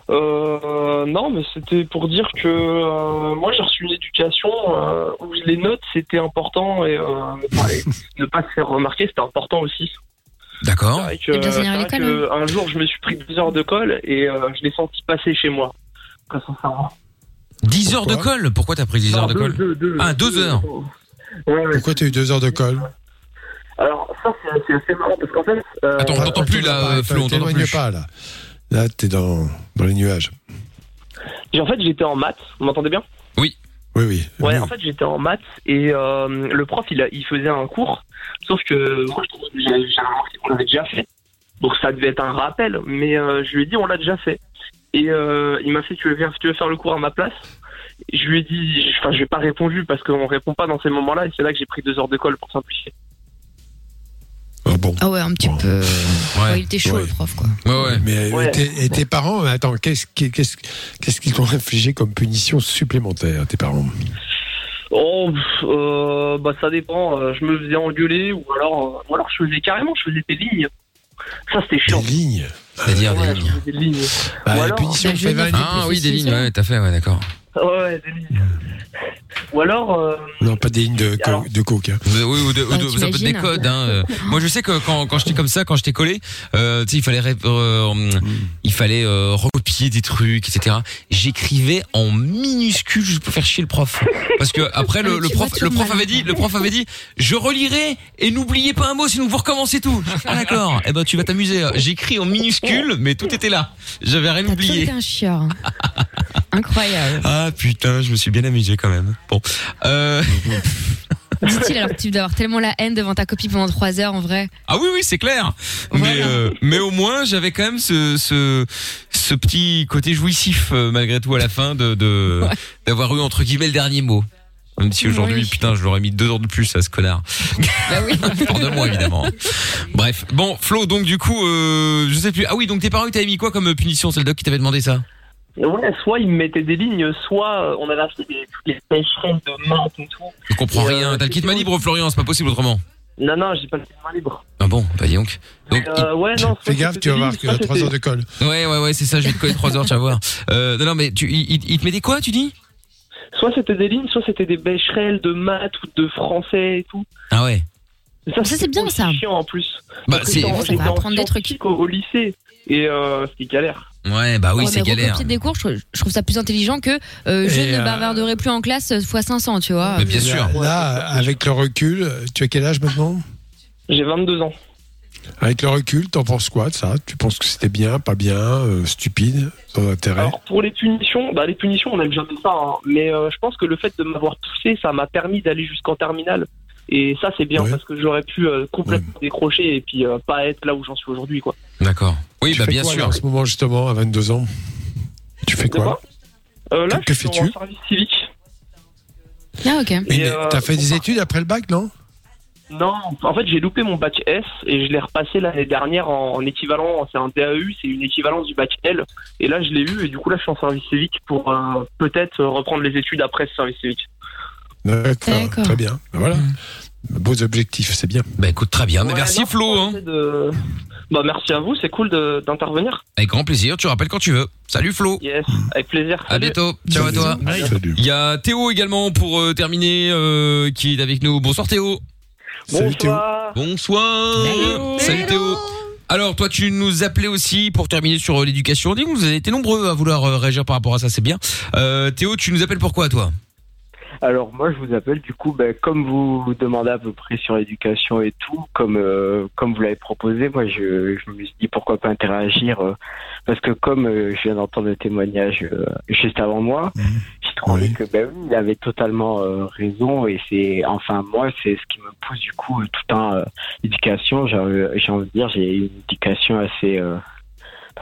Euh, non, mais c'était pour dire que euh, moi j'ai reçu une éducation euh, où les notes c'était important et euh, pareil, ne pas se faire remarquer c'était important aussi. D'accord. C'est bien à l'école, que un jour je me suis pris deux heures de colle et euh, je l'ai senti passer chez moi. Très sincèrement. 10 heures de colle Pourquoi t'as pris 10 heures de colle deux- deux- Ah, 2 heures. Pourquoi tu as eu deux heures de colle Alors ça c'est c'est assez marrant parce qu'en fait. euh, Attends, on t'entend plus là, euh, Flo, on t'entend T'éloigne plus. pas là. Là, t'es dans, dans les nuages. Et en fait j'étais en maths, vous m'entendez bien? Oui. Oui, oui. Ouais, en fait, j'étais en maths et euh, le prof, il, a- il faisait un cours, sauf que moi, j'ai remarqué qu'on l'avait déjà fait. Donc, ça devait être un rappel, mais euh, je lui ai dit, on l'a déjà fait. Et euh, il m'a fait, tu veux, faire- tu veux faire le cours à ma place? Je lui ai dit, enfin, je n'ai pas répondu parce qu'on répond pas dans ces moments-là et c'est là que j'ai pris deux heures de colle pour simplifier. Ah ouais, un petit peu. Ouais, il était chaud, le prof, quoi. Ouais, ouais. Mais euh, tes- et tes parents, attends, qu'est-ce qui- qu'est-ce qu'est-ce qu'ils t'ont infligé comme punition supplémentaire, tes parents? Oh, euh, bah ça dépend. euh, Je me faisais engueuler ou alors, euh, ou alors je faisais carrément, je faisais des lignes. Ça c'était chiant. Des lignes? C'est-à-dire des lignes. des lignes. Bah, Ou la alors- punition fait 20 Ah oui, des lignes, ouais, t'as fait, ouais, d'accord. Ouais, des lignes. Ou alors. euh, Non, pas des lignes de, co- de coke. hein. Oui, ou de, ou de- Ah, ça peut être des t'imagines codes. Hein. euh. Moi, je sais que quand, quand j'étais comme ça, quand j'étais collé, euh, tu sais, il fallait, ré- euh, il fallait euh, recopier des trucs, etc. J'écrivais en minuscule juste pour faire chier le prof. Parce que après, le, le prof, le prof avait dit, le prof avait dit, je relirai et n'oubliez pas un mot, sinon vous recommencez tout. Ah d'accord. Eh ben, tu vas t'amuser. J'écris en minuscule, mais tout était là. J'avais rien oublié. Un chieur. Incroyable. Ah putain, je me suis bien amusé quand même. Bon. Euh... Dit-il alors tu dois avoir tellement la haine devant ta copie pendant trois heures en vrai. Ah oui oui c'est clair. Mais euh, mais au moins j'avais quand même ce ce ce petit côté jouissif euh, malgré tout à la fin de de d'avoir eu entre guillemets le dernier mot. Même si aujourd'hui putain je l'aurais mis deux heures de plus à ce connard. Bah oui. De moi évidemment. Bref bon Flo donc du coup euh, je sais plus ah oui donc tes parents t'avaient mis quoi comme punition? C'est le doc qui t'avait demandé ça? Ouais, soit ils me mettaient des lignes, soit euh, on avait acheté des, toutes les pêcherelles de maths et tout. Je comprends Et, euh, rien t'as le kit main libre Florian c'est pas possible autrement. Non, non, j'ai pas le main libre. Ah bon bah dis donc. Donc Euh, ouais, non, Fais gaffe, tu vas voir que 3 heures de colle. Ouais, ouais, ouais, c'est ça, je vais te coller 3 heures, tu vas voir. Euh, non, non, mais tu, il, te met des quoi, tu dis? Soit c'était des lignes, soit c'était des bêcherelles de maths ou de français et tout. Ah ouais. Et ça, c'est bien, ça. chiant en plus. Bah, c'est- Ça j'étais va en apprendre des trucs. Au, au lycée. Et euh, c'était galère. Ouais, bah oui, c'est mais galère. recopier des cours, je, trouve- je trouve ça plus intelligent que euh, je Et, ne euh, bavarderai plus en classe x 500, tu vois. Là, là, avec le recul, tu as quel âge maintenant? J'ai 22 ans. Avec le recul, t'en penses quoi de ça? Tu penses que c'était bien, pas bien, euh, stupide, sans intérêt? Alors pour les punitions, bah les punitions on aime jamais ça, hein. mais euh, je pense que le fait de m'avoir poussé, ça m'a permis d'aller jusqu'en terminale. Et ça c'est bien parce que j'aurais pu euh, complètement décrocher et puis euh, pas être là où j'en suis aujourd'hui quoi. D'accord. Oui, Tu bah fais bien quoi, sûr. En ce moment, justement, à 22 ans, tu fais quoi Euh, là Que je suis fais-tu en service civique. Ah ok. Mais euh, T'as fait des études après le bac, non? Non, en fait j'ai loupé mon bac S et je l'ai repassé l'année dernière en, en équivalent, c'est un DAEU, c'est une équivalence du bac L. Et là je l'ai eu et du coup là je suis en service civique pour euh, peut-être reprendre les études après ce service civique. D'accord, très bien. Ben Voilà. Beaux objectifs, c'est bien. Bah écoute, très bien. Mais Ouais, merci non, Flo. Hein. de- Bah merci à vous, c'est cool de- d'intervenir. Avec grand plaisir, tu rappelles quand tu veux. Salut Flo. Yes, avec plaisir. À bientôt. Ciao à toi. Salut. Il y a Théo également pour euh, terminer euh, qui est avec nous. Bonsoir Théo. Salut Théo. Bonsoir. Salut Théo. Alors toi tu nous appelais aussi pour terminer sur euh, l'éducation. Dis vous avez été nombreux à vouloir réagir par rapport à ça, c'est bien. Euh, Théo, tu nous appelles pourquoi toi? Alors moi je vous appelle du coup ben, comme vous vous demandez à peu près sur l'éducation et tout, comme euh, comme vous l'avez proposé, moi je, je me suis dit pourquoi pas interagir euh, parce que comme euh, je viens d'entendre le témoignage euh, juste avant moi, j'ai trouvé que ben oui, il avait totalement euh, raison et c'est enfin moi c'est ce qui me pousse du coup tout un euh, éducation, j'ai j'ai envie de dire j'ai une éducation assez euh,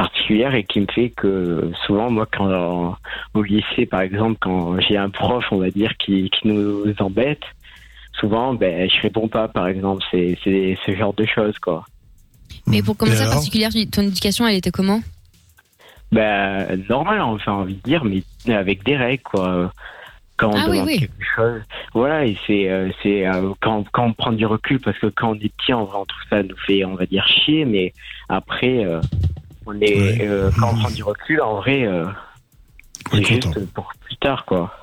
particulière et qui me fait que souvent moi quand au lycée par exemple quand j'ai un prof on va dire qui, qui nous embête souvent ben je réponds pas par exemple. C'est c'est ce genre de choses quoi. Mais pour Et commencer alors particulière, ton éducation, elle était comment? Ben normal enfin envie de dire mais avec des règles quoi. Quand on Ah oui, demande oui. quelque chose. Voilà et c'est euh, c'est euh, quand quand on prend du recul parce que quand on est petit on, on trouve ça nous fait on va dire chier mais après euh, On est, euh, quand on prend du recul, en vrai, euh, c'est juste pour plus tard, quoi.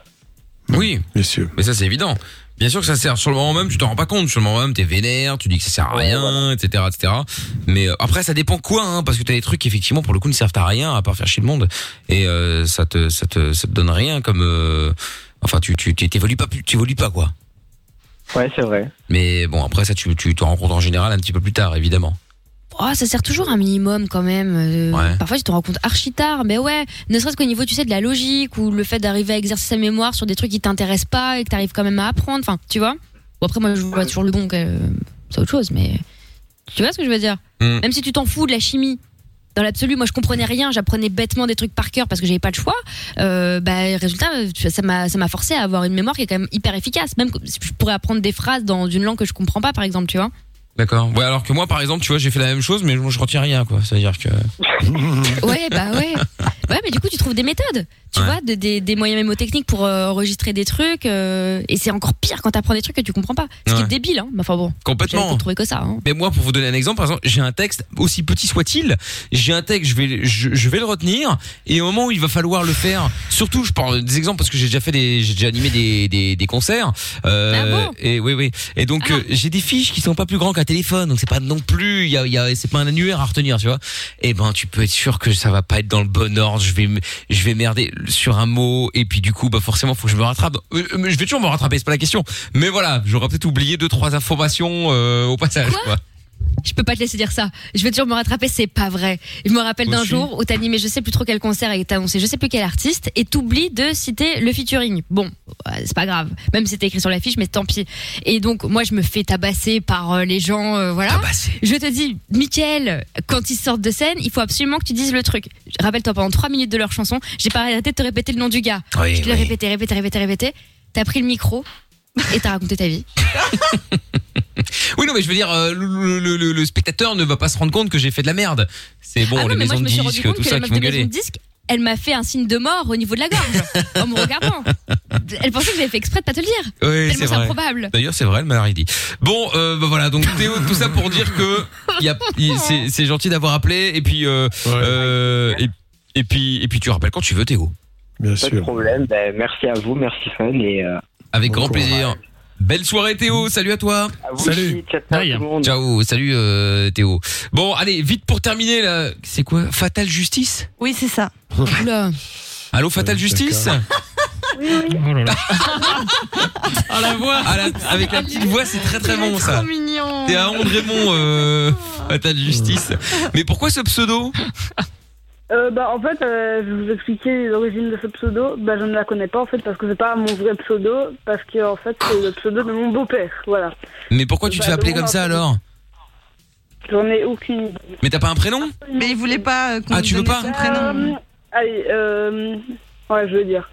Oui. Bien sûr. Mais ça, c'est évident. Bien sûr que ça sert. Sur le moment même, tu t'en rends pas compte. Sur le moment même, t'es vénère, tu dis que ça sert à rien, etc., etc. Mais euh, après, ça dépend quoi, hein, parce que t'as des trucs qui, effectivement, pour le coup, ne servent à rien, à part faire chier le monde. Et euh, ça te, ça te, ça te donne rien comme. euh, enfin, tu, tu, tu t'évolues pas, plus- tu évolues pas, quoi. Ouais, c'est vrai. Mais bon, après ça, tu, tu te rends compte en général un petit peu plus tard, évidemment. Oh, ça sert toujours un minimum quand même. Euh, Ouais. Parfois, tu te rends compte archi tard. Mais ouais, ne serait-ce qu'au niveau, tu sais, de la logique ou le fait d'arriver à exercer sa mémoire sur des trucs qui t'intéressent pas et que t'arrives quand même à apprendre. Enfin, tu vois. Bon, après, moi, je vois toujours le bon. que- C'est autre chose, mais tu vois ce que je veux dire? Mm. Même si tu t'en fous de la chimie. Dans l'absolu, moi je comprenais rien, j'apprenais bêtement des trucs par cœur parce que j'avais pas le choix. Euh, bah, résultat, ça m'a forcé à avoir une mémoire qui est quand même hyper efficace. Même que je pourrais apprendre des phrases dans une langue que je comprends pas, par exemple, tu vois. D'accord. Ouais, alors que moi, par exemple, tu vois, j'ai fait la même chose, mais moi, je retiens rien, quoi. C'est-à-dire que. Ouais, bah ouais. Ouais, mais du coup, tu trouves des méthodes, tu vois, de- des, des moyens mémotechniques pour euh, enregistrer des trucs. euh, et c'est encore pire quand t'apprends des trucs que tu comprends pas. Ce qui Ouais. est débile, hein. Mais Enfin bon. Complètement. Trouvé que ça. Hein. Mais moi, pour vous donner un exemple, par exemple, j'ai un texte aussi petit soit-il, j'ai un texte, je vais, je, je vais le retenir, et au moment où il va falloir le faire, surtout, je prends des exemples parce que j'ai déjà fait des, j'ai déjà animé des, des, des concerts, euh, et oui, oui, et donc euh, j'ai des fiches qui sont pas plus grands qu'un téléphone, donc c'est pas non plus, y a, y a, c'est pas un annuaire à retenir, tu vois. Et ben, tu peux être sûr que ça va pas être dans le bon ordre, je vais, je vais merder sur un mot, et puis du coup, bah forcément, faut que je me rattrape. Euh, euh, je vais toujours me rattraper, c'est pas la question. Mais voilà, j'aurais peut-être oublié deux trois informations euh, au passage, quoi. Je peux pas te laisser dire ça. Je vais toujours me rattraper, c'est pas vrai. Je me rappelle d'un jour où t'as animé je sais plus trop quel concert et t'as annoncé je sais plus quel artiste et t'oublies de citer le featuring. Bon, c'est pas grave. Même si c'était écrit sur l'affiche, mais tant pis. Et donc, moi, je me fais tabasser par euh, les gens, euh, voilà. Je te dis, Mickaël, quand ils sortent de scène, il faut absolument que tu dises le truc. Rappelle-toi, pendant trois minutes de leur chanson, j'ai pas arrêté de te répéter le nom du gars. Oui, je te l'ai oui. répété, répété, répété, répété. T'as pris le micro et t'as raconté ta vie. Oui, non, mais je veux dire, euh, le, le- le- le spectateur ne va pas se rendre compte que j'ai fait de la merde. C'est bon, ah non, les mais moi, maisons je de me suis rendu disques, compte tout que ça la qui meuf vont de maison gueuler. de disque, elle m'a fait un signe de mort au niveau de la gorge en me regardant. Elle pensait que j'avais fait exprès de pas te le dire. Oui, Tellement c'est vrai. improbable. D'ailleurs, c'est vrai, elle m'a rien dit. Bon, euh, bah voilà, donc Théo, tout ça pour dire que il y a, il- c'est, c'est gentil d'avoir appelé, et puis, euh, euh, et, et puis, et puis tu rappelles quand tu veux, Théo. Bien Pas de problème. Ben, merci à vous, merci Fun et. euh, Avec grand plaisir. Belle soirée Théo, salut à toi. vous Salut. aussi, ciao, ciao, tout le monde. Ciao, salut euh, Théo. Bon, allez, vite pour terminer là, c'est quoi? Fatal Justice? Oui, c'est ça. Oula. Allô Fatal Justice? Oh là là. Ah la voix la- Avec la petite voix, c'est très très bon ça. Trop mignon. T'es à Raymond euh, Fatal Justice. Mais pourquoi ce pseudo? Euh, bah, en fait, euh, je vais vous expliquer l'origine de ce pseudo. Bah, je ne la connais pas en fait parce que c'est pas mon vrai pseudo, parce que en fait c'est le pseudo de mon beau-père. Voilà. Mais pourquoi tu te Bah, fais appeler comme ça un alors J'en ai aucune idée. Mais t'as pas un prénom Mais il voulait pas euh, qu'on Ah, lui tu veux donne pas son prénom. Euh, allez, euh, ouais, je veux dire.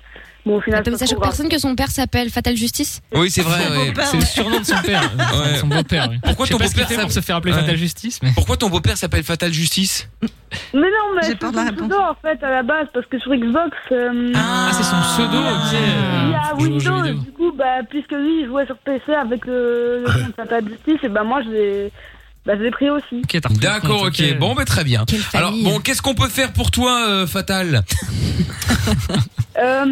Bon, au final, Attends, mais c'est ça choque personne que son père s'appelle Fatal Justice Oui, c'est vrai. Ouais. C'est le surnom de son père. Ouais. Son beau-père. oui. Pourquoi Je sais ton pas ce qu'il beau-père fait pour se faire appeler Ouais. Fatal Justice. Pourquoi ton beau-père s'appelle Fatal Justice Mais non, mais c'est son pseudo en fait à la base parce que sur Xbox. euh, Ah, c'est son pseudo, ok. Il y a euh, Windows, du coup, bah, puisque lui il jouait sur PC avec le, le compte Fatal Justice, et bah moi je l'ai bah, je l'ai pris aussi. D'accord, ok. Bon, bah très bien. Quelle Alors, famille. bon, qu'est-ce qu'on peut faire pour toi, euh, Fatal? Euh,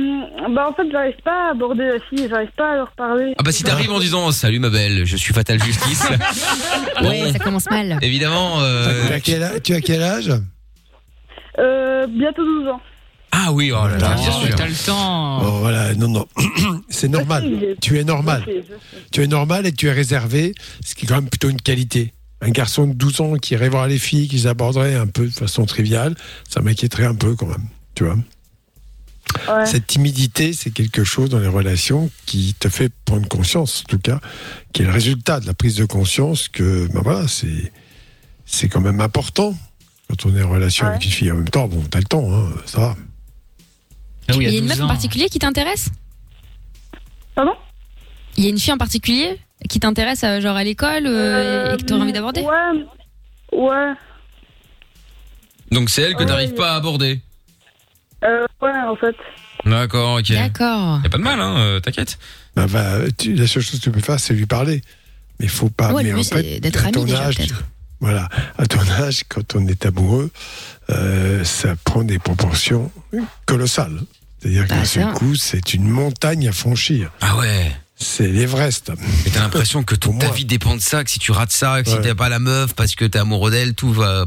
bah en fait j'arrive pas à aborder la fille, j'arrive pas à leur parler. Ah bah si t'arrives en disant Salut ma belle, je suis Fatal Justice. Ouais, ça commence mal. Évidemment. euh, Tu as quel âge, tu as quel âge? Euh, bientôt 12 ans. Ah oui, oh là là, bien Oh, sûr. T'as le temps. Oh, voilà, non, non. C'est normal. Tu es normal. Tu es normal et tu es réservé, ce qui est quand même plutôt une qualité. Un garçon de 12 ans qui voir les filles, qui les aborderait un peu de façon triviale, ça m'inquiéterait un peu quand même. Tu vois Ouais. Cette timidité, c'est quelque chose dans les relations qui te fait prendre conscience, en tout cas, qui est le résultat de la prise de conscience que, ben voilà, c'est, c'est quand même important quand on est en relation avec une fille. En même temps, bon, t'as le temps, hein, ça va. Ah oui, Il y a une 12 meuf en ans. particulier qui t'intéresse? Pardon? Il y a une fille en particulier? Qui t'intéresse, euh, genre à l'école, euh, et que t'aurais envie d'aborder Ouais, ouais, Donc c'est elle que t'arrives pas à aborder. euh, ouais, en fait. D'accord, ok. D'accord. Y a pas de mal, hein, euh, t'inquiète. Va, tu- la seule chose que tu peux faire, c'est lui parler. Mais il faut pas. Ouais, mais en c'est fait, d'être à ton ami, déjà, âge, peut-être. Voilà. À ton âge, quand on est amoureux, euh, ça prend des proportions colossales. C'est-à-dire Bah, qu'un seul coup, c'est une montagne à franchir. Ah ouais. C'est l'Everest. Mais t'as l'impression que toute ta vie dépend de ça, que si tu rates ça, que si Ouais. t'as pas la meuf parce que t'es amoureux d'elle, tout va,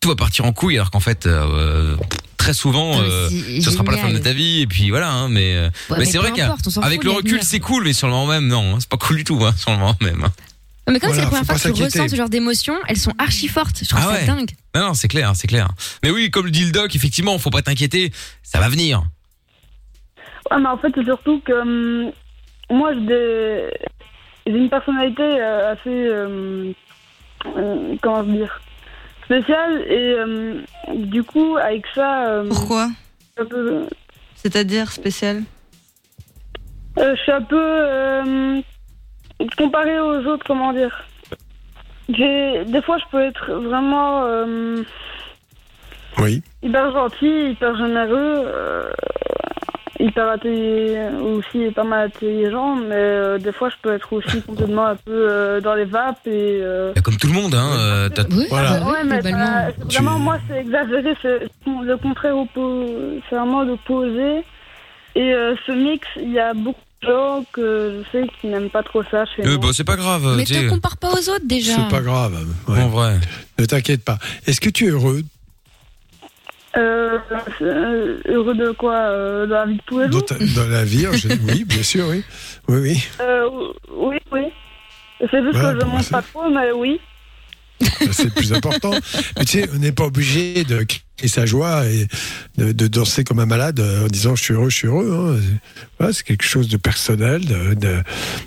tout va partir en couille, alors qu'en fait, euh, très souvent, Ah, euh, ce sera pas la fin de ta vie, et puis voilà, hein, mais, euh, mais, mais c'est vrai qu'avec le recul, c'est cool, mais sur le moment même, non, hein, c'est pas cool du tout, hein, sur le moment même. hein. Non, mais comme c'est la première fois que tu ressens ce genre d'émotions, elles sont archi fortes. Je trouve Ah ça ouais. dingue. Non, non, c'est clair, c'est clair. Mais oui, comme le dit le doc, effectivement, faut pas t'inquiéter, ça va venir. Ouais, mais en fait, c'est surtout que hum, moi, j'ai une personnalité euh, assez. euh, euh, comment dire Spéciale, et euh, du coup, avec ça. euh, Pourquoi peu- C'est-à-dire spécial euh, je suis un peu. euh, comparé aux autres, comment dire J'ai- Des fois, je peux être vraiment. euh, Oui. hyper gentil, hyper généreux, euh, hyper intelligent, aussi pas mal intelligent, mais euh, des fois je peux être aussi complètement un peu euh, dans les vapes et. euh, Comme tout le monde, hein. euh, ouais, mais ça- vraiment moi c'est exagéré, c'est le contraire c'est vraiment l'opposé. Et euh, ce mix, il y a beaucoup de gens que je sais qui n'aiment pas trop ça chez Euh, moi. bah, c'est pas grave. Mais te compare pas aux autres déjà. C'est pas grave. ouais. En vrai. Ne t'inquiète pas. Est-ce que tu es heureux Euh, euh, heureux de quoi euh, De la vie de tous les dans, jours dans la vie général Oui, bien sûr, oui. Oui, oui. Euh, oui, oui. C'est juste Voilà, que je monte c'est- pas trop, mais oui. C'est le plus important. Mais tu sais, on n'est pas obligé de crier sa joie et de, de danser comme un malade euh, en disant je suis heureux, je suis heureux. hein. C'est- Voilà, c'est quelque chose de personnel, de, de-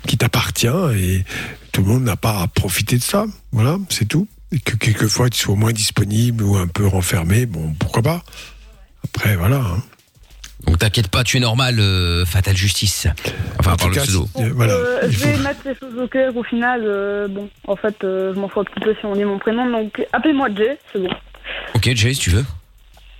qui t'appartient et tout le monde n'a pas à profiter de ça. Voilà, c'est tout. Et que quelquefois tu sois moins disponible ou un peu renfermé, bon, pourquoi pas. Après, voilà. hein. Donc t'inquiète pas, tu es normal, euh, Fatal Justice. Enfin, En par le pseudo. euh, voilà. Euh, il je faut- vais mettre les choses au cœur au final. euh, bon, en fait, euh, je m'en fous un petit peu si on dit mon prénom. Donc, appelez-moi Jay, c'est bon. Ok, Jay, si tu veux.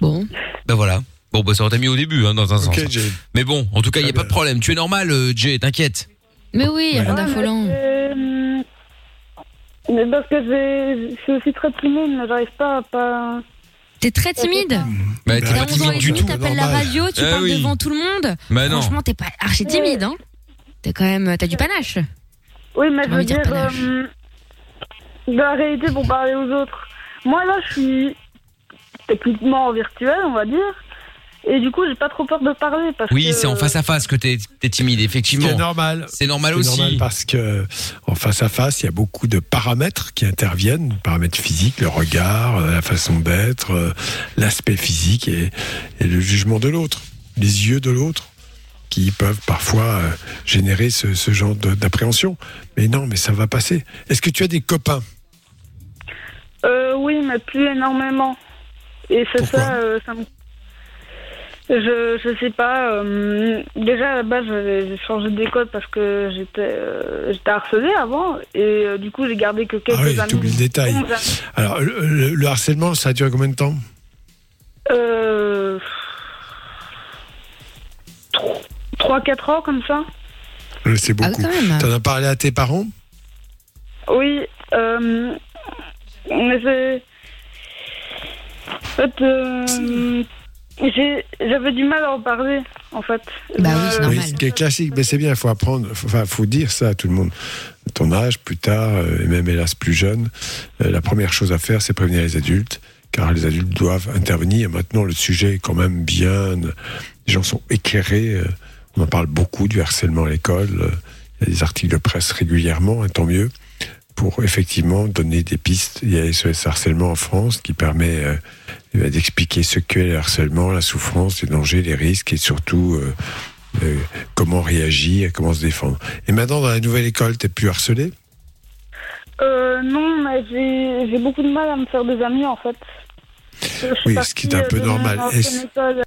Bon. Ben voilà. Bon, bah ça aurait été mis au début, hein, dans un sens. Ok, Jay. Mais bon, en tout cas, il y a pas de problème. Tu es normal, euh, Jay, t'inquiète. Mais oui, rien Ouais, d'affolant. Mais, parce que j'ai- je suis aussi très timide, mais j'arrive pas à pas. T'es très timide. Bah, t'es Bah, pas T'as 11 ans timide et du demi, tout. t'appelles la radio, tu Eh parles oui. devant tout le monde. Bah non. Franchement, t'es pas archi timide, hein. T'es quand même, t'as du panache. Oui, mais je veux dire dire, panache. euh, la réalité pour parler aux autres. Moi, là, je suis techniquement virtuel, on va dire. Et du coup, j'ai pas trop peur de parler. Parce Oui, que, c'est en face à face que t'es es timide, effectivement. qui est normal. C'est normal C'est aussi. normal parce que en face à face, il y a beaucoup de paramètres qui interviennent, paramètres physiques, le regard, la façon d'être, euh, l'aspect physique et, et le jugement de l'autre, les yeux de l'autre, qui peuvent parfois euh, générer ce, ce genre d'appréhension. Mais non, mais ça va passer. Est-ce que tu as des copains? Euh, oui, mais plus énormément. Et c'est ça, euh, ça me... Je, je sais pas. euh, déjà, à la base, j'ai changé d'école parce que j'étais euh, j'étais harcelée avant. Et euh, du coup, j'ai gardé que quelques Ah oui, amis. t'oublies le détail. Alors, le, le- le harcèlement, ça a duré combien de temps Euh... 3-4 ans comme ça Euh, C'est Ah oui, beaucoup. même. T'en as parlé à tes parents Oui, euh, mais c'est. En fait, euh, j'avais du mal à en parler, en fait. Bah oui, c'est Euh, normal. Oui, ce qui est classique, mais c'est bien, il faut apprendre, faut- enfin, faut dire ça à tout le monde. Ton âge, plus tard, euh, et même hélas plus jeune, euh, la première chose à faire, c'est prévenir les adultes, car les adultes doivent intervenir. Maintenant, le sujet est quand même bien, les gens sont éclairés, on en parle beaucoup du harcèlement à l'école, il y a des articles de presse régulièrement, et tant mieux, pour effectivement donner des pistes. Il y a SOS Harcèlement en France qui permet d'expliquer ce qu'est le harcèlement, la souffrance, les dangers, les risques et surtout euh, euh, comment réagir, comment se défendre. Et maintenant, dans la nouvelle école, t'es plus harcelé? Euh, non, mais j'ai beaucoup de mal à me faire des amis, en fait. Oui, ce qui est un peu euh, mon normal. école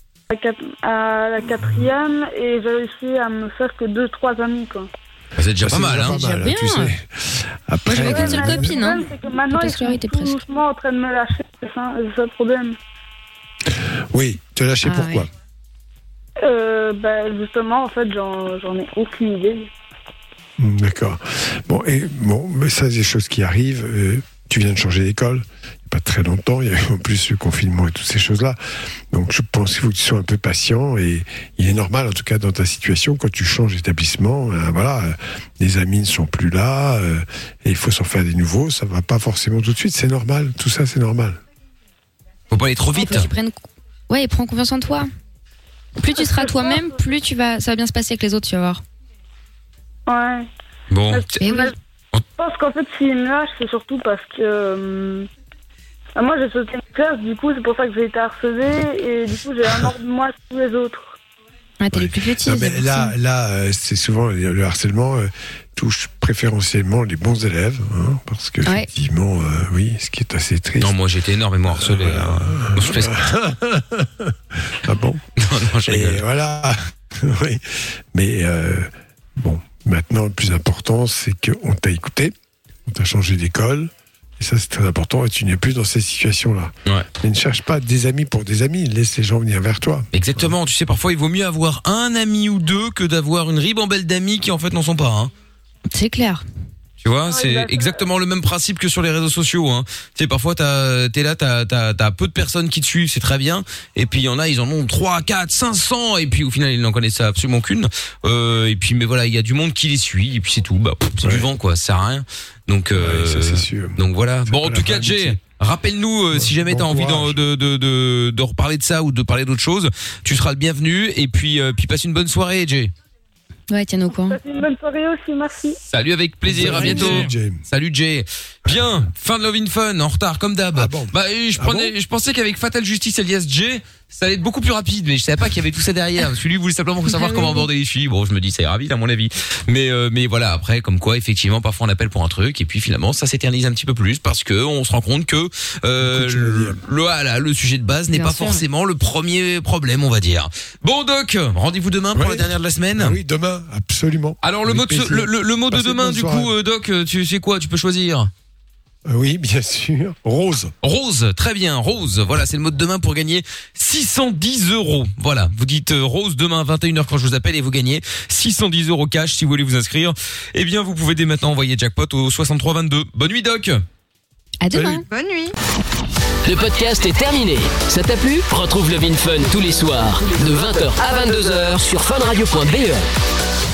à la quatrième et j'ai réussi à me faire que deux, trois amis, quoi. Bah, c'est déjà Bah, pas c'est mal, hein. déjà pas mal, Déjà tu bien. sais. Après, j'avais qu'une seule copine, hein. Le problème, c'est que maintenant, ils sont tout doucement en train de me lâcher, c'est ça, c'est ça le problème. Oui, te lâcher Ah, pourquoi ouais. Euh, bah, justement, en fait, j'en j'en ai aucune idée. D'accord. Bon, et bon, mais ça, c'est des choses qui arrivent. euh, tu viens de changer d'école, pas très longtemps, il y a eu en plus le confinement et toutes ces choses-là. Donc je pense qu'il faut que tu sois un peu patient et il est normal, en tout cas dans ta situation, quand tu changes d'établissement, euh, voilà, euh, les amis ne sont plus là euh, et il faut s'en faire des nouveaux. Ça va pas forcément tout de suite, c'est normal. Tout ça, c'est normal. Faut pas aller trop Faut que tu prennes- Ouais, et prends confiance en toi. Plus tu seras toi-même, plus tu vas, ça va bien se passer avec les autres, tu vas voir. Ouais. Bon, Eh oui. Je pense qu'en fait, s'il me lâche, c'est surtout parce que. Euh, ah, moi, j'ai sauté une classe, du coup, c'est pour ça que j'ai été harcelée, et du coup, j'ai un ordre de moi sur tous les autres. Ouais, t'es le plus petit. Non, mais là, là, euh, c'est souvent le harcèlement euh, touche préférentiellement les bons élèves, hein, parce que Ouais. effectivement, euh, oui, ce qui est assez triste. Non, moi j'étais énormément harcelé. hein. Je fais ah bon? Non, non, je Et voilà. oui. Mais euh, bon, maintenant, le plus important, c'est qu'on t'a écouté, on t'a changé d'école. Et ça, c'est très important. Et tu n'es plus dans cette situation-là. Ouais. Mais ne cherche pas des amis pour des amis. Laisse les gens venir vers toi. Exactement, tu sais, parfois il vaut mieux avoir un ami ou deux que d'avoir une ribambelle d'amis qui en fait n'en sont pas. Hein. C'est clair. Tu vois, c'est exactement le même principe que sur les réseaux sociaux. Hein. Tu sais, parfois t'as- t'es là, t'as as, as peu de personnes qui te suivent, c'est très bien. Et puis il y en a, ils en ont 3, 4, 500. Et puis au final, ils n'en connaissent absolument qu'une. Euh, et puis, mais voilà, il y a du monde qui les suit. Et puis c'est tout. Bah, pff, c'est du vent, quoi. Ça sert à rien. Donc, euh, ça, c'est sûr. donc voilà. Bon, en tout cas, Jay. Rappelle-nous euh, si jamais bon t'as envie de, de, de, de reparler de ça ou de parler d'autre chose, tu seras le bienvenu et puis euh, puis passe une bonne soirée, Jay. Ouais, tiens au courant. Une bonne soirée aussi, merci. Salut avec plaisir, à Salut, bientôt. Jay. Salut Jay. Bien, fin de Love in Fun, en retard comme d'hab. Ah bah, je prenais, je pensais qu'avec Fatal Justice alias Jay, ça allait être beaucoup plus rapide, mais je savais pas qu'il y avait tout ça derrière. Celui voulait simplement savoir Ah comment aborder les filles. Bon, je me dis ça ira vite à mon avis. Mais euh, mais voilà, après comme quoi effectivement parfois on appelle pour un truc et puis finalement ça s'éternise un petit peu plus parce que on se rend compte que euh, le, le- voilà, le sujet de base n'est pas sûr. forcément le premier problème, on va dire. Bon Doc, rendez-vous demain pour Ouais. la dernière de la semaine. Ah oui, demain, absolument. Alors le Avec mot de, le, le- le mot de Passez demain du soirée. coup euh, Doc, euh, tu sais quoi Tu peux choisir. Oui, bien sûr. Rose. Rose, très bien, Rose. Voilà, c'est le mot de demain pour gagner 610 euros. Voilà, vous dites euh, Rose demain à 21h quand je vous appelle et vous gagnez 610 euros cash si vous voulez vous inscrire. Eh bien, vous pouvez dès maintenant envoyer jackpot au 6322. Bonne nuit, Doc. À demain. Bonne nuit. Le podcast est terminé. Ça t'a plu? Retrouve le Vin Fun tous les soirs de 20h à 22h sur funradio.be.